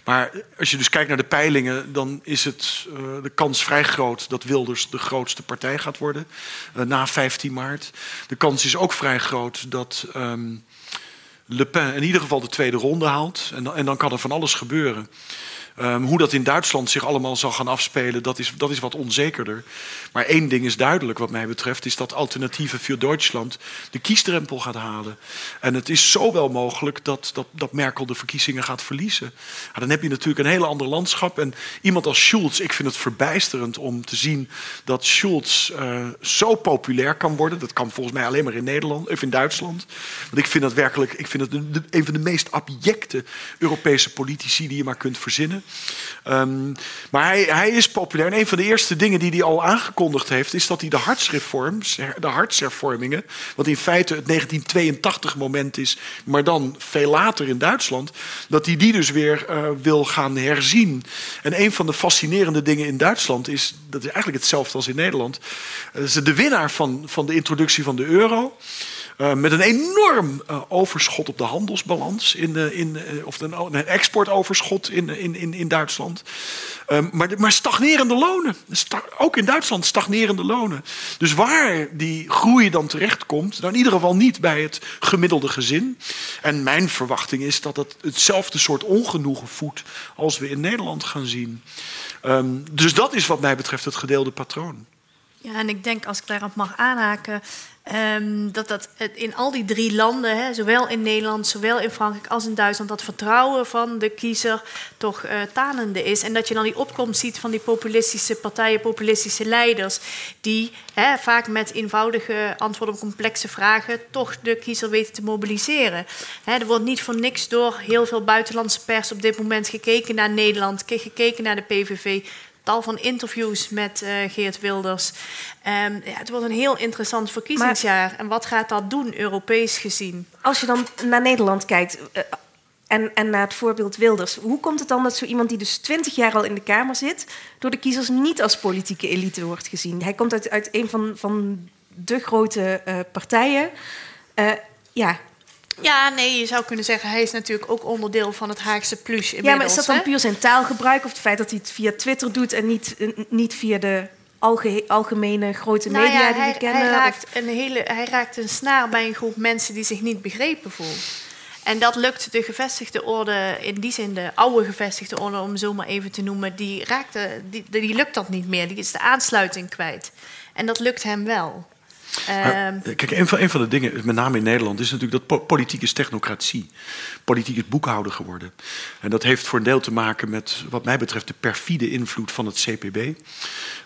Maar als je dus kijkt naar de peilingen, dan is het uh, de kans vrij groot dat Wilders de grootste partij gaat worden na 15 maart. De kans is ook vrij groot dat. Um, Le Pen in ieder geval de tweede ronde haalt. En, en dan kan er van alles gebeuren. Um, hoe dat in Duitsland zich allemaal zal gaan afspelen, dat is, dat is wat onzekerder. Maar één ding is duidelijk wat mij betreft, is dat alternatieve voor Duitsland de kiesdrempel gaat halen. En het is zo wel mogelijk dat, dat, Merkel de verkiezingen gaat verliezen. Dan heb je natuurlijk een heel ander landschap. En iemand als Schulz, ik vind het verbijsterend om te zien dat Schulz uh, zo populair kan worden. Dat kan volgens mij alleen maar in Nederland of in Duitsland. Want ik vind dat werkelijk, ik vind het een van de meest abjecte Europese politici die je maar kunt verzinnen. Um, maar hij, hij, is populair. En een van de eerste dingen die hij al aangekondigd heeft, is dat hij de hartsreforms, de hartshervormingen, wat in feite het 1982 moment is, maar dan veel later in Duitsland, dat hij die dus weer uh, wil gaan herzien. En een van de fascinerende dingen in Duitsland is, dat is eigenlijk hetzelfde als in Nederland, uh, is de winnaar van, van de introductie van de euro. Uh, met een enorm uh, overschot op de handelsbalans, in de, in, of een, een, exportoverschot in, in, in, in Duitsland. maar, maar stagnerende lonen. Ook in Duitsland stagnerende lonen. Dus waar die groei dan terechtkomt, dan in ieder geval niet bij het gemiddelde gezin. En mijn verwachting is dat het hetzelfde soort ongenoegen voedt als we in Nederland gaan zien. Um, dus dat is wat mij betreft het gedeelde patroon. Ja, en ik denk als ik daarop mag aanhaken, Um, dat dat in al die drie landen, hè, zowel in Nederland, zowel in Frankrijk als in Duitsland, dat vertrouwen van de kiezer toch uh, tanende is. En dat je dan die opkomst ziet van die populistische partijen, populistische leiders, die hè, vaak met eenvoudige antwoorden op complexe vragen toch de kiezer weten te mobiliseren. Hè, er wordt niet voor niks door heel veel buitenlandse pers op dit moment gekeken naar Nederland, gekeken naar de PVV tal van interviews met uh, Geert Wilders. Um, ja, het wordt een heel interessant verkiezingsjaar. Maar, en wat gaat dat doen, Europees gezien? Als je dan naar Nederland kijkt uh, en, en naar het voorbeeld Wilders... hoe komt het dan dat zo iemand die dus twintig jaar al in de Kamer zit... door de kiezers niet als politieke elite wordt gezien? Hij komt uit, uit een van, van de grote uh, partijen... ja, ja, nee, je zou kunnen zeggen, hij is natuurlijk ook onderdeel van het Haagse plus. Ja, maar is dat dan hè? puur zijn taalgebruik of het feit dat hij het via Twitter doet en niet, niet via de alge algemene grote nou media ja, die hij, we kennen? Hij raakt, een hele, hij raakt een snaar bij een groep mensen die zich niet begrepen voelt. En dat lukt de gevestigde orde, in die zin de oude gevestigde orde, om zo maar even te noemen, die, raakte, die, die lukt dat niet meer. Die is de aansluiting kwijt. En dat lukt hem wel. Maar, kijk, een van, een van de dingen, met name in Nederland, is natuurlijk dat politiek is technocratie. Politiek is boekhouder geworden. En dat heeft voor een deel te maken met, wat mij betreft, de perfide invloed van het CPB.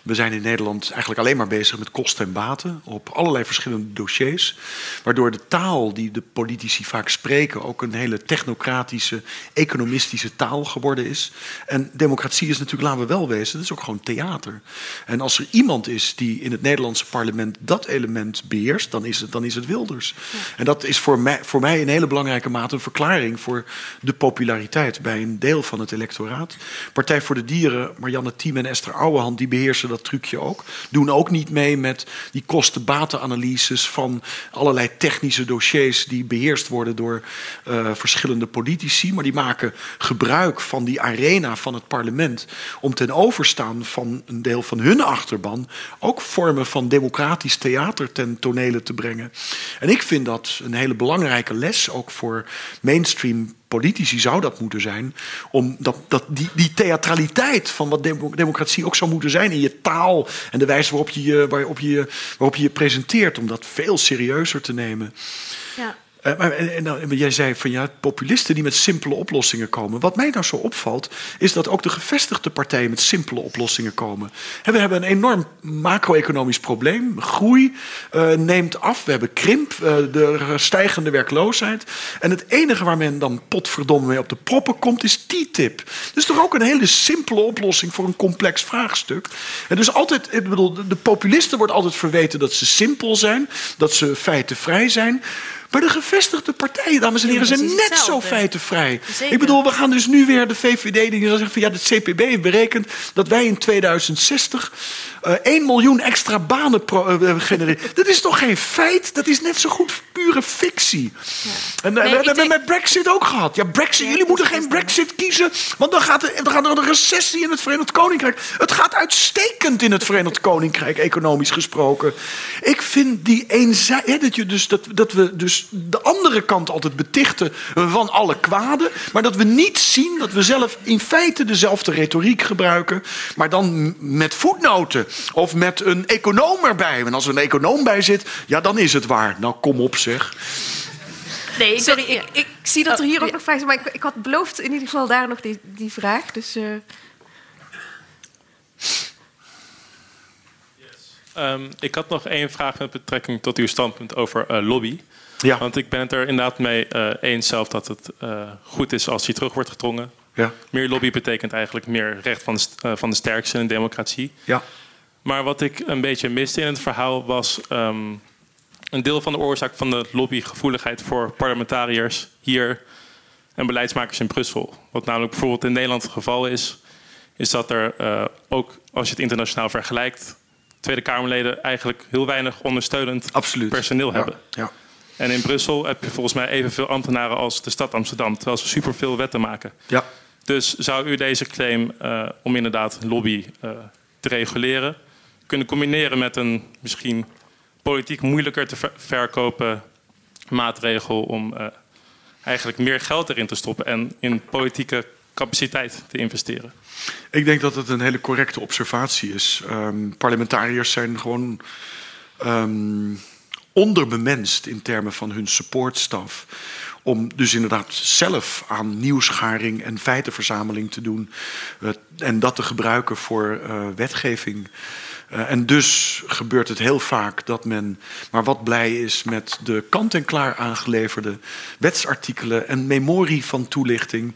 We zijn in Nederland eigenlijk alleen maar bezig met kosten en baten op allerlei verschillende dossiers. Waardoor de taal die de politici vaak spreken ook een hele technocratische, economistische taal geworden is. En democratie is natuurlijk, laten we wel wezen, dat is ook gewoon theater. En als er iemand is die in het Nederlandse parlement dat element beheerst, dan is het, dan is het Wilders. Ja. En dat is voor mij, voor mij in hele belangrijke mate een verklaring voor de populariteit bij een deel van het electoraat. Partij voor de Dieren, Marianne Thiem en Esther Ouwehand, die beheersen dat trucje ook. Doen ook niet mee met die kosten-batenanalyses van allerlei technische dossiers die beheerst worden door uh, verschillende politici. Maar die maken gebruik van die arena van het parlement om ten overstaan van een deel van hun achterban ook vormen van democratisch theater ten tonele te brengen. En ik vind dat een hele belangrijke les ook voor mainstream politici zou dat moeten zijn. Om dat, dat, die, die theatraliteit van wat democratie ook zou moeten zijn in je taal en de wijze waarop je waarop je, waarop je, je presenteert, om dat veel serieuzer te nemen. Ja. Maar, en, jij zei van ja, populisten die met simpele oplossingen komen. Wat mij nou zo opvalt, is dat ook de gevestigde partijen met simpele oplossingen komen. En we hebben een enorm macro-economisch probleem. Groei uh, neemt af, we hebben krimp, uh, de stijgende werkloosheid. En het enige waar men dan potverdomme mee op de proppen komt, is TTIP. Dus toch ook een hele simpele oplossing voor een complex vraagstuk. En dus altijd, ik bedoel, de populisten wordt altijd verweten dat ze simpel zijn, dat ze feitenvrij zijn. Maar de gevestigde partijen, dames en heren, zijn net zo feitenvrij. Ik bedoel, we gaan dus nu weer de VVD die zeggen van ja, de CPB heeft berekend dat wij in 2060 uh, 1 miljoen extra banen uh, genereren. Dat is toch geen feit? Dat is net zo goed pure fictie. Ja. En nee, we hebben denk... met Brexit ook gehad. Ja, Brexit, jullie moeten geen Brexit kiezen, want dan gaat, er, dan gaat er een recessie in het Verenigd Koninkrijk. Het gaat uitstekend in het Verenigd Koninkrijk, economisch gesproken. Ik vind die eenzijdigheid, dat, je dus, dat, dat we dus de andere kant altijd betichten van alle kwaden, maar dat we niet zien dat we zelf in feite dezelfde retoriek gebruiken, maar dan met voetnoten of met een econoom erbij. En als er een econoom bij zit, ja, dan is het waar. Nou, kom op zeg. Nee, sorry, ik, ik, zie dat er hier ook nog vragen zijn, maar ik, ik, had beloofd in ieder geval daar nog die, die vraag. Dus, uh... Um, ik had nog één vraag met betrekking tot uw standpunt over uh, lobby. Ja. Want ik ben het er inderdaad mee uh, eens zelf dat het goed is als hij terug wordt gedrongen. Ja. Meer lobby betekent eigenlijk meer recht van de, van de sterkste in een democratie. Ja. Maar wat ik een beetje miste in het verhaal was um, een deel van de oorzaak van de lobbygevoeligheid voor parlementariërs hier en beleidsmakers in Brussel. Wat namelijk bijvoorbeeld in Nederland het geval is, is dat er uh, ook als je het internationaal vergelijkt, Tweede Kamerleden eigenlijk heel weinig ondersteunend Absoluut. personeel ja. hebben. Ja. En in Brussel heb je volgens mij evenveel ambtenaren als de stad Amsterdam, terwijl ze superveel wetten maken. Ja. Dus zou u deze claim uh, om inderdaad lobby uh, te reguleren kunnen combineren met een misschien politiek moeilijker te verkopen maatregel om uh, eigenlijk meer geld erin te stoppen en in politieke capaciteit te investeren? Ik denk dat het een hele correcte observatie is. Um, parlementariërs zijn gewoon um, onderbemenst in termen van hun supportstaf. Om dus inderdaad zelf aan nieuwsgaring en feitenverzameling te doen. Uh, en dat te gebruiken voor uh, wetgeving. Uh, en dus gebeurt het heel vaak dat men maar wat blij is met de kant-en-klaar aangeleverde wetsartikelen en memorie van toelichting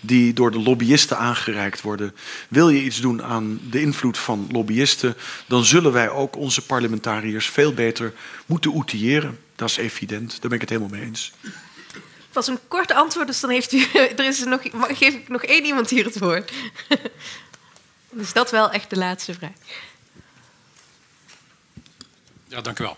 die door de lobbyisten aangereikt worden. Wil je iets doen aan de invloed van lobbyisten, dan zullen wij ook onze parlementariërs veel beter moeten outilleren. Dat is evident, daar ben ik het helemaal mee eens. Het was een kort antwoord, dus dan heeft u, er is nog, geef ik nog één iemand hier het woord. Dus dat wel echt de laatste vraag. Ja, dank u wel.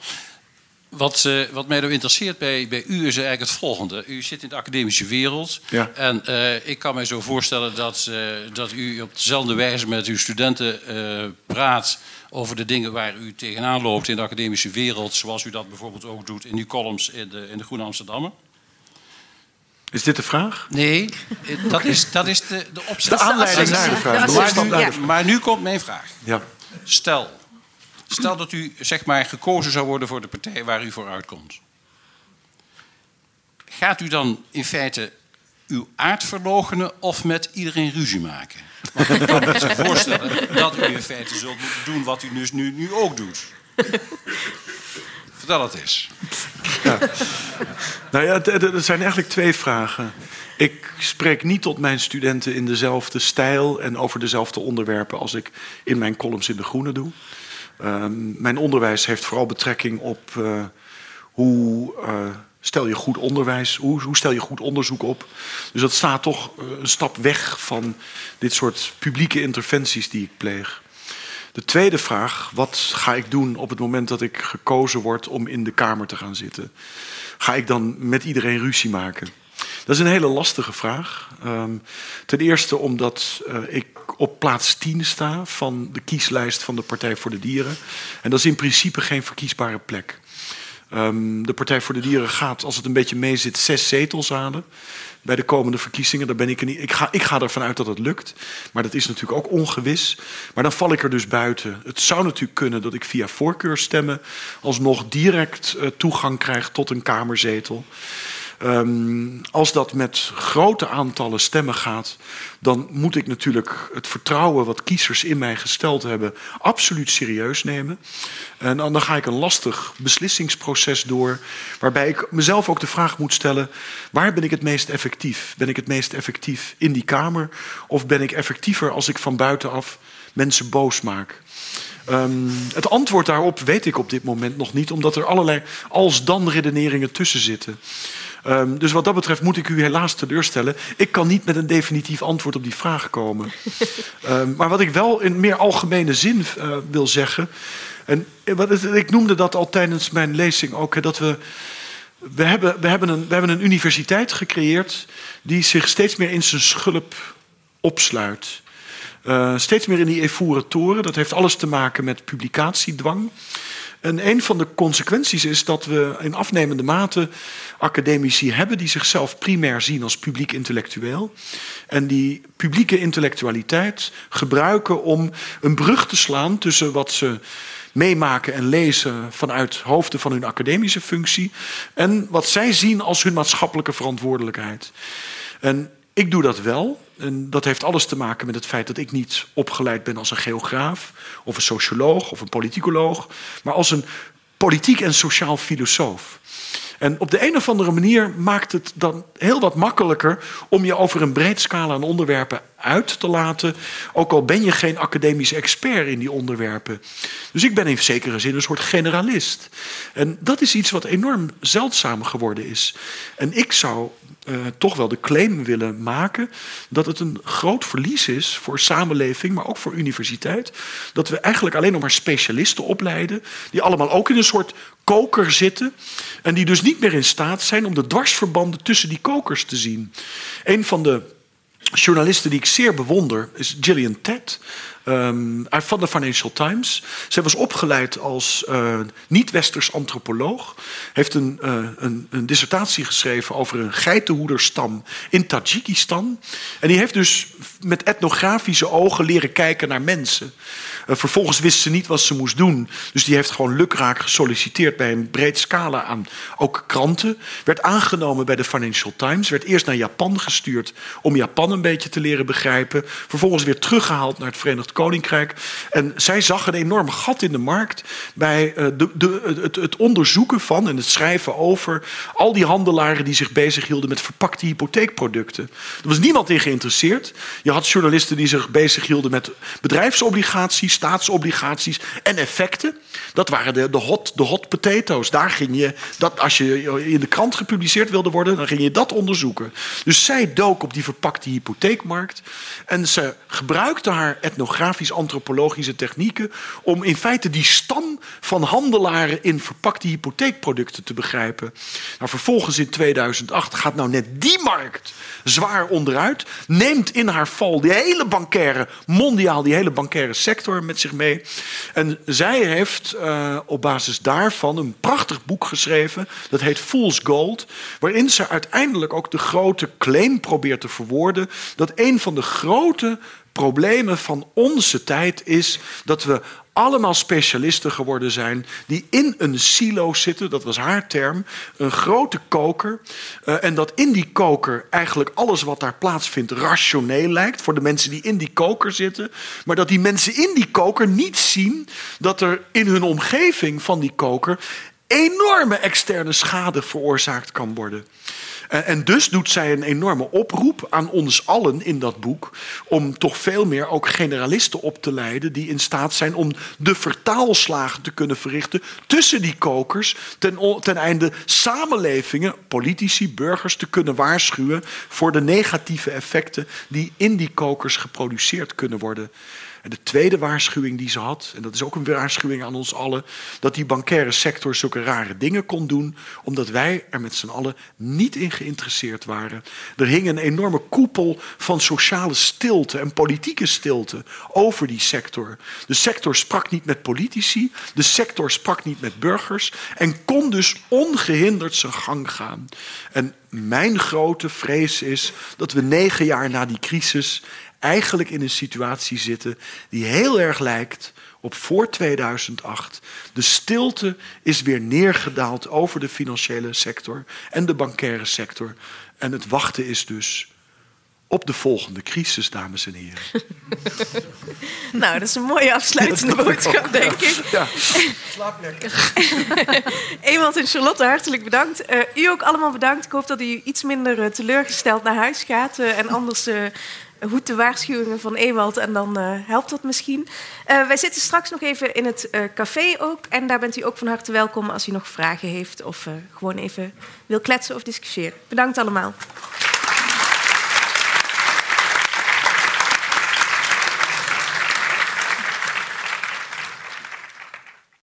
Wat, uh, wat mij nou interesseert bij, bij u is eigenlijk het volgende. U zit in de academische wereld. Ja. En uh, ik kan mij zo voorstellen dat, uh, dat u op dezelfde wijze met uw studenten praat over de dingen waar u tegenaan loopt in de academische wereld. Zoals u dat bijvoorbeeld ook doet in uw columns in de, in de Groene Amsterdammer. Is dit de vraag? Nee, dat is, dat is de, de opzet. De aanleiding naar de vraag. Maar nu, maar nu komt mijn vraag. Ja. Stel, Stel dat u zeg maar gekozen zou worden voor de partij waar u voor uitkomt. Gaat u dan in feite uw aard verloochenen of met iedereen ruzie maken? Want ik kan me zich voorstellen dat u in feite zult moeten doen wat u dus nu, nu ook doet. Vertel het eens. Ja. Nou ja, er zijn eigenlijk twee vragen. Ik spreek niet tot mijn studenten in dezelfde stijl en over dezelfde onderwerpen als ik in mijn columns in de Groene doe. Ehm, mijn onderwijs heeft vooral betrekking op uh, hoe uh, stel je goed onderwijs, hoe, hoe, stel je goed onderzoek op. Dus dat staat toch eh, een stap weg van dit soort publieke interventies die ik pleeg. De tweede vraag, wat ga ik doen op het moment dat ik gekozen word om in de Kamer te gaan zitten? Ga ik dan met iedereen ruzie maken? Dat is een hele lastige vraag. Um, ten eerste omdat ik op plaats 10 sta van de kieslijst van de Partij voor de Dieren. En dat is in principe geen verkiesbare plek. Um, de Partij voor de Dieren gaat, als het een beetje mee zit, zes zetels halen bij de komende verkiezingen. Daar ben ik, niet, ik, ga, ik ga ervan uit dat het lukt. Maar dat is natuurlijk ook ongewis. Maar dan val ik er dus buiten. Het zou natuurlijk kunnen dat ik via voorkeurstemmen alsnog direct uh, toegang krijg tot een kamerzetel. Ehm, als dat met grote aantallen stemmen gaat, dan moet ik natuurlijk het vertrouwen wat kiezers in mij gesteld hebben absoluut serieus nemen. En dan ga ik een lastig beslissingsproces door, waarbij ik mezelf ook de vraag moet stellen: waar ben ik het meest effectief? Ben ik het meest effectief in die Kamer of ben ik effectiever als ik van buitenaf mensen boos maak? Um, het antwoord daarop weet ik op dit moment nog niet, omdat er allerlei als-dan redeneringen tussen zitten. Um, dus wat dat betreft moet ik u helaas teleurstellen. Ik kan niet met een definitief antwoord op die vraag komen. um, maar wat ik wel in meer algemene zin uh, wil zeggen. En wat, ik noemde dat al tijdens mijn lezing ook. Hè, dat we. We hebben, we, hebben een, we hebben een universiteit gecreëerd die zich steeds meer in zijn schulp opsluit. Uh, steeds meer in die evoeren toren. Dat heeft alles te maken met publicatiedwang. En een van de consequenties is dat we in afnemende mate academici hebben die zichzelf primair zien als publiek intellectueel. En die publieke intellectualiteit gebruiken om een brug te slaan tussen wat ze meemaken en lezen vanuit hoofden van hun academische functie en wat zij zien als hun maatschappelijke verantwoordelijkheid. En ik doe dat wel. En dat heeft alles te maken met het feit dat ik niet opgeleid ben als een geograaf, of een socioloog, of een politicoloog, maar als een politiek en sociaal filosoof. En op de een of andere manier maakt het dan heel wat makkelijker om je over een breed scala aan onderwerpen uit te laten. Ook al ben je geen academisch expert in die onderwerpen. Dus ik ben in zekere zin een soort generalist. En dat is iets wat enorm zeldzaam geworden is. En ik zou uh, toch wel de claim willen maken dat het een groot verlies is voor samenleving, maar ook voor universiteit. Dat we eigenlijk alleen nog maar specialisten opleiden, die allemaal ook in een soort koker zitten. En die dus niet meer in staat zijn om de dwarsverbanden tussen die kokers te zien. Een van de journalisten die ik zeer bewonder is Gillian Tett. Um, van de Financial Times. Zij was opgeleid als uh, niet-westers antropoloog. Heeft een, uh, een, een, dissertatie geschreven over een geitenhoederstam in Tajikistan. En die heeft dus met etnografische ogen leren kijken naar mensen. Uh, vervolgens wist ze niet wat ze moest doen. Dus die heeft gewoon lukraak gesolliciteerd bij een breed scala aan ook kranten. Werd aangenomen bij de Financial Times. Werd eerst naar Japan gestuurd om Japan een beetje te leren begrijpen. Vervolgens weer teruggehaald naar het Verenigd Koninkrijk. En zij zag een enorm gat in de markt bij uh, de, de, het, het, onderzoeken van en het schrijven over al die handelaren die zich bezighielden met verpakte hypotheekproducten. Er was niemand in geïnteresseerd. Je had journalisten die zich bezighielden met bedrijfsobligaties, staatsobligaties en effecten. Dat waren de, de, hot, de hot potatoes. Daar ging je, dat, als je in de krant gepubliceerd wilde worden, dan ging je dat onderzoeken. Dus zij dook op die verpakte hypotheekmarkt en ze gebruikte haar etnografie etnografisch-antropologische technieken om in feite die stam van handelaren in verpakte hypotheekproducten te begrijpen. Nou, vervolgens in 2008 gaat nou net die markt zwaar onderuit, neemt in haar val die hele bankaire, mondiaal die hele bankaire sector met zich mee. En zij heeft uh, op basis daarvan een prachtig boek geschreven, dat heet Fool's Gold, waarin ze uiteindelijk ook de grote claim probeert te verwoorden dat een van de grote problemen van onze tijd is dat we allemaal specialisten geworden zijn die in een silo zitten, dat was haar term, een grote koker. Uh, en dat in die koker eigenlijk alles wat daar plaatsvindt rationeel lijkt voor de mensen die in die koker zitten. Maar dat die mensen in die koker niet zien dat er in hun omgeving van die koker enorme externe schade veroorzaakt kan worden. En dus doet zij een enorme oproep aan ons allen in dat boek. om toch veel meer ook generalisten op te leiden. die in staat zijn om de vertaalslagen te kunnen verrichten. tussen die kokers. ten, ten einde samenlevingen, politici, burgers te kunnen waarschuwen. voor de negatieve effecten die in die kokers geproduceerd kunnen worden. En de tweede waarschuwing die ze had, en dat is ook een waarschuwing aan ons allen, dat die bankaire sector zulke rare dingen kon doen, omdat wij er met z'n allen niet in geïnteresseerd waren. Er hing een enorme koepel van sociale stilte en politieke stilte over die sector. De sector sprak niet met politici, de sector sprak niet met burgers en kon dus ongehinderd zijn gang gaan. En mijn grote vrees is dat we negen jaar na die crisis eigenlijk in een situatie zitten die heel erg lijkt op voor 2008. De stilte is weer neergedaald over de financiële sector en de bankaire sector. En het wachten is dus op de volgende crisis, dames en heren. nou, dat is een mooie afsluitende boodschap, denk ik. Ja. Slaap lekker. Ewald en Charlotte, hartelijk bedankt. Uh, u ook allemaal bedankt. Ik hoop dat u iets minder uh, teleurgesteld naar huis gaat. Uh, en anders hoed de waarschuwingen van Ewald en dan helpt dat misschien. wij zitten straks nog even in het café ook. En daar bent u ook van harte welkom als u nog vragen heeft... of gewoon even wil kletsen of discussiëren. Bedankt allemaal.